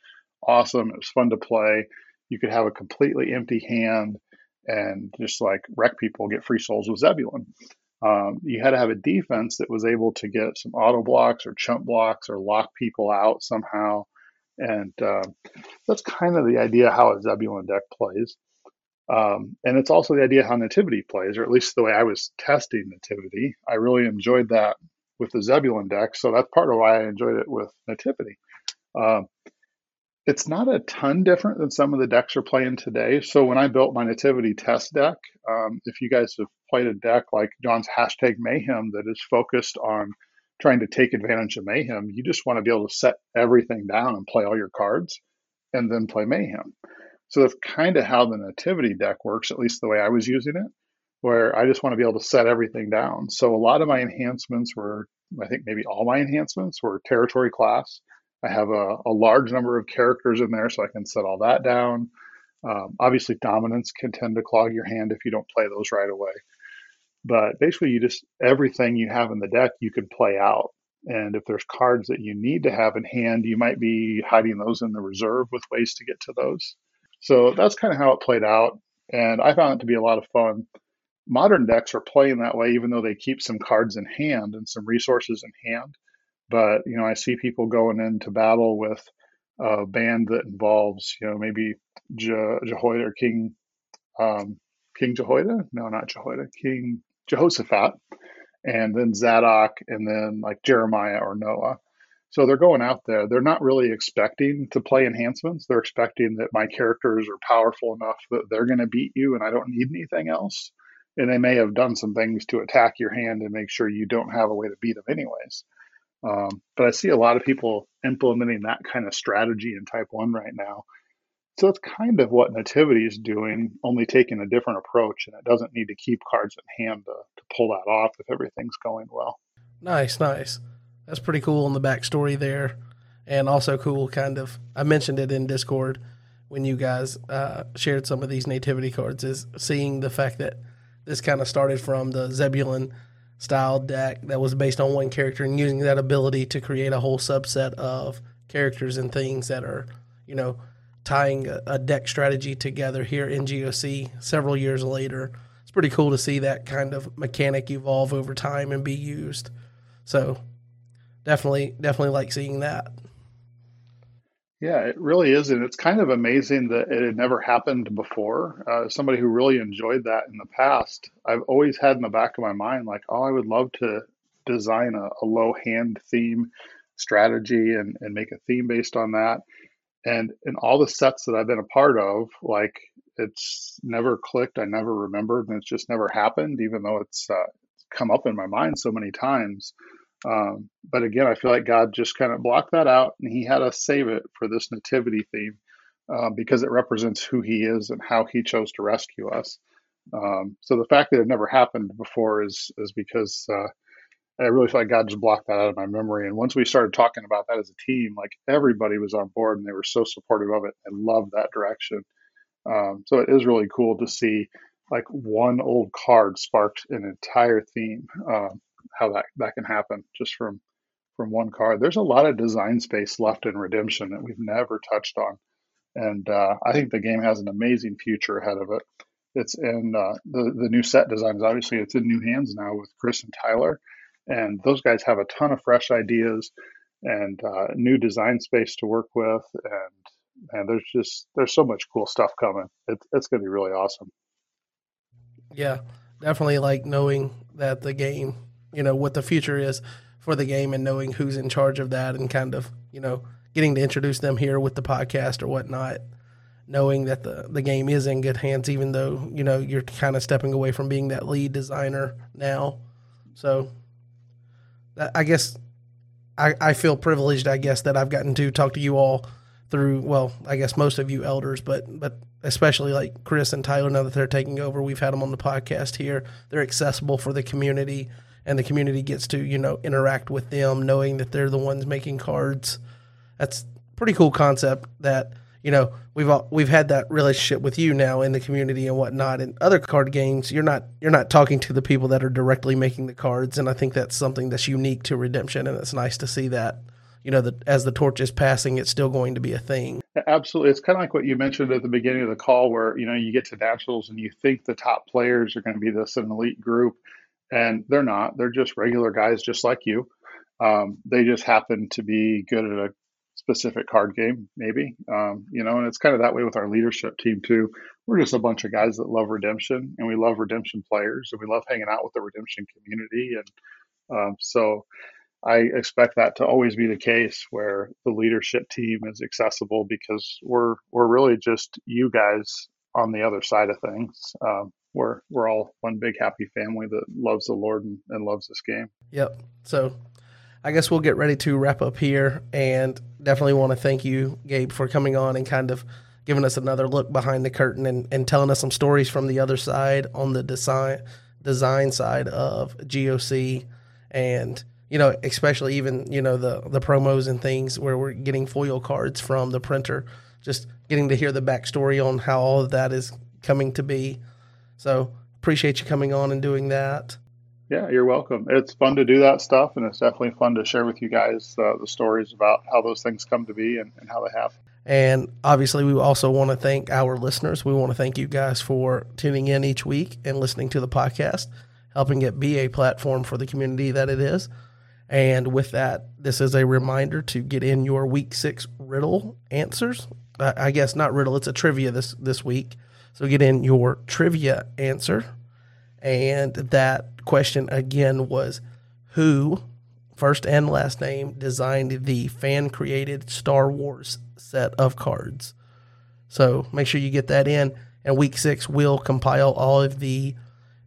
awesome. It was fun to play. You could have a completely empty hand and just like wreck people, get free souls with Zebulon. Um, you had to have a defense that was able to get some auto blocks or chump blocks or lock people out somehow. And uh, that's kind of the idea how a Zebulon deck plays. Um, and it's also the idea how Nativity plays, or at least the way I was testing Nativity. I really enjoyed that with the Zebulon deck. So that's part of why I enjoyed it with Nativity. Um, it's not a ton different than some of the decks are playing today. So when I built my Nativity test deck, um, if you guys have played a deck like John's hashtag Mayhem that is focused on trying to take advantage of Mayhem, you just want to be able to set everything down and play all your cards and then play Mayhem. So that's kind of how the Nativity deck works, at least the way I was using it, where I just want to be able to set everything down. So a lot of my enhancements were, I think maybe all my enhancements were territory class. I have a, a large number of characters in there, so I can set all that down. Um, obviously, dominance can tend to clog your hand if you don't play those right away. But basically, you just everything you have in the deck you can play out. And if there's cards that you need to have in hand, you might be hiding those in the reserve with ways to get to those. So that's kind of how it played out. And I found it to be a lot of fun. Modern decks are playing that way, even though they keep some cards in hand and some resources in hand. But, you know, I see people going into battle with a band that involves, you know, maybe Je- Jehoiada or King, um, King Jehoiada? No, not Jehoiada, King Jehoshaphat, and then Zadok, and then like Jeremiah or Noah. So they're going out there. They're not really expecting to play enhancements. They're expecting that my characters are powerful enough that they're going to beat you and I don't need anything else. And they may have done some things to attack your hand and make sure you don't have a way to beat them, anyways. Um, but I see a lot of people implementing that kind of strategy in Type 1 right now. So it's kind of what Nativity is doing, only taking a different approach, and it doesn't need to keep cards in hand to, to pull that off if everything's going well. Nice, nice that's pretty cool in the backstory there, and also cool. Kind of, I mentioned it in Discord when you guys uh, shared some of these nativity cards. Is seeing the fact that this kind of started from the Zebulon style deck that was based on one character and using that ability to create a whole subset of characters and things that are, you know, tying a, a deck strategy together here in GOC several years later. It's pretty cool to see that kind of mechanic evolve over time and be used. So definitely definitely like seeing that. Yeah, it really is, and it's kind of amazing that it had never happened before. Uh, somebody who really enjoyed that in the past, I've always had in the back of my mind, like, oh, I would love to design a, a low hand theme strategy and, and make a theme based on that. And in all the sets that I've been a part of, like, it's never clicked. I never remembered, and it's just never happened, even though it's uh, come up in my mind so many times. Um, but again, I feel like God just kind of blocked that out and he had us save it for this nativity theme uh, because it represents who he is and how he chose to rescue us. Um, so the fact that it never happened before is, is because uh, I really feel like God just blocked that out of my memory. And once we started talking about that as a team, like everybody was on board and they were so supportive of it and loved that direction. Um, so it is really cool to see like one old card sparked an entire theme. Um, how that that can happen just from from one card. There's a lot of design space left in Redemption that we've never touched on, and uh, I think the game has an amazing future ahead of it. It's in uh, the the new set designs. Obviously, it's in new hands now with Chris and Tyler, and those guys have a ton of fresh ideas and uh, new design space to work with, and and there's just there's so much cool stuff coming. It's it's going to be really awesome. Yeah, definitely like knowing that the game you know what the future is for the game and knowing who's in charge of that and kind of you know getting to introduce them here with the podcast or whatnot knowing that the, the game is in good hands even though you know you're kind of stepping away from being that lead designer now. So i guess I, I feel privileged i guess that i've gotten to talk to you all through well i guess most of you elders but but especially like chris and tyler now that they're taking over we've had them on the podcast here. They're accessible for the community and the community gets to you know interact with them, knowing that they're the ones making cards. That's pretty cool concept. That you know we've all, we've had that relationship with you now in the community and whatnot. In other card games, you're not you're not talking to the people that are directly making the cards, and I think that's something that's unique to Redemption, and it's nice to see that. You know, that as the torch is passing, it's still going to be a thing. Absolutely. It's kind of like what you mentioned at the beginning of the call, where you know you get to nationals and you think the top players are going to be this an elite group, and they're not. They're just regular guys, just like you. Um, they just happen to be good at a specific card game, maybe. Um, you know, and it's kind of that way with our leadership team too. We're just a bunch of guys that love redemption, and we love redemption players, and we love hanging out with the redemption community, and um, so I expect that to always be the case where the leadership team is accessible because we're we're really just you guys on the other side of things. Um, we're we're all one big happy family that loves the Lord and, and loves this game. Yep. So I guess we'll get ready to wrap up here and definitely want to thank you, Gabe, for coming on and kind of giving us another look behind the curtain and, and telling us some stories from the other side on the design design side of GOC and you know, especially even you know the the promos and things where we're getting foil cards from the printer, just getting to hear the backstory on how all of that is coming to be. So appreciate you coming on and doing that. Yeah, you're welcome. It's fun to do that stuff, and it's definitely fun to share with you guys uh, the stories about how those things come to be and, and how they happen. And obviously, we also want to thank our listeners. We want to thank you guys for tuning in each week and listening to the podcast, helping it be a platform for the community that it is. And with that, this is a reminder to get in your week six riddle answers. I guess not riddle; it's a trivia this this week. So get in your trivia answer, and that question again was who, first and last name, designed the fan created Star Wars set of cards. So make sure you get that in. And week six will compile all of the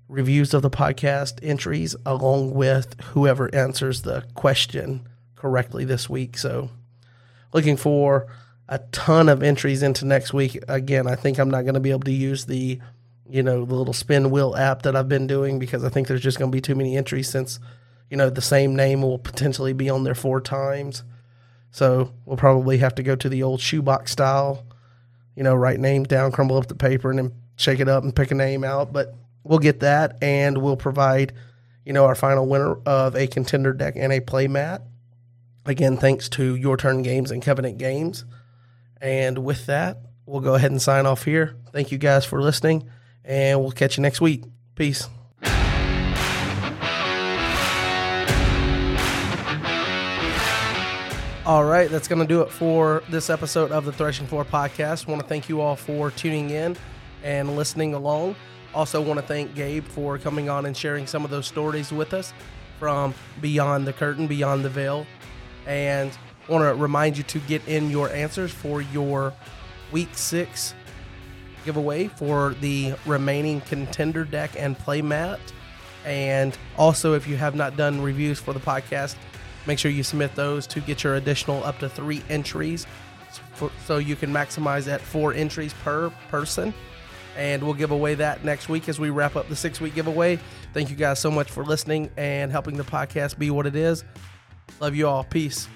reviews of the podcast entries along with whoever answers the question correctly this week. So, looking for a ton of entries into next week. Again, I think I'm not going to be able to use the you know the little spin wheel app that I've been doing because I think there's just going to be too many entries since you know the same name will potentially be on there four times. So, we'll probably have to go to the old shoebox style, you know, write names down, crumble up the paper and then shake it up and pick a name out, but we'll get that and we'll provide, you know, our final winner of a contender deck and a play mat. Again, thanks to Your Turn Games and Covenant Games. And with that, we'll go ahead and sign off here. Thank you guys for listening, and we'll catch you next week. Peace. All right, that's going to do it for this episode of the Threshing Floor podcast. Want to thank you all for tuning in and listening along. Also, want to thank Gabe for coming on and sharing some of those stories with us from beyond the curtain, beyond the veil. And want to remind you to get in your answers for your week six giveaway for the remaining contender deck and play mat. And also, if you have not done reviews for the podcast, make sure you submit those to get your additional up to three entries so you can maximize at four entries per person and we'll give away that next week as we wrap up the six week giveaway. Thank you guys so much for listening and helping the podcast be what it is. Love you all. Peace.